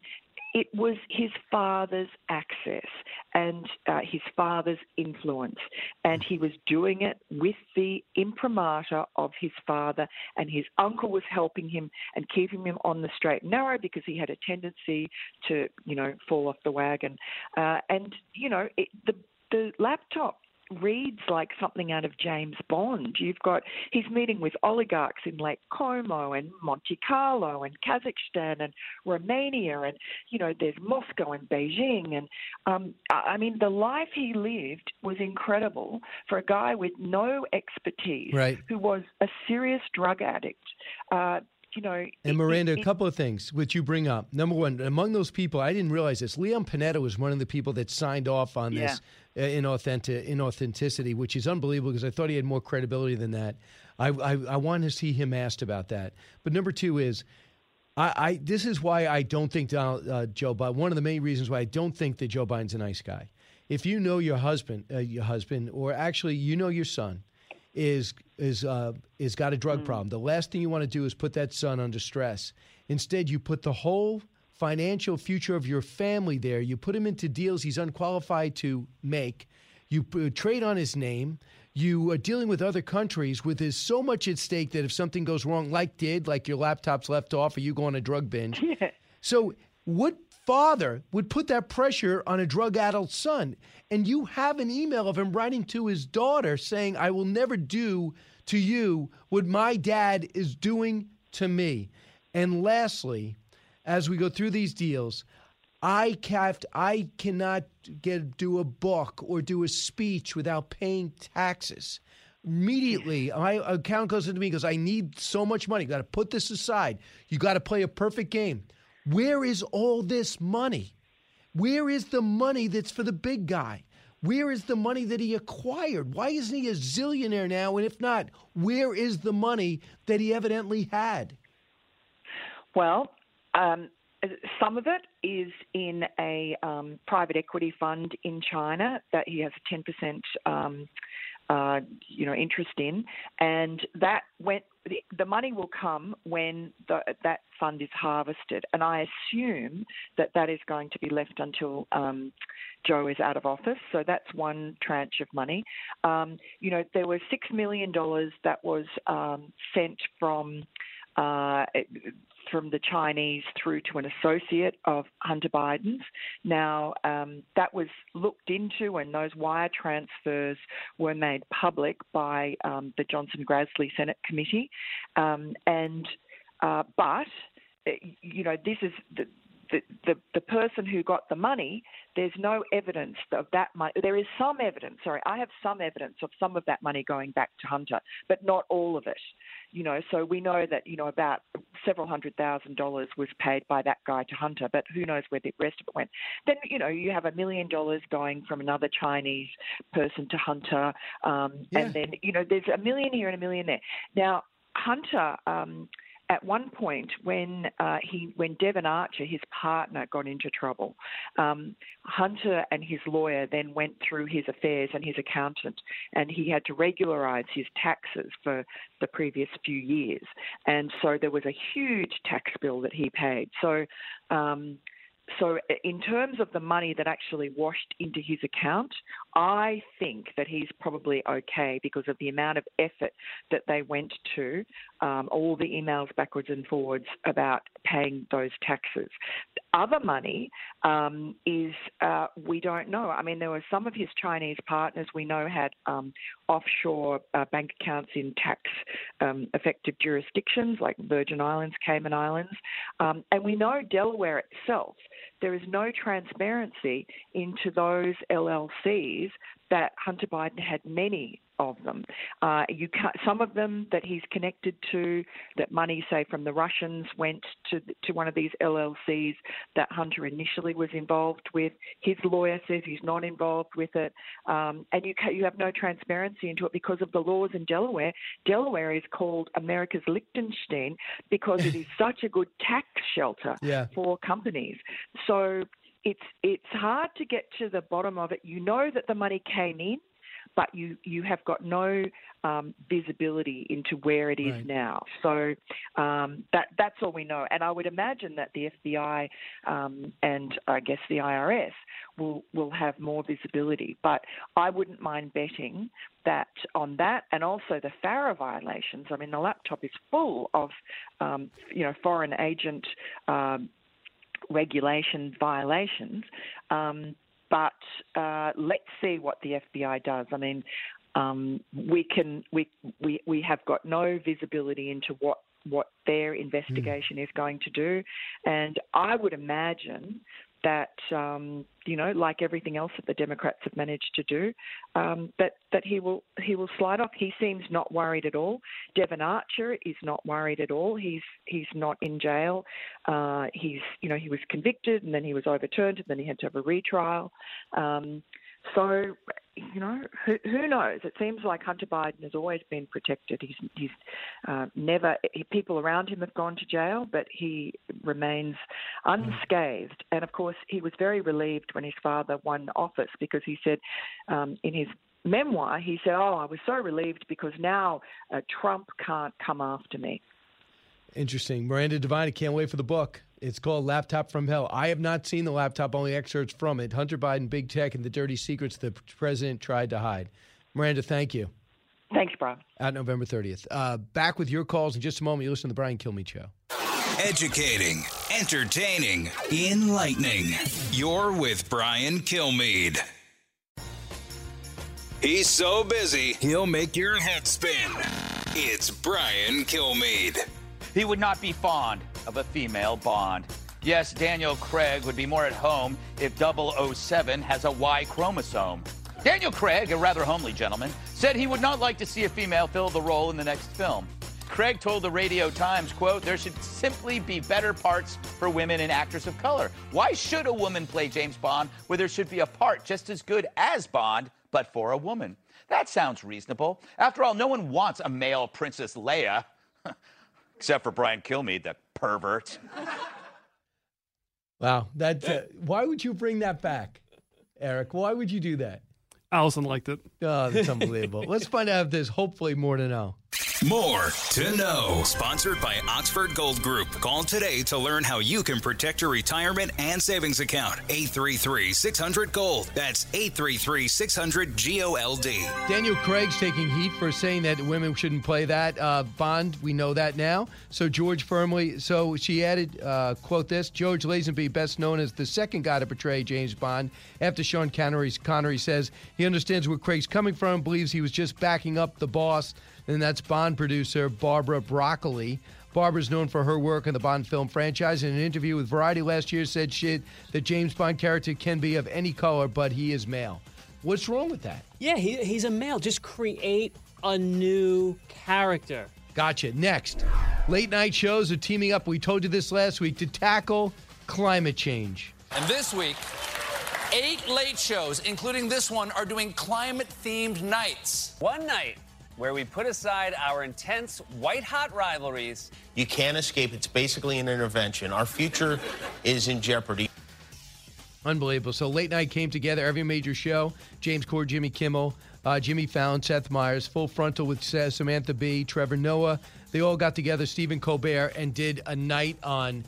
[SPEAKER 40] it was his father's access and uh, his father's influence, and he was doing it with the imprimatur of his father, and his uncle was helping him and keeping him on the straight and narrow because he had a tendency to, you know, fall off the wagon. Uh, and you know, it, the the laptop reads like something out of James Bond. You've got he's meeting with oligarchs in Lake Como and Monte Carlo and Kazakhstan and Romania and you know there's Moscow and Beijing and um, I mean the life he lived was incredible for a guy with no expertise
[SPEAKER 1] Right.
[SPEAKER 40] who was a serious drug addict. Uh, you know,
[SPEAKER 1] And Miranda, a couple of things which you bring up. Number one, among those people, I didn't realize this. Leon Panetta was one of the people that signed off on this uh, inauthentic, inauthenticity, which is unbelievable because I thought he had more credibility than that. I, I, I wanted to see him asked about that. But number two is, I, I this is why I don't think Donald, uh, Joe Biden. One of the main reasons why I don't think that Joe Biden's a nice guy. If you know your husband, uh, your husband, or actually you know your son, is is uh, is got a drug problem. The last thing you want to do is put that son under stress. Instead, you put the whole financial future of your family there. You put him into deals he's unqualified to make. You uh, trade on his name. You are dealing with other countries with there's so much at stake that if something goes wrong, like did, like your laptop's left off or you go on a drug binge. (laughs) So what father would put that pressure on a drug addled son? And you have an email of him writing to his daughter saying, I will never do to you what my dad is doing to me. And lastly, as we go through these deals, I can't, I cannot get do a book or do a speech without paying taxes. Immediately, my account goes into me because I need so much money. You got to put this aside. You got to play a perfect game. Where is all this money? Where is the money that's for the big guy? Where is the money that he acquired? Why isn't he a zillionaire now? And if not, where is the money that he evidently had?
[SPEAKER 40] Well, um, some of it is in a um, private equity fund in China that he has a 10% um, uh, you know interest in, and that went. The, money will come when the, that fund is harvested, and I assume that that is going to be left until um, Joe is out of office. So that's one tranche of money. Um, you know, there was six million dollars that was um, sent from uh, from the Chinese through to an associate of Hunter Biden's. Now, um, that was looked into, and those wire transfers were made public by um, the Johnson Grassley Senate Committee. Um, and uh, but uh, you know, this is the, the, the, the person who got the money, there's no evidence of that money. There is some evidence, sorry, I have some evidence of some of that money going back to Hunter, but not all of it. You know, so we know that, you know, about several hundred thousand dollars was paid by that guy to Hunter, but who knows where the rest of it went. Then, you know, you have a million dollars going from another Chinese person to Hunter, um,
[SPEAKER 1] Yeah.
[SPEAKER 40] and then, you know, there's a million here and a million there. Now, Hunter, um, at one point, when uh, he, when Devon Archer, his partner, got into trouble, um, Hunter and his lawyer then went through his affairs and his accountant, and he had to regularise his taxes for the previous few years, and so there was a huge tax bill that he paid. So. Um, so, in terms of the money that actually washed into his account, I think that he's probably okay because of the amount of effort that they went to, um, all the emails backwards and forwards about paying those taxes. Other money um, is uh, we don't know. I mean, there were some of his Chinese partners we know had um, offshore uh, bank accounts in tax um, affected jurisdictions like Virgin Islands, Cayman Islands, um, and we know Delaware itself there is no transparency into those LLCs that Hunter Biden had many of them. Uh, you some of them that he's connected to, that money, say from the Russians, went to to one of these LLCs that Hunter initially was involved with. His lawyer says he's not involved with it, um, and you you have no transparency into it because of the laws in Delaware. Delaware is called America's Liechtenstein because it is (laughs) such a good tax shelter
[SPEAKER 1] yeah.
[SPEAKER 40] for companies. So it's it's hard to get to the bottom of it. You know that the money came in, but you you have got no um, visibility into where it is
[SPEAKER 1] Right.
[SPEAKER 40] now. So um, that that's all we know. And I would imagine that the FBI um, and I guess the IRS will will have more visibility. But I wouldn't mind betting that on that and also the FARA violations. I mean, the laptop is full of um, you know foreign agent. Um, regulation violations. Um, but uh, let's see what the FBI does. I mean, um, we can we, we we have got no visibility into what what their investigation is going to do, and I would imagine that um, you know, like everything else that the Democrats have managed to do, um, that that he will he will slide off. He seems not worried at all. Devon Archer is not worried at all. He's he's not in jail. Uh, he's you know he was convicted and then he was overturned and then he had to have a retrial. Um, so, you know, who, who knows? It seems like Hunter Biden has always been protected. He's, he's uh, never, he, people around him have gone to jail, but he remains unscathed. And of course, he was very relieved when his father won office because he said um, in his memoir, he said, Oh, I was so relieved because now uh, Trump can't come after me.
[SPEAKER 1] Interesting. Miranda Devine, I can't wait for the book. It's called Laptop from Hell. I have not seen the laptop, only excerpts from it. Hunter Biden, Big Tech, and the dirty secrets the president tried to hide. Miranda, thank you.
[SPEAKER 40] Thanks, Brian.
[SPEAKER 1] Out November 30th. Uh, back with your calls in just a moment. You listen to the Brian Kilmeade Show.
[SPEAKER 2] Educating, entertaining, enlightening. You're with Brian Kilmeade. He's so busy, he'll make your head spin. It's Brian Kilmeade.
[SPEAKER 41] He would not be fond of a female Bond. Yes, Daniel Craig would be more at home if 007 has a Y chromosome. Daniel Craig, a rather homely gentleman, said he would not like to see a female fill the role in the next film. Craig told the Radio Times, quote, there should simply be better parts for women and actors of color. Why should a woman play James Bond where there should be a part just as good as Bond, but for a woman? That sounds reasonable. After all, no one wants a male Princess Leia. (laughs) Except for Brian Kilmeade, the pervert. (laughs)
[SPEAKER 1] Wow. That, uh, why would you bring that back, Eric? Why would you do that?
[SPEAKER 42] Allison liked it.
[SPEAKER 1] Oh, that's unbelievable. Let's find out if there's hopefully more to know.
[SPEAKER 2] More to know. Sponsored by Oxford Gold Group. Call today to learn how you can protect your retirement and savings account. 833 600 Gold. That's 833 600 G O L D.
[SPEAKER 1] Daniel Craig's taking heat for saying that women shouldn't play that uh, Bond. We know that now. So George firmly. So she added, uh, quote this: George Lazenby, best known as the second guy to portray James Bond, after Sean Connery, Connery says he understands where Craig's coming from, believes he was just backing up the boss, and that's Bond producer Barbara Broccoli. Barbara's known for her work in the Bond film franchise. In an interview with Variety last year, said she, that James Bond character can be of any color, but he is male. What's wrong with that?
[SPEAKER 43] Yeah, he, he's a male. Just create a new character.
[SPEAKER 1] Gotcha. Next, late night shows are teaming up. We told you this last week to tackle climate change.
[SPEAKER 44] And this week, eight late shows, including this one, are doing climate themed nights.
[SPEAKER 43] One night,
[SPEAKER 45] where we put aside our intense white hot rivalries.
[SPEAKER 46] You can't escape. It's basically an intervention. Our future is in jeopardy.
[SPEAKER 1] Unbelievable. So late night came together, every major show. James Corden, Jimmy Kimmel, uh, Jimmy Fallon, Seth Meyers, Full Frontal with Samantha Bee, Trevor Noah. They all got together, Stephen Colbert, and did a night on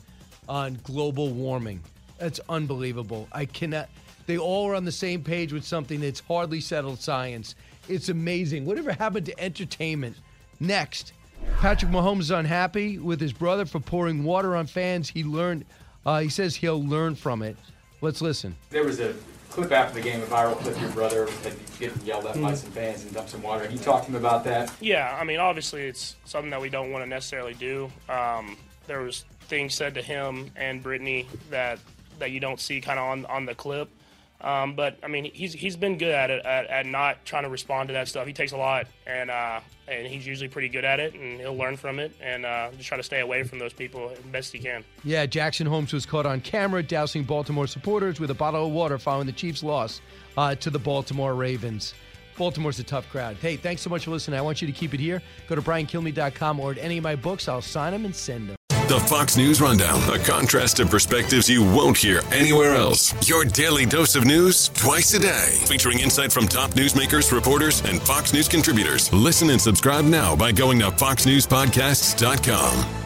[SPEAKER 1] on global warming. That's unbelievable. I cannot. They all are on the same page with something that's hardly settled science. It's amazing. Whatever happened to entertainment? Next, Patrick Mahomes is unhappy with his brother for pouring water on fans. He learned. Uh, he says he'll learn from it. Let's listen.
[SPEAKER 42] There was a clip after the game, a viral clip. Your brother had getting yelled at by
[SPEAKER 44] Mhm.
[SPEAKER 42] some fans and dumped some water. He talked to him about that.
[SPEAKER 44] Yeah, I mean, obviously, it's something that we don't want to necessarily do. Um, there was things said to him and Brittany that that you don't see kind of on on the clip. Um, but I mean, he's he's been good at it at, at not trying to respond to that stuff. He takes a lot, and uh, and he's usually pretty good at it, and he'll learn from it, and uh, just try to stay away from those people as best he can.
[SPEAKER 1] Yeah, Jackson Mahomes was caught on camera dousing Baltimore supporters with a bottle of water following the Chiefs' loss uh, to the Baltimore Ravens. Baltimore's a tough crowd. Hey, thanks so much for listening. I want you to keep it here. Go to briankilmeade.com or at any of my books. I'll sign them and send them.
[SPEAKER 9] The Fox News Rundown, a contrast of perspectives you won't hear anywhere else. Your daily dose of news twice a day, featuring insight from top newsmakers, reporters, and Fox News contributors. Listen and subscribe now by going to foxnewspodcasts.com.